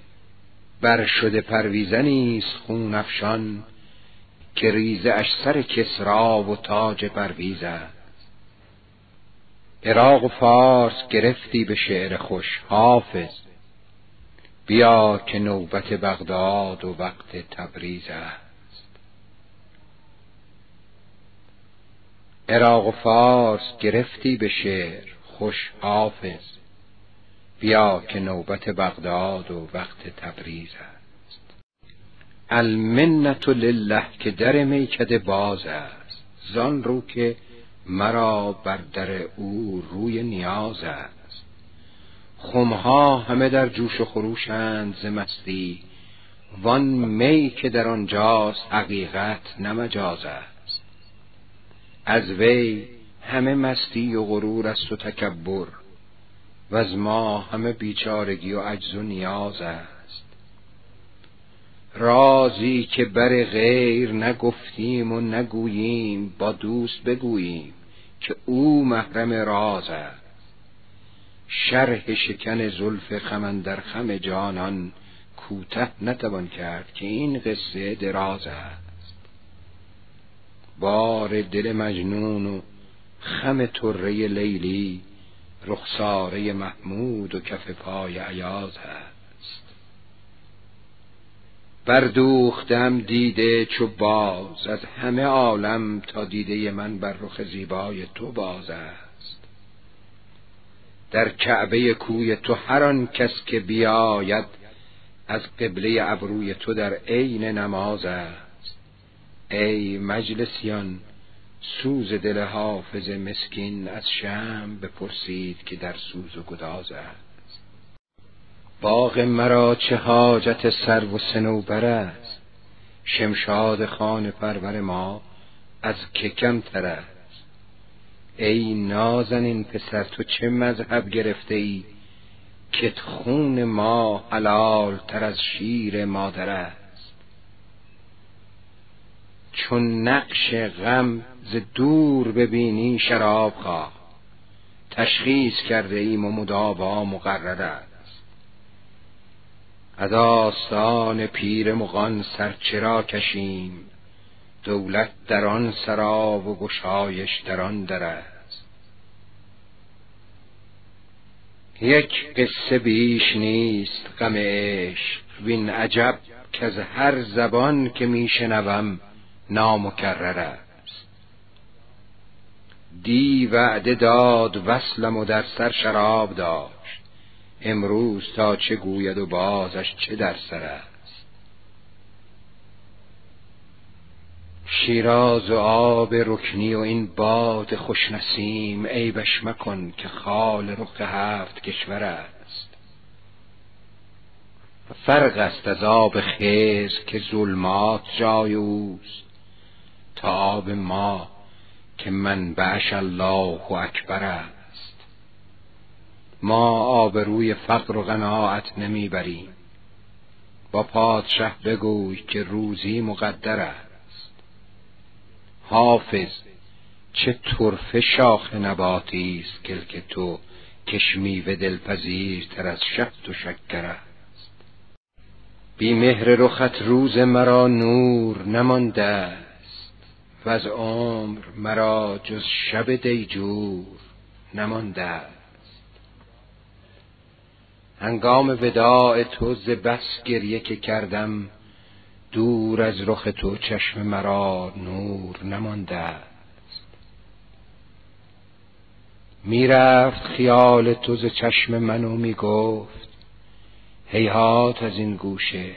بر شده پرویزنی‌ست خون افشان که ریزه اش سر کسرا و تاج پرویز است. عراق و فارس گرفتی به شعر خوش حافظ. بیا که نوبت بغداد و وقت تبریز است. عراق و فارس گرفتی به شعر خوش حافظ. بیا که نوبت بغداد و وقت تبریز است. المنت لله که در میکده باز است. زان رو که مرا بر در او روی نیاز است. خمها همه در جوش و خروشند ز مستی. وان می که در آنجاست حقیقت نمجاز است. از وی همه مستی و غرور است و تکبر. و از ما همه بیچارگی و عجز و نیاز است. رازی که بر غیر نگفتیم و نگوییم با دوست بگوییم که او محرم راز است. شرح شکن زلف خمن در خم جانان کوته نتوان کرد که این قصه دراز است. بار دل مجنون و خم طره لیلی رخساره محمود و کف پای عیاز است بردوختم دیده چو باز از همه عالم تا دیده من بر رخ زیبای تو باز است. در کعبه کوی تو هر آن کس که بیاید از قبله ابروی تو در عین نماز است. ای مجلسیان سوز دل حافظ مسکین از شم بپرسید که در سوز و گداز است باغ مرا چه حاجت سرو و سنوبر است؟ شمشاد خان پرور ما از که تر است؟ ای نازنین پسر تو چه مذهب گرفته ای که خون ما حلال تر از شیر مادر است؟ چون نقش غم ز دور ببینی شراب خواه. تشخیص کرده ایم و مداوا مقرر است. از آستان پیر مغان سر چرا کشیم؟ دولت در آن سرا و گشایش در آن در است. یک قصه بیش نیست غم عشق. وین عجب که از هر زبان که میشنوم نامکرر است. دی وعده داد وصلم و در سر شراب داشت. امروز تا چه گوید و بازش چه در سر است. شیراز و آب رکنی و این باد خوشنسیم عیبش مکن که خال رخ هفت کشور است. فرق است از آب خیز که ظلمات جای اوست تا آب ما که منبعش الله اکبر است. ما آبروی فقر و قناعت نمی‌بریم. با پادشه بگوی که روزی مقدر است. حافظ چه طرفه شاخ نباتی است کلک تو کشمی و دلپذیرتر از شهد و شکر است. بی مهر رخت روز مرا نور نمانده و از عمر مرا جز شب دیجور نمانده است. هنگام وداع تو ز بس گریه که کردم دور از رخ تو چشم مرا نور نمانده است. می‌رفت خیال تو ز چشم من و می‌گفت هیهات از این گوشه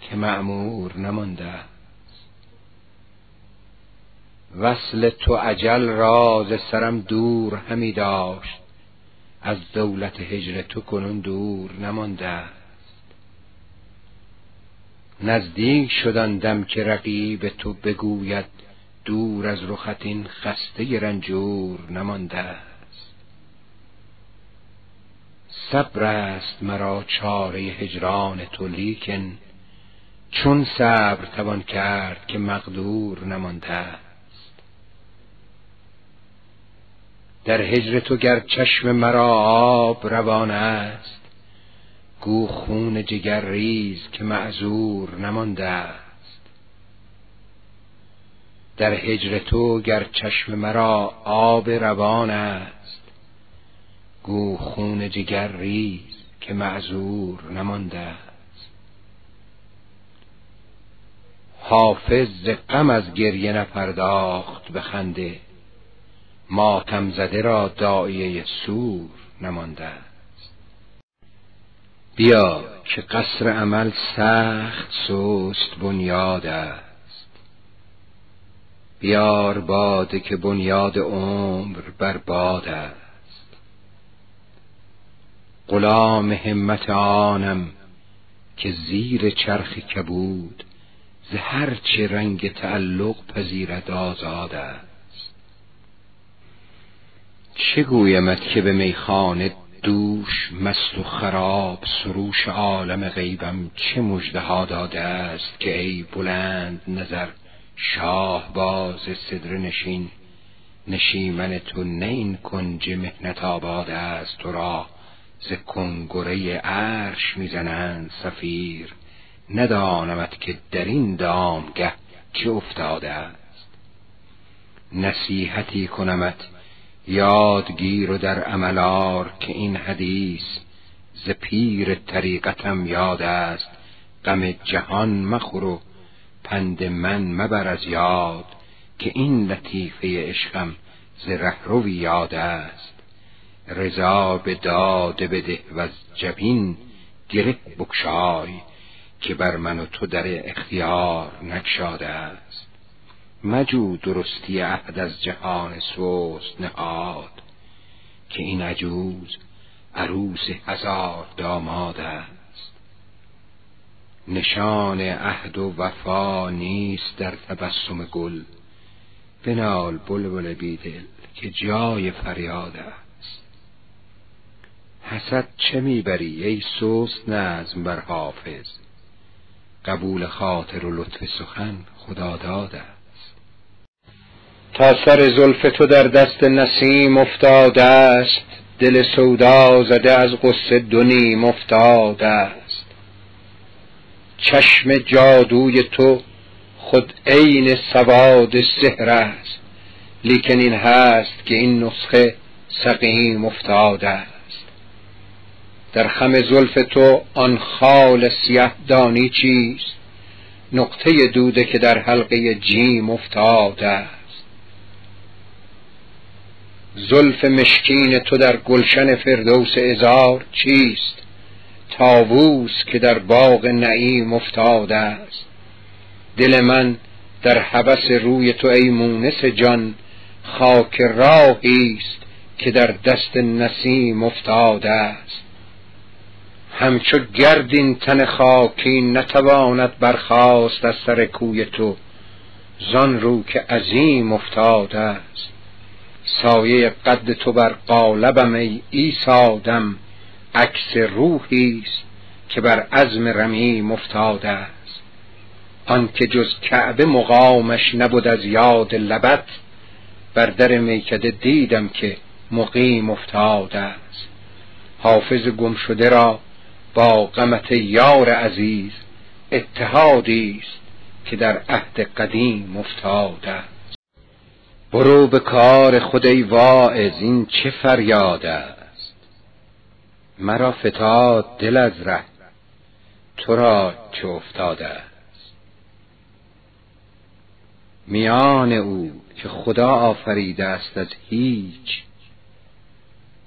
که معمور نمانده وصل تو اجل راز سرم دور همی داشت. از دولت هجر تو کنون دور نمانده است. نزدیک شدن دم که رقیب تو بگوید دور از رخت این خسته رنجور نمانده است. صبر است مرا چاره هجران تو لیکن چون صبر توان کرد که مقدور نمانده در هجر تو گر چشم مرا آب روان است گو خون جگر ریز که معذور نمانده است. در هجر تو گر چشم مرا آب روان است گو خون جگر ریز که معذور نمانده است. حافظ ز غم از گریه نپرداخت به خنده ماتم زده را داعیه سور نمانده است. بیا که قصر عمل سخت سست بنیاد است. بیار باده که بنیاد عمر برباد است. غلام همت آنم که زیر چرخ کبود ز هر چه رنگ تعلق پذیرد آزاد است. چه گویمت که به میخانه دوش مست و خراب سروش عالم غیبم چه مژده ها داده است که ای بلند نظر شاه باز صدر نشین؟ نشیمن تو نه این کنج مهنت آباد است تو را ز کنگره عرش می‌زنند سفیر. ندانمت که در این دامگه چه افتاده است. نصیحتی کنمت یادگیر و در عملار که این حدیث ز پیر طریقتم یاد است. غم جهان مخور و پند من مبر از یاد که این لطیفه عشقم ز رهروی یاد است. رضا به داده بده و از جبین گره بکشای که بر من و تو در اختیار نگشاده است. مجو درستی عهد از جهان سوست نهاد که این عجوز عروس هزار داماد است. نشان عهد و وفا نیست در تبسم گل بنال بلبل بیدل که جای فریاد است. حسد چه می‌بری ای سوست نظم بر حافظ؟ قبول خاطر و لطف سخن خدا داده است. تا سر زلف تو در دست نسیم افتاده است دل سودا زده از قصه دونیم افتاده است. چشم جادوی تو خود عین سواد سحر است لیکن این هست که این نسخه سقیم افتاده است. در خم زلف تو آن خال سیه دانی چیست؟ نقطه دوده که در حلقه جیم افتاده است. زلف مشکین تو در گلشن فردوس ازار چیست؟ تاووس که در باغ نعیم افتاده است. دل من در حبس روی تو ای مونس جان خاک راهی است که در دست نسیم افتاده است. همچو گردین تن خاکی نتواند برخاست از سر کوی تو زان رو که عظیم افتاده است. سایه قد تو بر قالبم ای ایسادم عکس روحی است که بر عزم رمیم افتاده است. آنکه جز کعبه مقامش نبود از یاد لبت بر در میکده دیدم که مقیم افتاده است. حافظ گم شده را با غمت یار عزیز اتحادی است که در عهد قدیم افتاده است. برو به کار خود ای واعظ این چه فریاد است؟ مرا فتاد دل از ره تو را چه افتاده است؟ میان او که خدا آفریده است از هیچ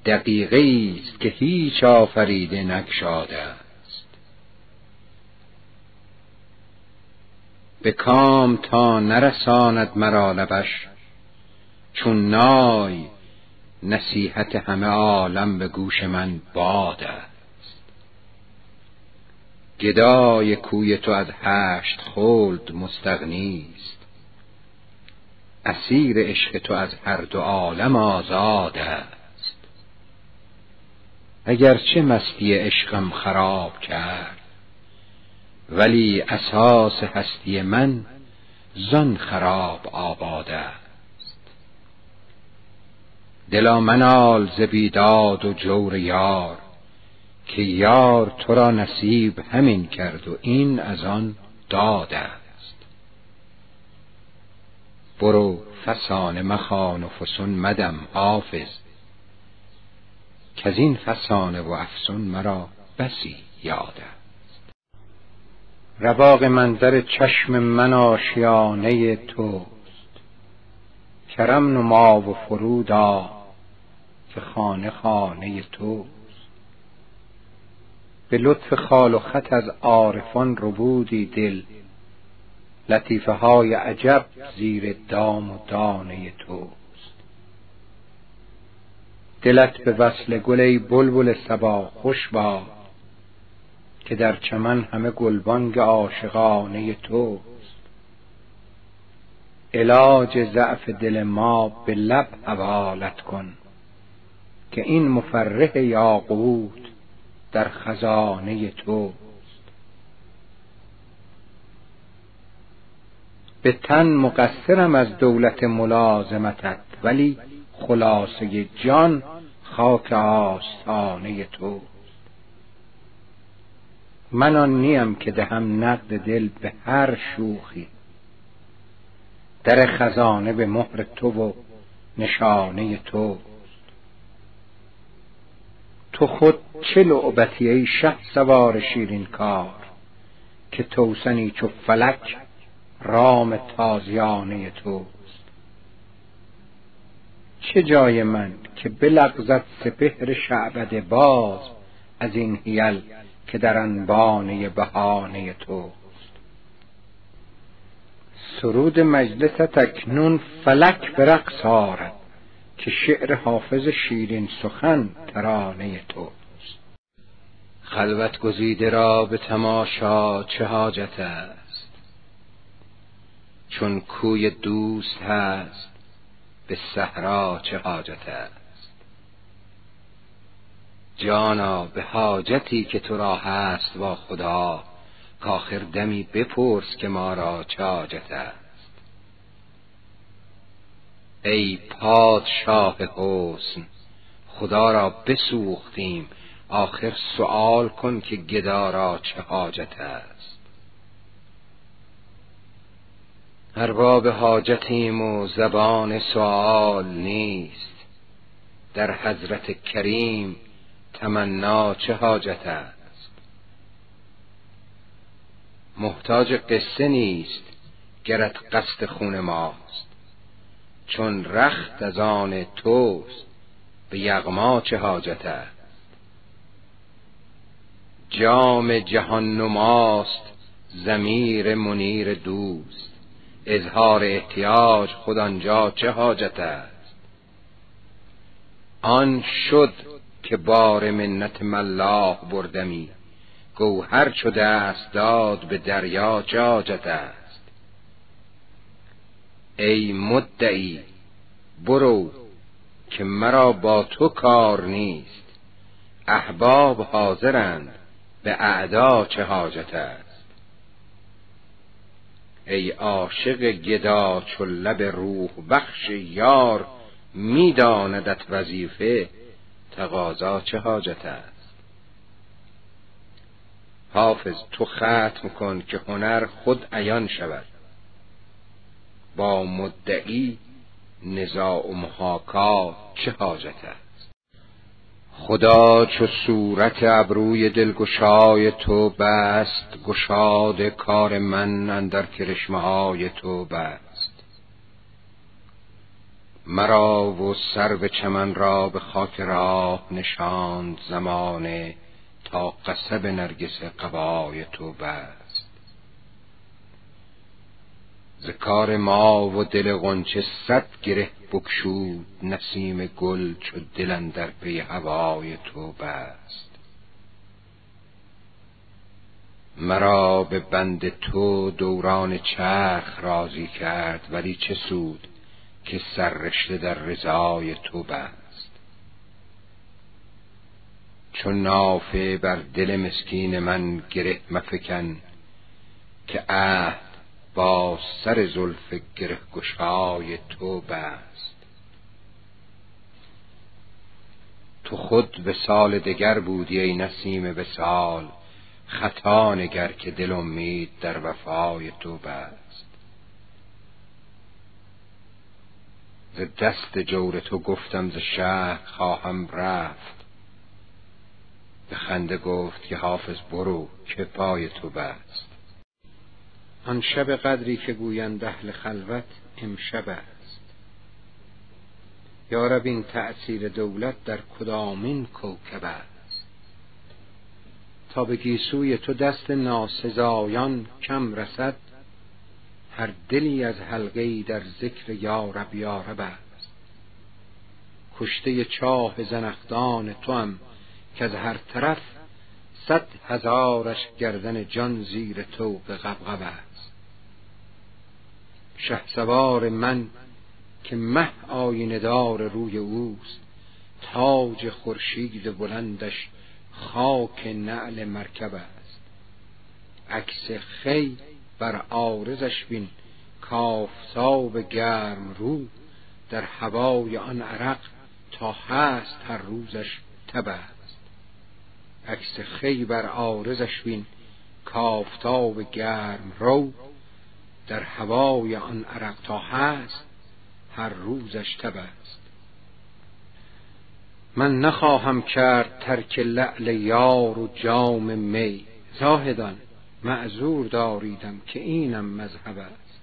دقیقه است که هیچ آفریده نگشاده است. به کام تا نرساند مرا لبش چون نای نصیحت همه عالم به گوش من باد است. گدای کوی تو از هشت خلد مستغنی است. اسیر عشق تو از هر دو عالم آزاد است. اگرچه مستی عشقم خراب کرد ولی اساس هستی من زان خراب آباد است. دلا منال ز بیداد و جور یار که یار تو را نصیب همین کرد و این از آن داد است. برو فسانه مخوان و فسون مدم حافظ که از این فسانه و افسون مرا بسی یاد است. رواق منظر چشم من آشیانه توست کرم نما و فرودا که خانه خانه توست. به لطف خال و خط از عارفان ربودی دل. لطیفه های عجب زیر دام و دانه توست. دلت به وصل گل ای بلبل صبا خوش باد که در چمن همه گلبانگ عاشقانه توست. علاج ضعف دل ما به لب حوالت کن. که این مفرح یاقوت در خزانه توست. به تن مقصرم از دولت ملازمتت ولی خلاصه جان خاک آستانه توست. من آن نیم که دهم نقد دل به هر شوخی در خزانه به مهر تو و نشانه توست. تو خود چه لعبتی ای شه سوار شیرین کار که توسنی چو فلک رام تازیانه توست. چه جای من که بلغزد سپهر شعبد باز از این حیل که در انبانه بهانه توست. سرود مجلست اکنون فلک به رقص آرد. که شعر حافظ شیرین سخن ترانه توست. خلوت گزیده را به تماشا چه حاجت است؟ چون کوی دوست هست به صحرا چه حاجت است؟ جانا به حاجتی که تو را هست با خدا کاخر دمی بپرس که ما را چه حاجت است؟ ای پادشاه حسن خدا را بسوختیم. آخر سؤال کن که گدا را چه حاجت است. ارباب حاجتیم و زبان سؤال نیست. در حضرت کریم تمنا چه حاجت است؟ محتاج قصه نیست گرت قصد خون ماست. چون رخت از آن توست به یغما چه حاجت است؟ جام جهان نماست زمیر منیر دوست. اظهار احتیاج خود آنجا چه حاجت است؟ آن شد که بار منت ملاح بردمی گوهر چو دست داد به دریا چه حاجت است؟ ای مدعی برو که مرا با تو کار نیست. احباب حاضرند به اعدا چه حاجت است. ای عاشق گدا چو روح بخش یار میداندت وظیفه تقاضا چه حاجت است. حافظ تو ختم کن که هنر خود عیان شود. با مدعی نزاع و محاکا چه حاجت است؟ خدا چو صورت ابروی دلگشای تو بست گشاد کار من اندر کرشمه های تو بست. مرا و سرو چمن را به خاک راه نشاند زمانه تا قصب نرگس قبای تو بست. ز کار ما و دل غنچه صد گره بکشود نسیم گل چو دل در پی هوای تو بست. مرا به بند تو دوران چرخ راضی کرد ولی چه سود که سررشته در رضای تو بست. چون نافه بر دل مسکین من گره مفکن که عهد با سر زلف گره گشای تو بست. تو خود به سال دگر بودی ای نسیم سال خطا نگر که دل امید در وفای تو بست. ز دست جور تو گفتم ز شهر خواهم رفت. به خنده گفت که حافظ برو که پای تو بست. آن شب قدری که گویند اهل خلوت امشب است. یارب این تأثیر دولت در کدامین کوکب است؟ تا به گیسوی تو دست ناسزایان کم رسد هر دلی از حلقه در ذکر یارب یارب است. کشته چاه زنخدان تو هم که از هر طرف صد هزارش گردن جان زیر تو به غبغب است. سوار من که مه آینه دار روی اوست. تاج خورشید بلندش خاک نعل مرکب است. عکس خی بر عارضش بین کافتاب گرم رو. در هوای آن عرق تا هست هر روزش تب است. عکس خی بر عارضش بین کافتاب گرم رو. در هوای آن عرق تا هست هر روزش تب است. من نخواهم کرد ترک لعل یار و جام می. زاهدان معذور داریدم که اینم مذهب است.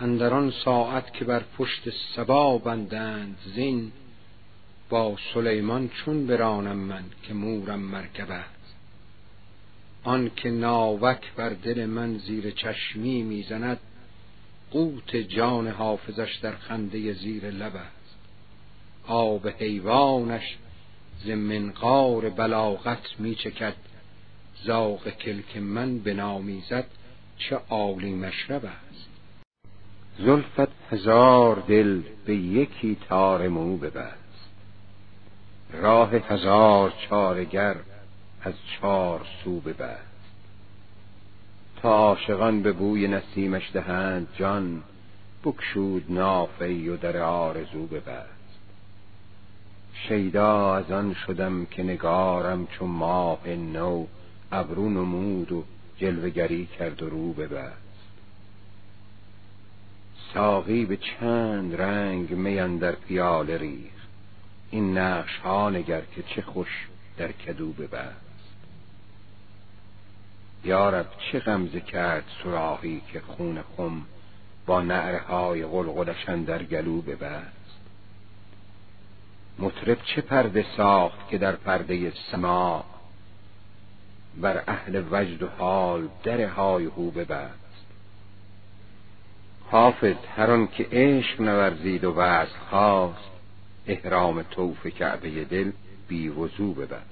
اندر آن ساعت که بر پشت سبا بندند زین با سلیمان چون برانم من که مورم مرکب است. آن که ناوک بر دل من زیر چشمی می‌زند قوت جان حافظش در خنده زیر لب است. آب حیوانش ز منقار بلاغت میچکد زاغ کلک من بنامیزد چه عالی مشرب است. زلفت هزار دل به یکی تار مو ببست. راه هزار چارگر از چار سو ببست تا عاشقان به بوی نسیمش دهند جان بکشود نافه و در آرزو ببست شیدا از آن شدم که نگارم چون ماه نو ابرو نمود و جلوگری کرد و رو ببست ساقی به چند رنگ میان در پیاله ریخ این نقش ها نگر که چه خوش در کدو ببست یارب چه غمزه کرد سراحی که خون خم با نعرهای غلغلش در گلو ببست؟ مطرب چه پرده ساخت که در پرده سما بر اهل وجد و حال در های هو ببست؟ حافظ هر که عشق نورزید و وصل خواست احرام توف کعبه دل بی وضو ببست.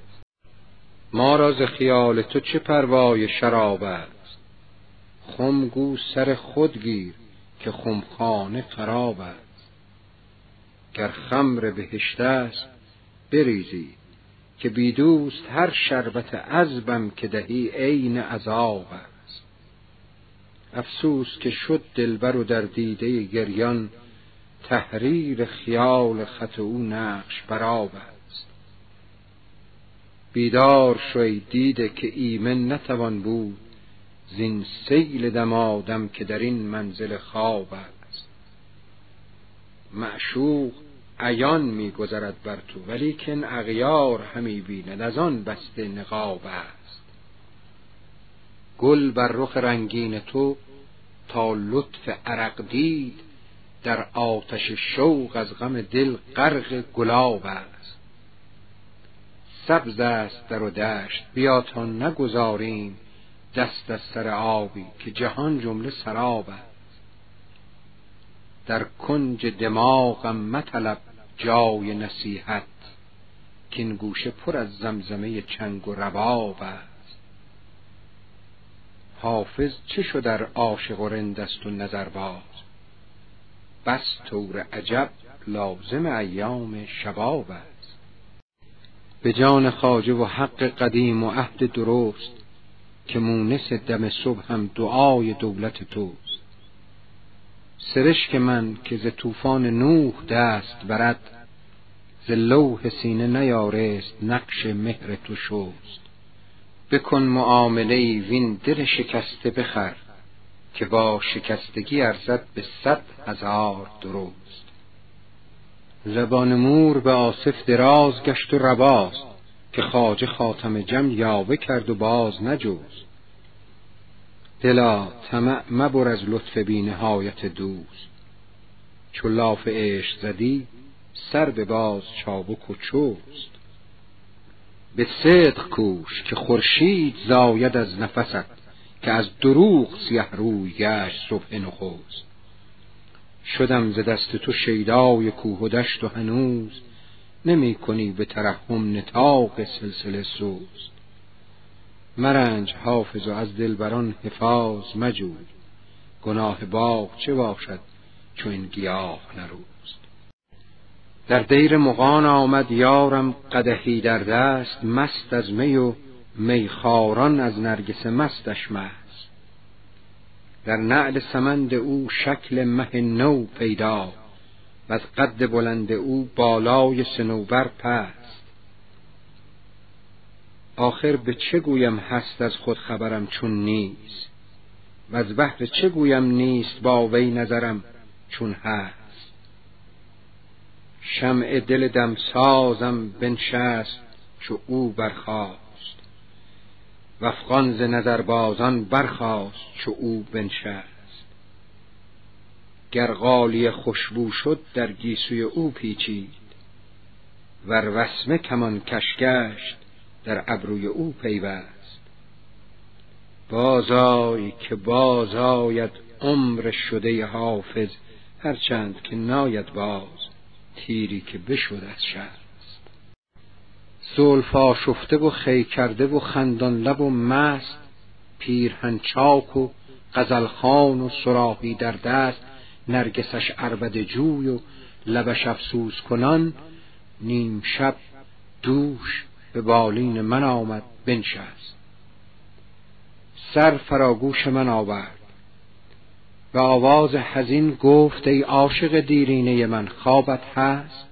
ما را ز خیال تو چه پروای شراب است؟ خم گو سر خود گیر که خمخانه خراب است. گر خمر بهشت است بریزی که بیدوست هر شربت عذبم که دهی عین عذاب است. افسوس که شد دلبر و در دیده گریان تحریر خیال خط او نقش است. بیدار شوی دیده که ایمن نتوان بود. زین سیل دمادم که در این منزل خواب است. معشوق عیان میگذرد بر تو ولیکن اغیار همی بیند. از آن بسته نقاب است. گل بر رخ رنگین تو تا لطف عرق دید. در آتش شوق از غم دل غرق گلاب است. سبز است در و دشت بیا تا نگذاریم دست از سر آبی که جهان جمله سراب است. در کنج دماغم مطلب جای نصیحت کین گوشه پر از زمزمه چنگ و رباب است. حافظ چه شد در عاشق و رندست و نظرباز بس طور عجب لازم ایام شباب است. به جان خواجه و حق قدیم و عهد درست که مونس دم صبح هم دعای دولت توست. سرشک من که ز طوفان نوح دست برد ز لوح سینه نیارست نقش مهر تو شست. بکن معامله وین دل شکسته بخر که با شکستگی ارزد به صد هزار درست. زبان مور به آصف دراز گشت و رباست که خواجه خاتم جم یاوه کرد و باز نجوست دلا طمع مبر از لطف بی نهایت دوست. چو لاف عشق زدی سر به باز چابک و چوست به صدق کوش که خورشید زاید از نفست که از دروغ سیه روی گشت صبح نخوست شدم ز دست تو شیدای کوه و دشت و هنوز نمی کنی به ترحم نتاق سلسله سوز. مرنج حافظ و از دلبران حفاظ مجوی گناه باغ چه باشد چو این گیاه نروست در دیر مغان آمد یارم قدحی در دست مست از می و میخاران از نرگس مستش مست. در نعل سمند او شکل مه نو پیدا و از قد بلند او بالای سنوبر پست. آخر به چه گویم هست از خود خبرم چون نیست؟ و از بحر چه گویم نیست با وی نظرم چون هست؟ شمع دل دمسازم بنشست چو او برخواست وفغان ز نظربازان برخاست چو او بنشست. گر غالی خوشبو شد در گیسوی او پیچید ور وسمه کمان کش گشت در ابروی او پیوست. بازای که بازاید عمر شده حافظ هرچند که ناید باز تیری که بشد از شست. زلفا شفته و خی کرده و خندان لب و مست پیرهن چاک و غزلخان و سراحی در دست نرگسش عربد جوی و لبش افسوس کنان نیم شب دوش به بالین من آمد بنشست. سر فراگوش من آورد و آواز حزین گفت ای عاشق دیرینه من خوابت هست؟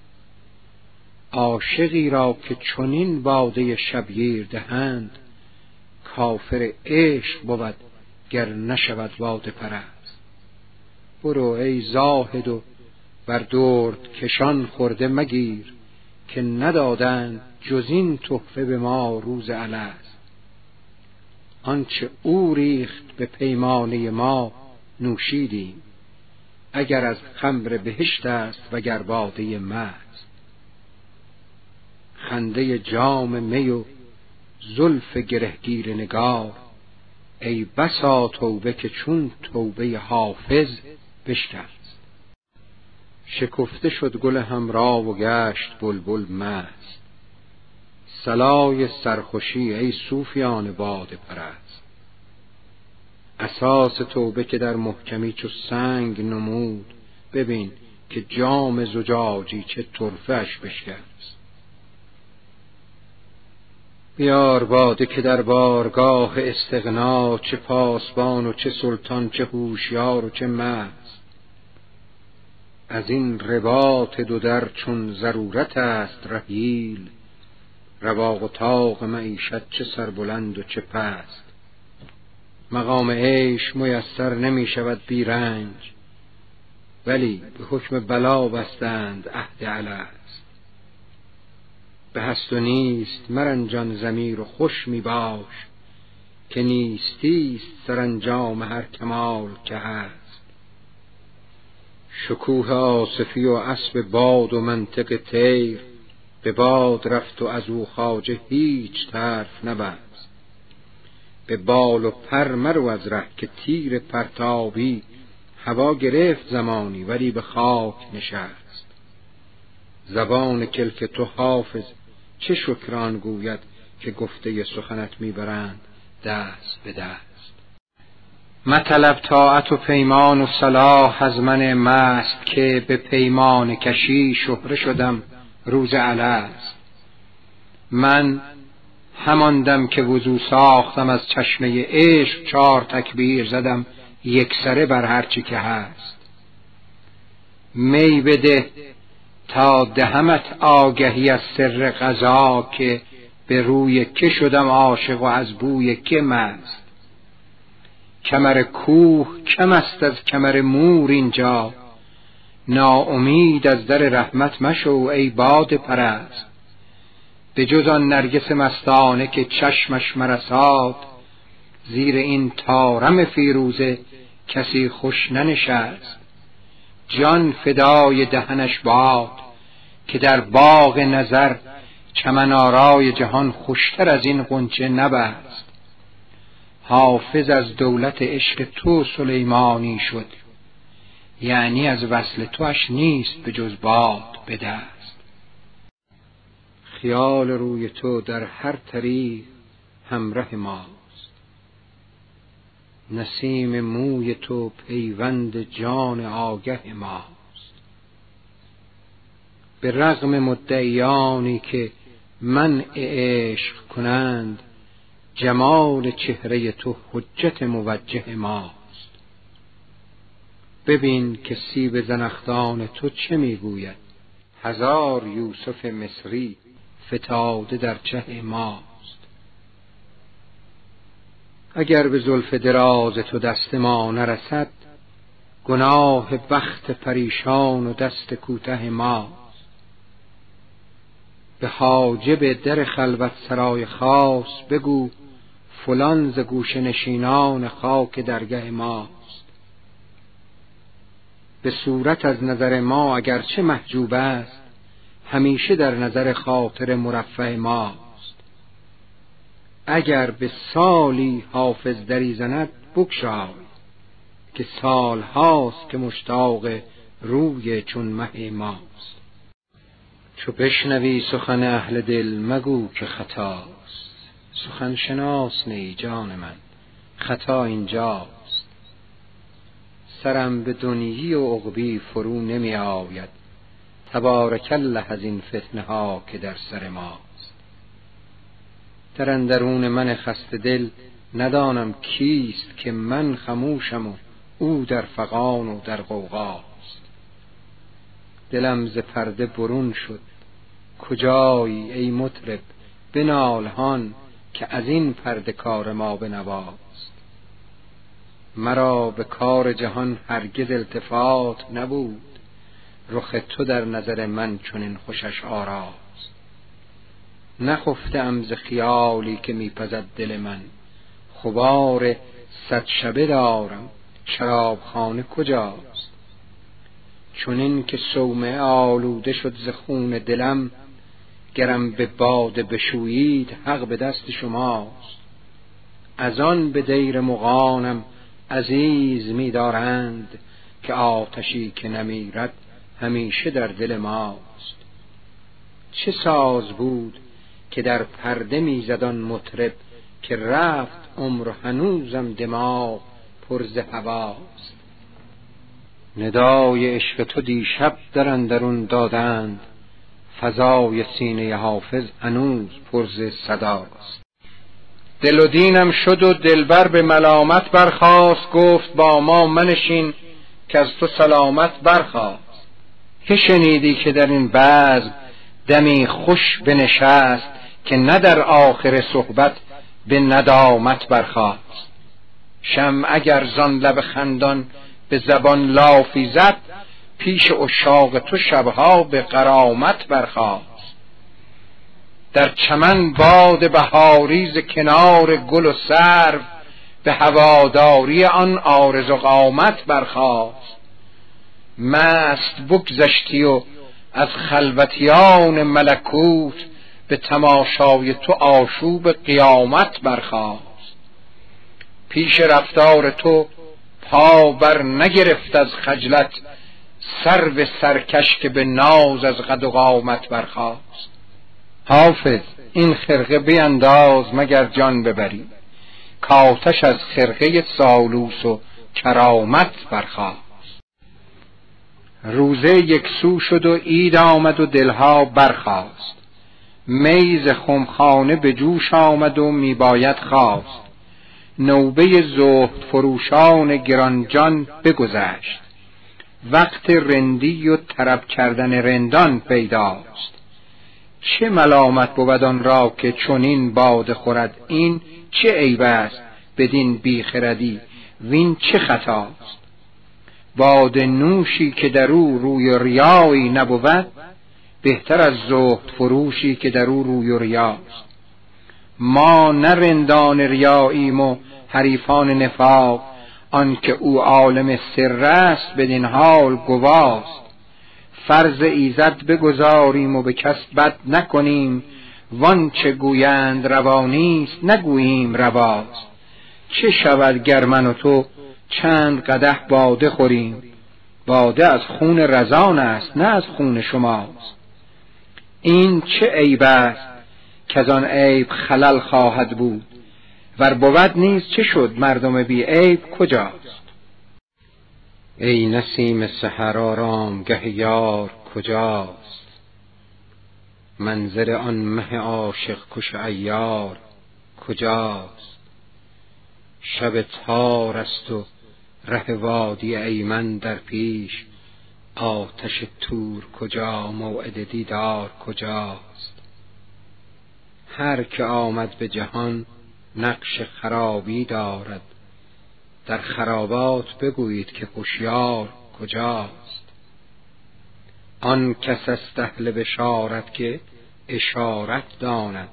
عاشقی را که چنین باده شبگیر دهند کافر عشق بود گر نشود باده پرست. برو ای زاهد و بر درد کشان خورده مگیر که ندادند جز این تحفه به ما روز الست. آنچه او ریخت به پیمانه ما نوشیدیم اگر از خمر بهشت است وگر باده مست. خنده جام می و زلف گرهگیر نگار. ای بسا توبه که چون توبه حافظ بشکست. شکفته شد گل همرا و گشت بلبل مست. صلای سرخوشی ای صوفیان باد پرست. اساس توبه که در محکمی چو سنگ نمود ببین که جام زجاجی چه طرفش بشکست. بیار باده که در بارگاه استغنا چه پاسبان و چه سلطان چه هوشیار و چه مست. از این رباط دو در چون ضرورت است رحیل رواق و طاق معیشت چه سربلند و چه پست. مقام عیش میسر نمی شود بی رنج ولی به حکم بلا بستند عهد الست به هست و نیست مرنجان زمیر و خوش می باش که نیستیست سرانجام هر کمال که هست. شکوه آصفی و اسب باد و منطق تیر به باد رفت و از او خواجه هیچ طرف نبست. به بال و پر مرو از ره که تیر پرتابی هوا گرفت زمانی ولی به خاک نشست. زبان کلک تو حافظ چه شکران گوید که گفته سخنت می‌برند دست به دست. مطلب طاعت و پیمان و صلاح از من مست که به پیمان کشی شهره شدم روز الست. من هماندم که وضو ساختم از چشمه عشق چهار تکبیر زدم یک سره بر هرچی که هست. می بده تا دهمت آگهی از سر غذا که به روی که شدم عاشق و از بوی که مست کمر کوه کم است از کمر مور اینجا. ناامید از در رحمت مشو ای باد پرست. به جز آن نرگس مستانه که چشمش مرساد زیر این تارم فیروزه کسی خوش ننشست. جان فدای دهنش باد که در باغ نظر چمن آرای جهان خوشتر از این قنچه نبست. حافظ از دولت عشق تو سلیمانی شد یعنی از وصل توش نیست به جز باد به دست. خیال روی تو در هر طریق همراه ماست. نسیم موی تو پیوند جان آگه ماست. به رغم مدعیانی که من عشق کنند جمال چهره تو حجت موجه ماست. ببین که سیب زنخدان تو چه می‌گوید. هزار یوسف مصری فتاده در چه ماست. اگر به زلف دراز تو دست ما نرسد گناه بخت پریشان و دست کوته ماست به حاجب در خلوت سرای خاص بگو فلان ز گوش نشینان خاک درگه ماست. به صورت از نظر ما اگرچه محجوب است همیشه در نظر خاطر مرفع ماست. اگر به سالی حافظ دری زند بکشای که سال هاست که مشتاق روی چون مه ماست. چو بشنوی سخن اهل دل مگو که خطاست. سخن شناس نی جان من خطا اینجاست. سرم به دنیی و عقبی فرو نمی آید. تبارک الله از این فتنه ها که در سر ماست. در اندرون من خسته دل ندانم کیست که من خموشم و او در فقان و در غوغاست. دلم ز پرده برون شد. کجایی ای مطرب؟ بنال هان که از این پرده کار ما بنواست. مرا به کار جهان هرگز التفات نبود. رخ تو در نظر من چنین خوشش آراست. نخفته ام ز خیالی که میپزد دل من. خبار صد شبه دارم. شرابخانه کجاست؟ چنین که سومه آلوده شد ز خون دلم گرم به باده بشویید حق به دست شماست. از آن به دیر مغانم عزیز میدارند که آتشی که نمیرد همیشه در دل ماست. چه ساز بود که در پرده می‌زد آن مطرب که رفت عمر هنوزم دماغ پرز هواست ندای عشق تو دیشب در اندرون دادند فضای سینه حافظ هنوز پرز صداست. دل و دینم شد و دلبر به ملامت برخواست گفت با ما منشین که از تو سلامت برخواست که شنیدی که در این بعض دمی خوش بنشست که نه در آخر صحبت به ندامت برخواست شم اگر زان لب خندان به زبان لافی زد پیش اشاق تو شبها به قرامت برخواست در چمن باد بهاریز کنار گل و سرو به هواداری آن آرز و قامت برخواست مست بگذشتی و از خلوتیان ملکوت به تماشای تو آشوب قیامت برخواست پیش رفتار تو پا بر نگرفت از خجلت سر سرکش که به ناز از قد و قامت برخواست حافظ این خرقه بینداز مگر جان ببری. کاتش از خرقه سالوس و کرامت برخواست روزه یک سو شد و عید آمد و دلها برخاست. میز خمخانه به جوش آمد و میباید خواست. نوبه زهد فروشان گرانجان بگذشت. وقت رندی و طرب کردن رندان پیداست. چه ملامت بود آن را که چنین باد خورد؟ این چه عیب است بدین بیخردی؟ وین چه خطاست؟ باد نوشی که در او روی ریایی نبود بهتر از زهد فروشی که در او روی ریاست. ما نه رندان ریاییم و حریفان نفاق آنکه او عالم سر است بدین حال گواست. فرض ایزد بگذاریم و به کس بد نکنیم وان چه گویند روانیست نگوییم رواست. چه شود گر من و تو چند قده باده خوریم؟ باده از خون رزان است نه از خون شماست. این چه عیب است که آن عیب خلل خواهد بود؟ ور بود نیز چه شد مردم بی عیب کجاست؟ ای نسیم سحر آرامگه یار کجاست؟ منظر آن مه عاشق کش ایار کجاست؟ شب تار است و ره وادی ایمن در پیش آتش تور کجا موعد دیدار کجاست؟ هر که آمد به جهان نقش خرابی دارد. در خرابات بگویید که هوشیار کجاست؟ آن کس است اهل بشارت که اشارت داند.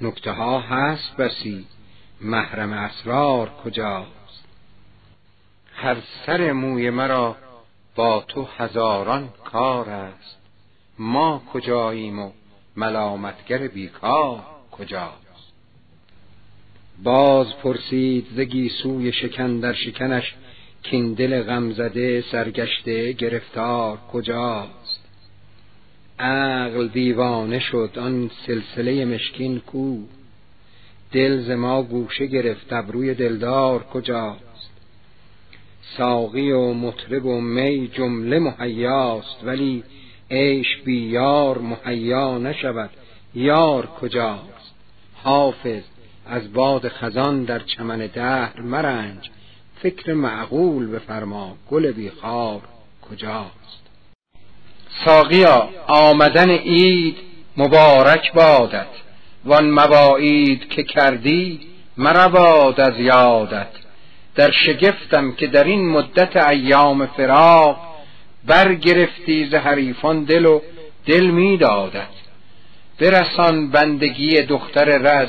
نکته ها هست بسی محرم اسرار کجاست؟ هر سر موی مرا با تو هزاران کار است. ما کجاییم و ملامتگر بیکار کجاست؟ باز پرسید ز گیسوی شکن در شکنش کین دل غمزده سرگشته گرفتار کجاست. عقل دیوانه شد آن سلسله مشکین کو. دل ز ما گوشه گرفت ابروی دلدار کجاست؟ ساقی و مطرب و می جمله مهیاست ولی عیش بی یار مهیا نشود. یار کجاست؟ حافظ از باد خزان در چمن دهر مرنج. فکر معقول بفرما گل بیخار کجاست؟ ساقیا آمدن عید مبارک بادت. وان مواعید که کردی مرباد از یادت. در شگفتم که در این مدت ایام فراق برگرفتی ز حریفان دل و دل میدادت برسان بندگی دختر رز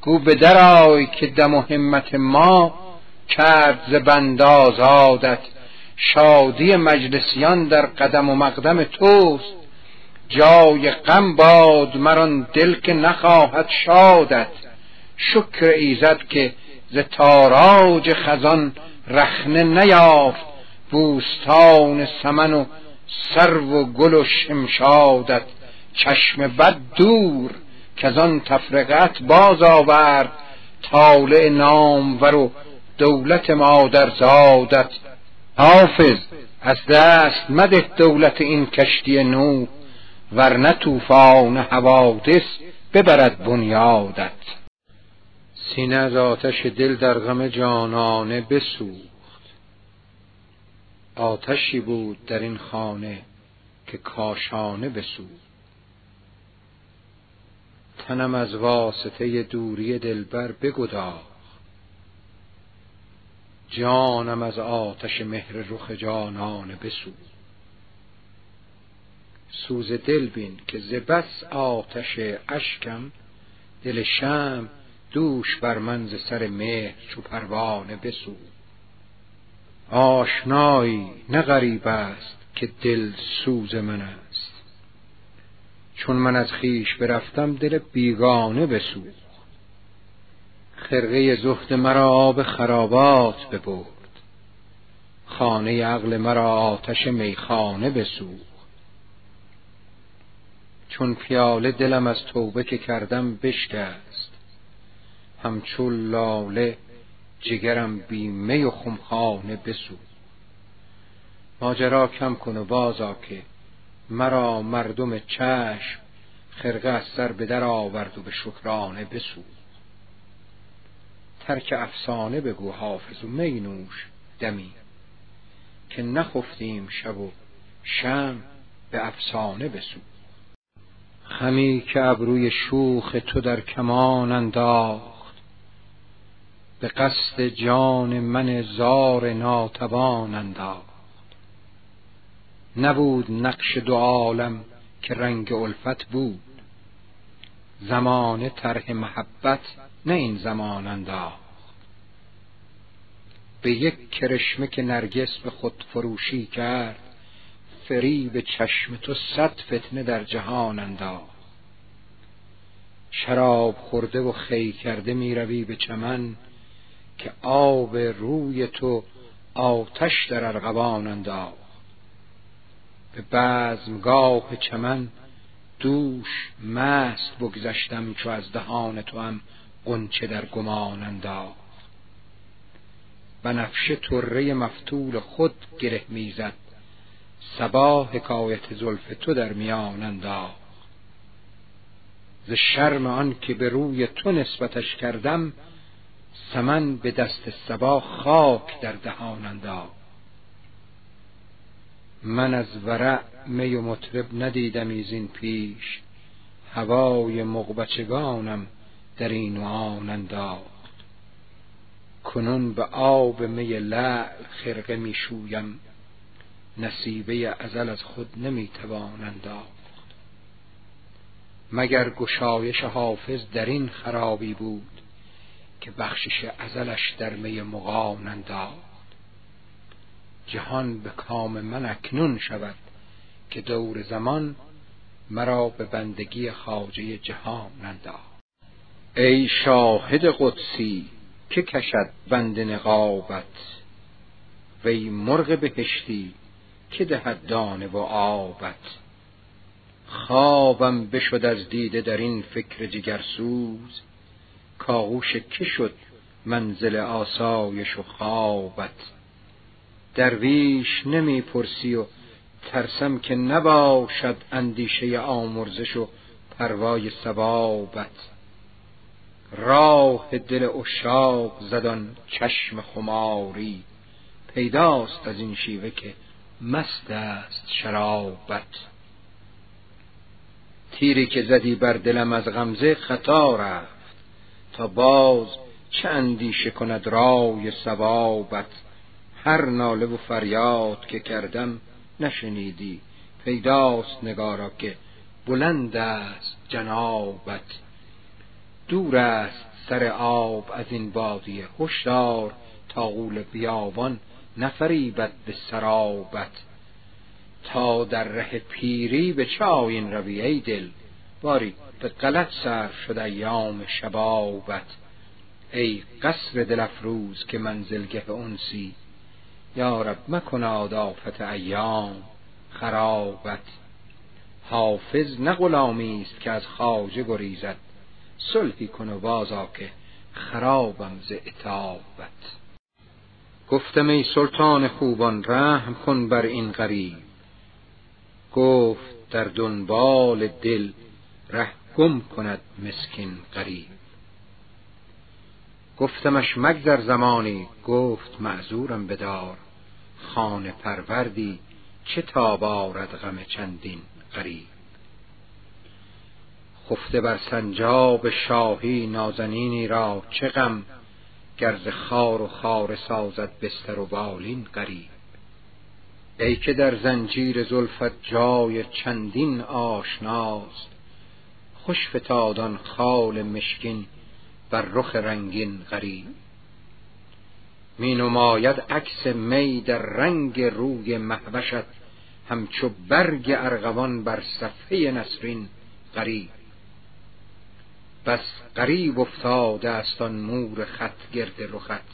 گو به درای که دم و همت ما کرد ز بند آزادت. شادی مجلسیان در قدم و مقدم توست. جای غم باد مران دل که نخواهد شادت. شکر ایزد که ز تاراج خزان رخنه نیافت بوستان سمن و سرو و گل و شمشادت. چشم بد دور که از آن تفرقت باز آورد. طالع نامور و دولت مادرزادت. حافظ از دست مده دولت این کشتی نو ورنه طوفان حوادث ببرد بنیادت. سینه از آتش دل در غم جانانه بسوخت. آتشی بود در این خانه که کاشانه بسوخت. تنم از واسطه دوری دلبر بگداخت. جانم از آتش مهر رخ جانانه بسوخت. سوز دل بین که ز بس آتش اشکم دل شم دوش بر من ز سر مهر چو پروانه بسوخت آشنایی نه غریب است که دل سوز من است. چون من از خیش برفتم دل بیگانه بسوخت. خرقه زهد مرا آب خرابات ببرد. خانه عقل مرا آتش میخانه بسوخت. چون پیاله دلم از توبه که کردم بشکست. همچو لاله جگرم بی می و خمخانه بسوخت ماجرا کم کن و بازا که مرا مردم چشم خرقه از سر به در آورد و به شکرانه بسوخت ترک افسانه بگو حافظ و می نوش دمی که نخفتیم شب و شم به افسانه بسوخت خمی که ابروی شوخ تو در کمان انداخت به قصد جان من زار ناتوان انداخت. نبود نقش دو عالم که رنگ الفت بود. زمانه طرح محبت نه این زمان انداخت. به یک کرشمه که نرگس به خود فروشی کرد فریب چشم تو صد فتنه در جهان انداخت. شراب خورده و خی کرده می روی به چمن که آب روی تو آتش در ارغوان انداخت. به بزمگاه چمن دوش مست بگذشتم چو از دهان تو هم قنچه در گمان انداخت. بنفشه طره مفتول خود گره می‌زد. صبا حکایت زلف تو در میان انداخت. ز شرم آن که به روی تو نسبتش کردم سمن به دست سبا خاک در دهان انداخت. من از ورع می و مطرب ندیدم این پیش هوای مغبچگانم در این و آن انداخت. کنون به آب می لعل خرقه می شویم نصیبه ازل از خود نمی توان مگر گشایش حافظ در این خرابی بود؟ که بخشش ازلش در می مغان انداخت. جهان به کام من اکنون شود که دور زمان مرا به بندگی خواجه جهان انداخت. ای شاهد قدسی که کشد بند نقابت وی مرغ بهشتی که دهد دانه و آبت. خوابم بشد از دیده در این فکر جگرسوز کاغوش که شد منزل آسایش و خوابت؟ درویش نمی پرسی و ترسم که نباشد اندیشه آمرزش و پروای ثوابت. راه دل اشاق زدان چشم خماری پیداست از این شیوه که مست است شرابت. تیری که زدی بر دلم از غمزه خطا رفت. تا باز چه اندیشه کند رای ثوابت؟ هر ناله و فریاد که کردم نشنیدی. پیداست نگارا که بلند است جنابت. دور است سر آب از این بادیه. هشدار تا غول بیابان نفریبد به سرابت. تا در ره پیری به چه آین روی ای دل. باری به غلط سر شد ایام شبابت. ای قصر دل افروز که منزلگه انسی یارب مکناد آفت ایام خرابت. حافظ نه غلامی است که از خواجه گریزد صلحی کن و بازا که خرابم ز عتابت. گفتم ای سلطان خوبان رحم کن بر این غریب. گفت در دنبال دل ره گم کند مسکین غریب. گفتمش مگذر زمانی گفت معذورم بدار. خانه پروردی چه تاب آرد غم چندین غریب. خفته بر سنجاب شاهی نازنینی را چه غم گرز خار و خار سازد بستر و بالین غریب. ای که در زنجیر زلفت جای چندین آشناست خوش فتادان خال مشکین بر رخ رنگین غریب. می نماید عکس می در رنگ روی محوشت همچو برگ ارغوان بر صفحه نسرین غریب. بس غریب افتاده است آن مور خط گرد رخت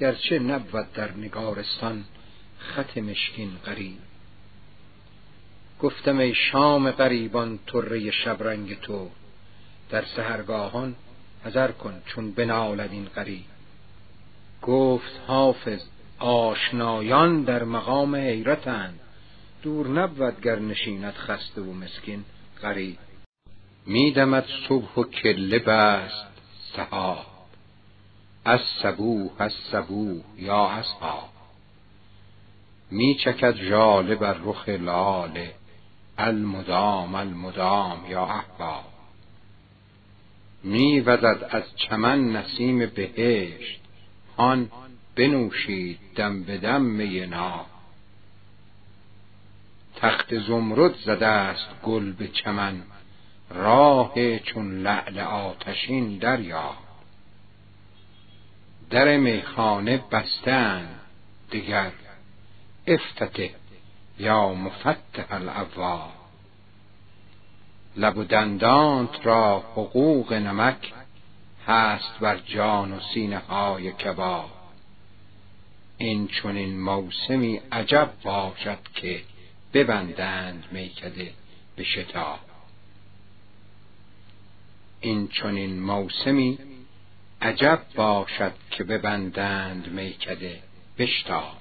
گرچه نبود در نگارستان خط مشکین غریب. گفتم ای شام غریبان طره شبرنگ تو در سهرگاهان حذر کن چون بنالد این غریب. گفت حافظ آشنایان در مقام حیرتند دور نبود گر نشیند خسته و مسکین غریب. میدمد صبح و کله بست سحاب از صبوح از صبوح یا اصحاب می چکد ژاله بر رخ لاله المدام المدام یا احباب. می وزد از چمن نسیم بهشت آن بنوشید دم به دم می ناب. تخت زمرد زده است گل به چمن راه چون لعل آتشین دریا در میخانه بستند دیگر افتته یا مفتح الابواب لب و دندانت را حقوق نمک هست بر جان و سینه های کباب. این چنین موسمی عجب باشد که ببندند میکده به شتاب. این چنین موسمی عجب باشد که ببندند میکده بشتاب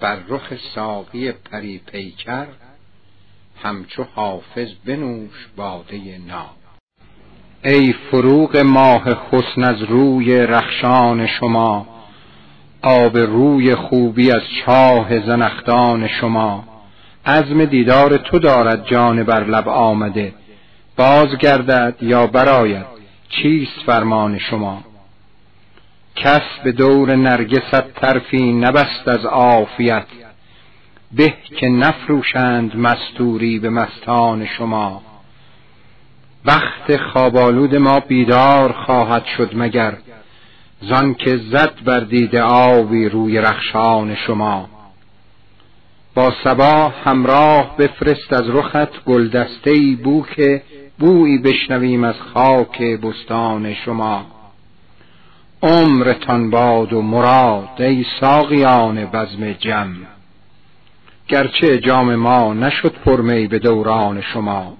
بر رخ ساقی پری پیکر همچو حافظ بنوش باده ناب. ای فروغ ماه حسن از روی رخشان شما آب روی خوبی از چاه زنختان شما. عزم دیدار تو دارد جان بر لب آمده باز گردد یا براید چیست فرمان شما؟ کس به دور نرگست طرفی نبست از عافیت. به که نفروشند مستوری به مستان شما. وقت خوابالود ما بیدار خواهد شد مگر. زان که زد بر دیده آوی روی رخشان شما. با سبا همراه بفرست از رخت گلدسته ای بو که بویی بشنویم از خاک بستان شما. عمرتان باد و مراد ای ساقیان بزم جم. گرچه جام ما نشد پرمی به دوران شما.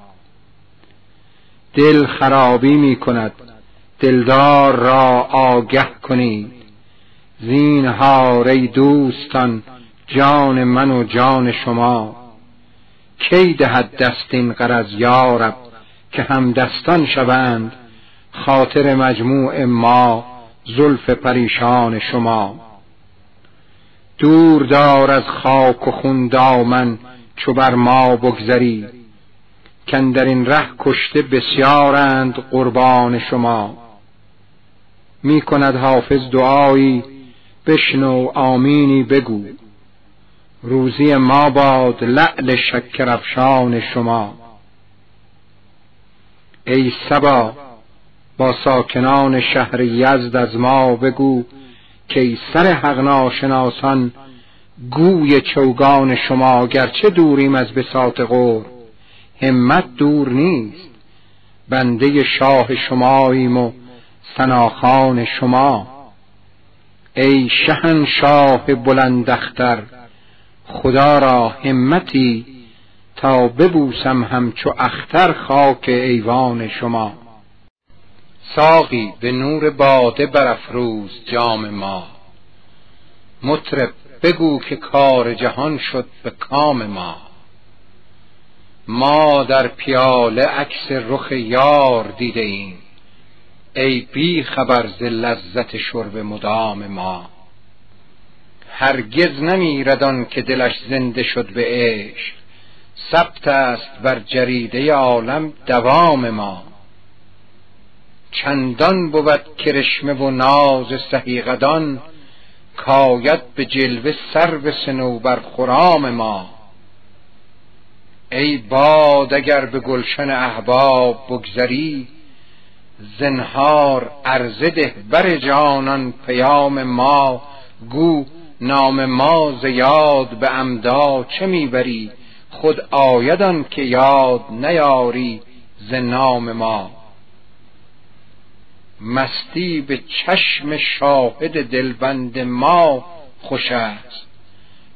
دل خرابی می کند دلدار را آگه کنید. زینهار ای دوستان جان من و جان شما. کی دهد دست این قرض یارب که هم دستان شوند؟ خاطر مجموع ما زلف پریشان شما. دور دار از خاک و خون دامن چو بر ما بگذری. کن در این ره کشته بسیارند قربان شما. می کند حافظ دعایی بشنو آمینی بگو. روزی ما باد لعل شکرفشان شما. ای سبا با ساکنان شهر یزد از ما بگو که سر حق ناشناسان گوی چوگان شما گرچه دوریم از بساط غور. همت دور نیست بنده شاه شماییم و سناخان شما. ای شهن شاه بلندختر خدا را همتی تا ببوسم همچو اختر خاک ایوان شما. ساقی به نور باده برافروز جام ما. مطرب بگو که کار جهان شد به کام ما. ما در پیاله عکس رخ یار دیده ایم. ای بی خبر ز لذت شرب مدام ما. هرگز نمیردان که دلش زنده شد به عشق. ثبت است بر جریده عالم دوام ما. چندان بود کرشمه و ناز سهیقدان کاید به جلوه سر به بر خرام ما. ای باد اگر به گلشن احباب بگذری زنهار عرضه ده بر جانان پیام ما. گو نام ما زیاد به عمدا چه می‌بری؟ خود آیدان که یاد نیاری ز نام ما. مستی به چشم شاهد دلبند ما خوش است.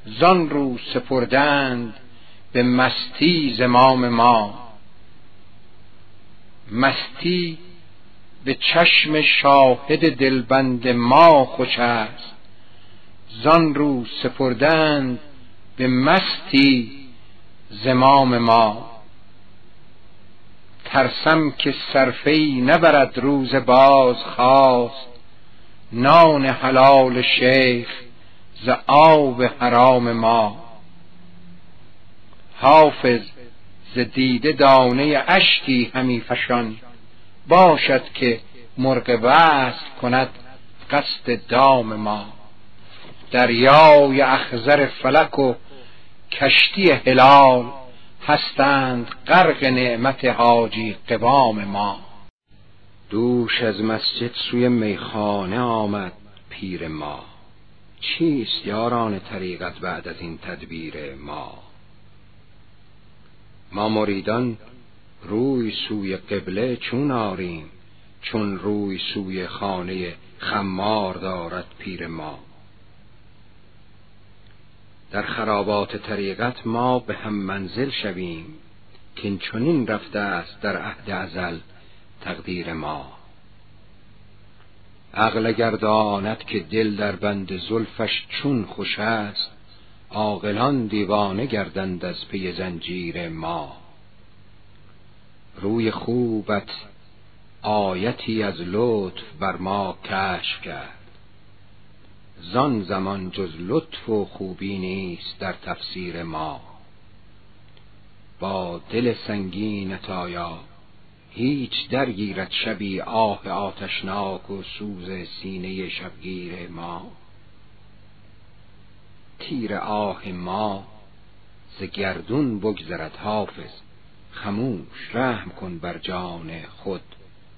زان رو سپردند به مستی زمام ما. مستی به چشم شاهد دلبند ما خوش است. زان رو سپردند به مستی زمام ما. ترسم که صرفی نبرد روز باز خواست. نان حلال شیخ ز آب حرام ما. حافظ ز دیده دانه اشکی همی فشان. باشد که مرغ وصل کند قصد دام ما. دریای اخزر فلک و کشتی هلال هستند غرق نعمت حاجی قوام ما. دوش از مسجد سوی میخانه آمد پیر ما. چیست یاران طریقت بعد از این تدبیر ما؟ ما مریدان روی سوی قبله چون آریم چون روی سوی خانه خمار دارد پیر ما. در خرابات طریقت ما به هم منزل شویم که چنین رفته است در عهد ازل تقدیر ما. عقل گرداند که دل در بند زلفش چون خوش است عاقلان دیوانه گردند از پی زنجیر ما. روی خوبت آیتی از لطف بر ما کشف کرد. زان زمان جز لطف و خوبی نیست در تفسیر ما. با دل سنگینت آیا هیچ درگیرد شبی آه آتشناک و سوز سینه شبگیر ما. تیر آه ما ز گردون بگذرد حافظ خموش رحم کن بر جان خود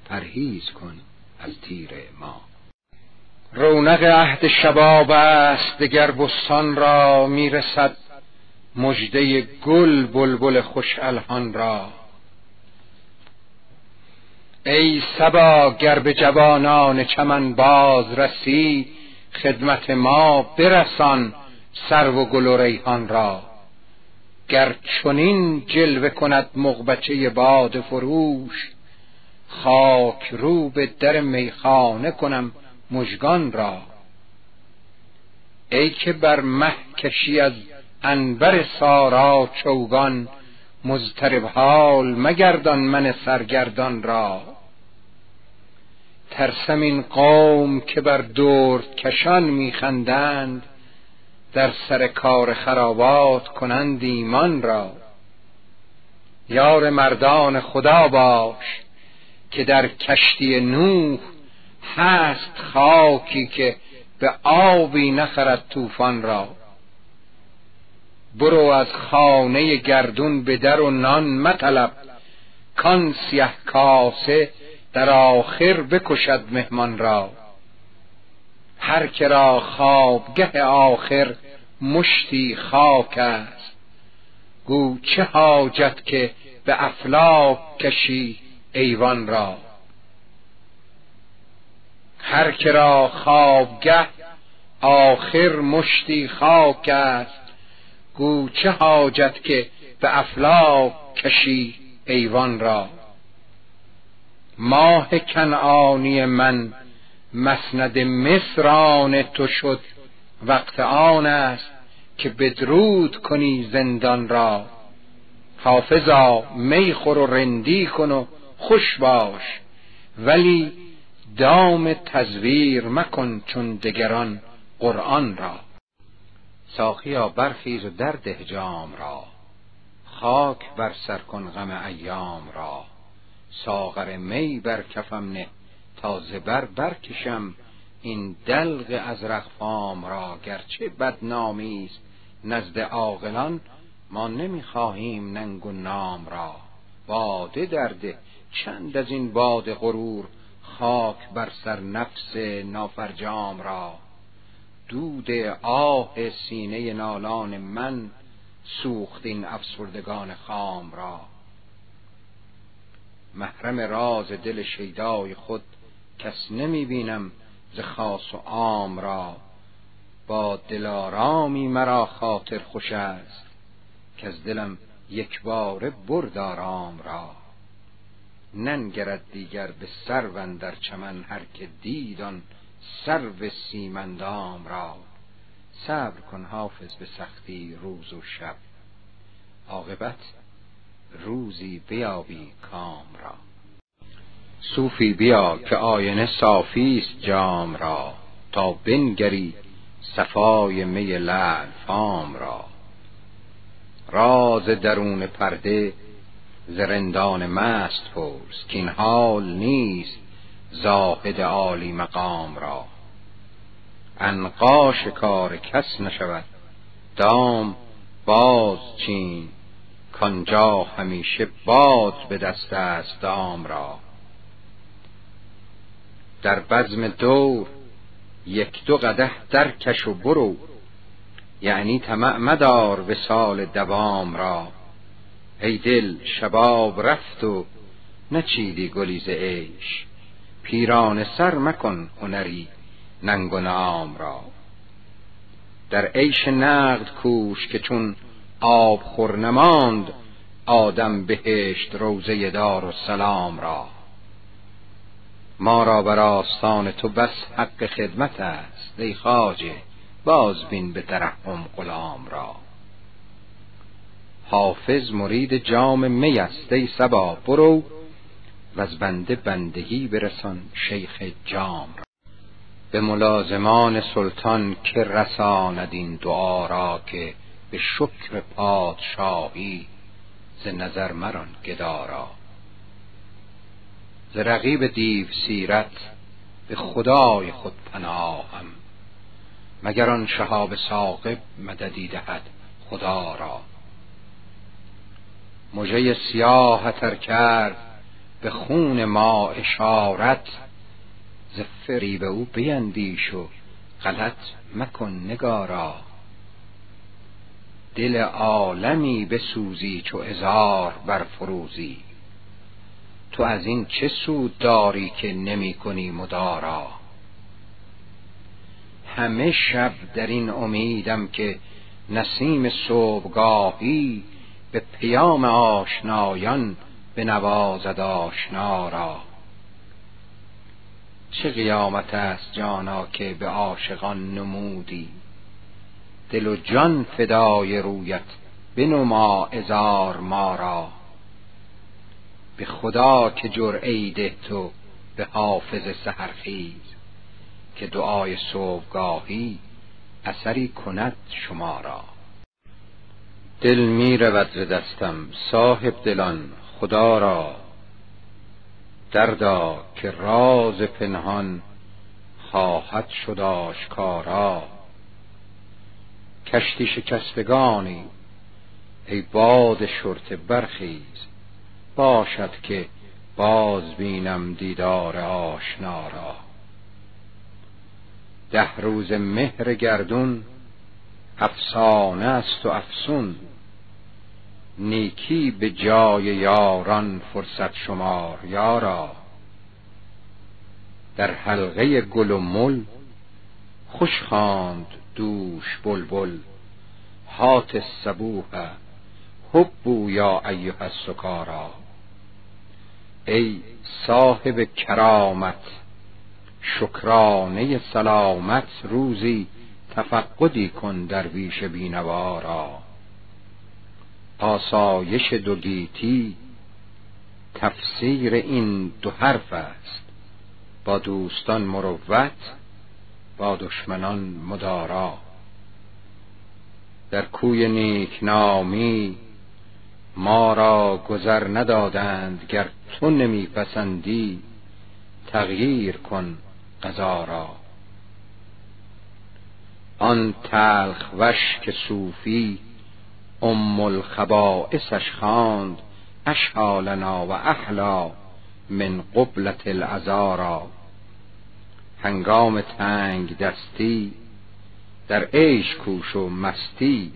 پرهیز کن از تیر ما. رونق عهد شباب است دگر بستان را می‌رسد مژده گل بلبل خوش الحان را. ای سبا گر به جوانان چمن باز رسی خدمت ما برسان سرو و گل و ریحان را. گر چنین جلوه کند مغبچه باد فروش خاک رو به در میخانه کنم مژگان را. ای که بر مه کشی از انبر سارا چوگان مضطرب حال مگردان من سرگردان را. ترسم این قوم که بر درد کشان میخندند در سر کار خرابات کنند ایمان را. یار مردان خدا باش که در کشتی نوح هست خاکی که به آبی نخرد طوفان را. برو از خانه گردون به در و نان مطلب کان سیه کاسه در آخر بکشد مهمان را. هر که را خوابگه آخر مشتی خاک است. گو چه حاجت که به افلاک کشی ایوان را. هر که را خوابگه آخر مشتی خاک است. گو چه حاجت که به افلاک کشی ایوان را. ماه کنعانی من مسند مصران تو شد وقت آن است که بدرود کنی زندان را. حافظا می خور و رندی کن و خوش باش ولی دام تزویر مکن چون دگران قرآن را. ساخیا برخیز و درده جام را. خاک بر سر کن غم ایام را. ساغر می بر کفم نه تا زبر برکشم. این دلق از رخفام را گرچه بدنامی است نزد عاقلان ما نمی‌خواهیم ننگ و نام را. باده درده چند از این باد غرور خاک بر سر نفس نافرجام را. دود آه سینه نالان من سوختین افسردگان خام را. محرم راز دل شیدای خود کس نمی بینم ز خاص و عام را. با دلارامی مرا خاطر خوش است که از دلم یک بار برد آرام را. ننگرد دیگر به سرو در چمن هر که دیدان سرو سیمندام را. صبر کن حافظ به سختی روز و شب. عاقبت روزی بیابی کام را. صوفی بیا که آینه صافی است جام را تا بنگری صفای می لعل فام را. راز درون پرده زرندان مست پرس که این حال نیست زاهد عالی مقام را. انقاش کار کس نشود دام باز چین کانجا همیشه باد به دست است دام را. در بزم دور یک دو قده درکش و برو یعنی طمع مدار سال دوام را. ای دل شباب رفت و نچیدی گلیز عیش. پیران سر مکن هنری ننگ و نام را. در عیش نقد کوش که چون آب خور نماند آدم بهشت روزه دار و سلام را. ما را بر آستان تو بس حق خدمت است ای خواجه باز بین به ترحم غلام را. حافظ مرید جام می است ای سبا برو. و از بنده بندگی برسان شیخ جام را. به ملازمان سلطان که رساند این دعا را که به شکر پادشاهی ز نظر مران گدارا ز رقیب دیو سیرت به خدای خود پناهم مگر آن شهاب ساقب مددی دهد خدا را. مژه سیاه کرد به خون ما اشارت. ز فریب او بیندیش و غلط مکن نگارا. دل عالمی بسوزی چو ازار بر فروزی تو از این چه سود داری که نمی کنی مدارا؟ همه شب در این امیدم که نسیم صبحگاهی به پیام آشنایان به نوازد آشنا را. چه قیامت است جانا که به عاشقان نمودی؟ دل و جان فدای رویت بنما ازار ما را. به خدا که جرعی ده تو به حافظ سهرخیز که دعای صبحگاهی اثری کند شما را. دل می رود دستم صاحب دلان خدا را. دردا که راز پنهان خواهد شد آشکارا. کشتی شکستگانی ای باد شرط برخیز باشد که باز بینم دیدار آشنا را. ده روز مهر گردون افسانه است و افسون. نیکی به جای یاران فرصت شمار یارا. در حلقه گل و مل خوش خواند دوش بلبل. هات الصبوح حبو یا ایها السکارا. ای صاحب کرامت شکرانه سلامت روزی تفقدی کن در ویش بینوارا. آسایش دو گیتی تفسیر این دو حرف است. با دوستان مروت با دشمنان مدارا. در کوی نیکنامی ما را گذر ندادند گر تو نمیپسندی تغییر کن قضا را. آن تلخ وش که صوفی ام الخبائسش خواند اشهالنا و احلا من قبلت العذارا. هنگام تنگ دستی در عیش کوش و مستی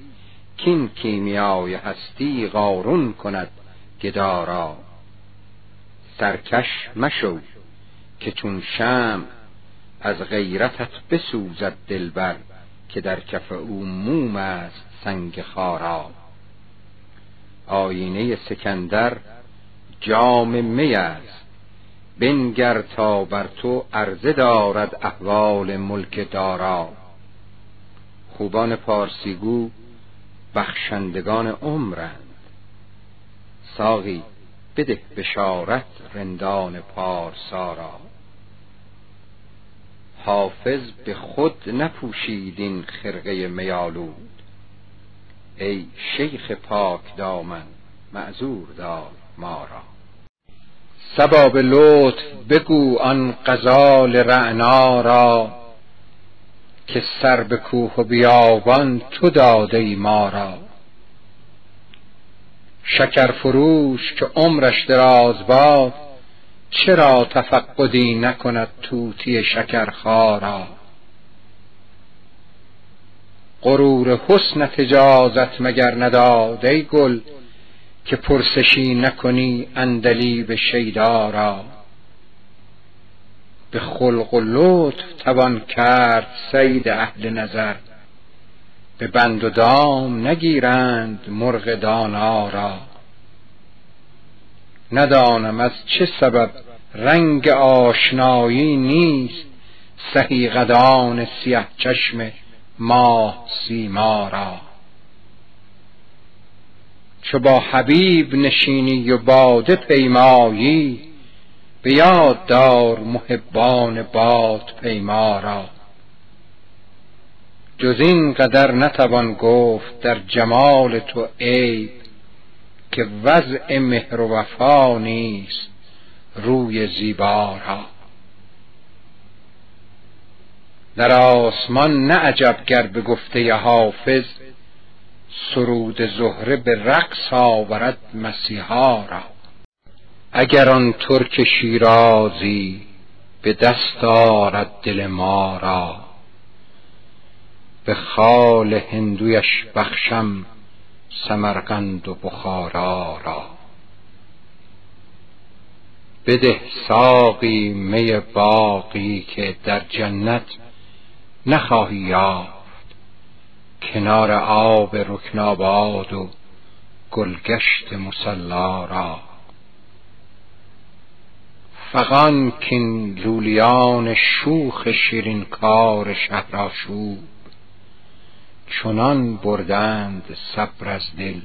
کین کیمیای هستی قارون کند گدارا. سرکش مشو که چون شم از غیرتت بسوزد دلبر که در کف او موم است سنگ خارا. آینه سکندر جام می است. بنگر تا بر تو عرضه دارد احوال ملک دارا. خوبان پارسیگو بخشندگان عمرند. ساقی بده بشارت رندان پارسا حافظ به خود نپوشید این خرقه میالود ای شیخ پاک دامن معذور دار ما را. سباب لطف بگو آن غزال رعنا را که سر به کوه و بیابان تو داده ای ما را. شکر فروش که عمرش دراز باد چرا تفقدی نکند توتی شکرخارا غرور حسن تجازت مگر نداد ای گل که پرسشی نکنی اندلیب شیدارا به خلق و لطف توان کرد سید اهل نظر به بند و دام نگیرند مرغ دانا را. ندانم از چه سبب رنگ آشنایی نیست سهی قدان سیه چشم ماه سیما را. چو با حبیب نشینی و باده پیمایی به یاد دار محبان باد پیما را. جز این قدر نتوان گفت در جمال تو عیب که وضع مهر و وفا نیست روی زیبا را. در آسمان نه عجب گر به گفته حافظ سرود زهره به رقص آورد مسیحا را. اگر آن ترک شیرازی به دست آرد دل ما را به خال هندویش بخشم سمرقند و بخارا را. بده ساقی می باقی که در جنت نخواهی یافت. کنار آب رکناباد و گلگشت مسلا را. فغان کین لولیان شوخ شیرین کار شهرآشوب. چنان بردند صبر از دل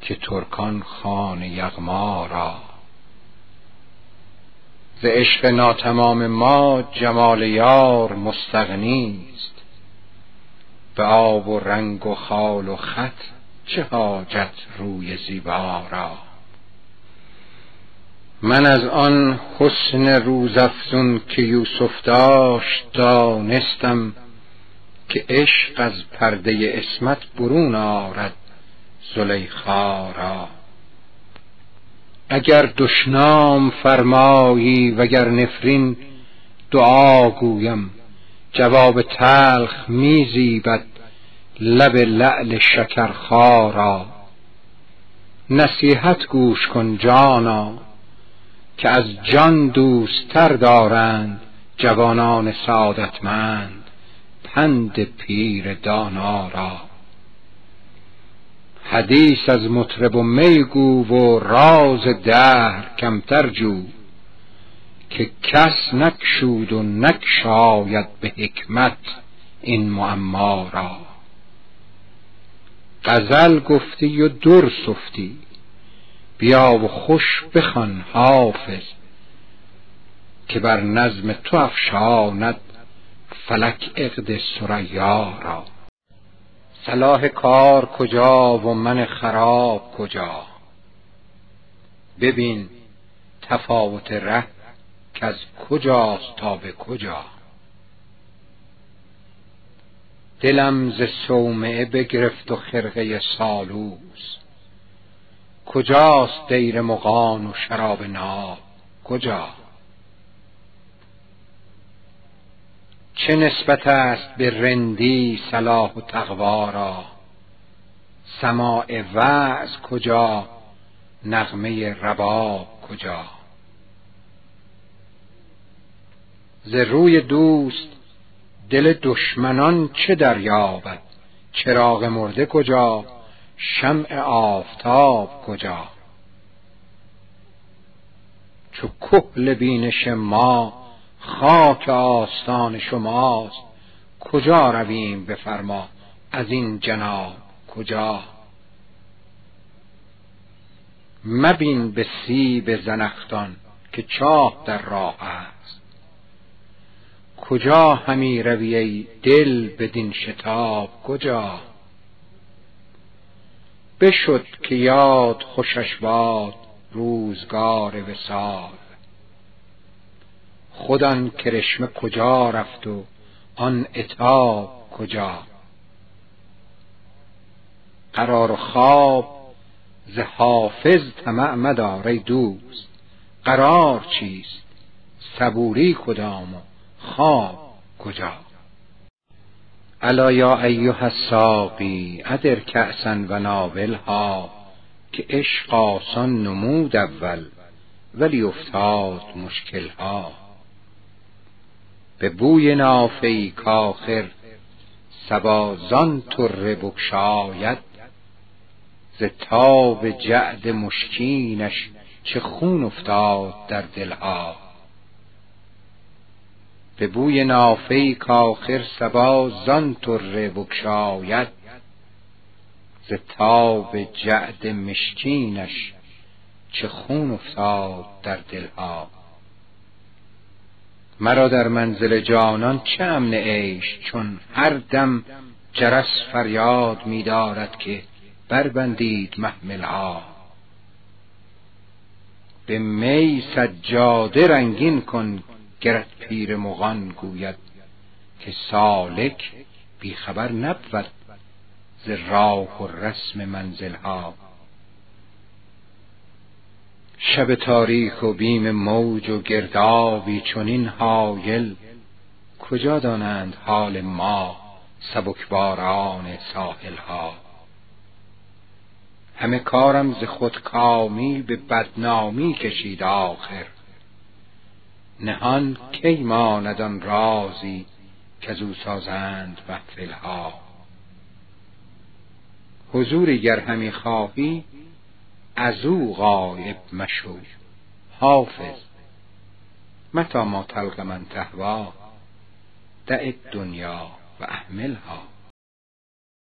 که ترکان خان یغما را. ز عشق ناتمام ما جمال یار مستغنیست به آب و رنگ و خال و خط چه حاجت روی زیبا را؟ من از آن حسن روزافزون که یوسف داشت دانستم که عشق از پرده اسمت برون آرد زلیخا را. اگر دشنام فرمایی وگر نفرین دعا گویم. جواب تلخ میزیبد لب لعل شکرخا را نصیحت گوش کن جانا که از جان دوستتر دارند جوانان سعادتمند. پند پیر دانا را. حدیث از مطرب و میگو و راز دهر کمتر جو که کس نکشود و نکشاید به حکمت این معما را. غزل گفتی و در سفتی بیا و خوش بخوان حافظ که بر نظم تو افشاند فلک عقد سریا را. صلاح کار کجا و من خراب کجا؟ ببین تفاوت ره که از کجاست تا به کجا؟ دلم ز صومعه بگرفت و خرقه سالوس. کجاست دیر مغان و شراب ناب؟ کجا؟ چه نسبت است به رندی صلاح و تقوا را؟ سماع وعظ کجا؟ نغمه رباب کجا؟ ز روی دوست دل دشمنان چه دریابد؟ چراغ مرده کجا؟ شمع آفتاب کجا؟ چو کحل بینش ما خاک آستان شماست. کجا رویم بفرما از این جناب کجا؟ مبین به سیب زنختان که چاه در راه است. کجا همی روی دل بدین شتاب کجا؟ بشد که یاد خوشش باد روزگار وصال. خود آن کرشمه کجا رفت و آن عتاب کجا؟ قرار و خواب ز حافظ طمع مدار ای دوست. قرار چیست؟ صبوری کدام و خواب کجا؟ الا یا ایها الساقی ادر کأسا و ناولها که عشق آسان نمود اول ولی افتاد مشکلها. به بوی نافه کاخر صبا زان طره بگشاید ز تاب جعد مشکینش چه خون افتاد در دلها. به بوی نافه کاخر صبا زان طره بگشاید ز تاب جعد مشکینش چه خون افتاد در دلها. مرا در منزل جانان چه امن عیش چون هر دم جرس فریاد می دارد که بربندید محملها به می سجاده رنگین کن گرت پیر مغان گوید که سالک بیخبر نبود ز راه و رسم منزلها. شب تاریک و بیم موج و گردابی چنین هایل کجا دانند حال ما سبکباران ساحلها؟ همه کارم ز خودکامی به بدنامی کشید آخر. نهان کی ماند آن رازی کز او سازند محفلها؟ حضوری گر همی خواهی از او غایب مشو. حافظ. متى ما تلق من تهوا دع الدنیا و احملها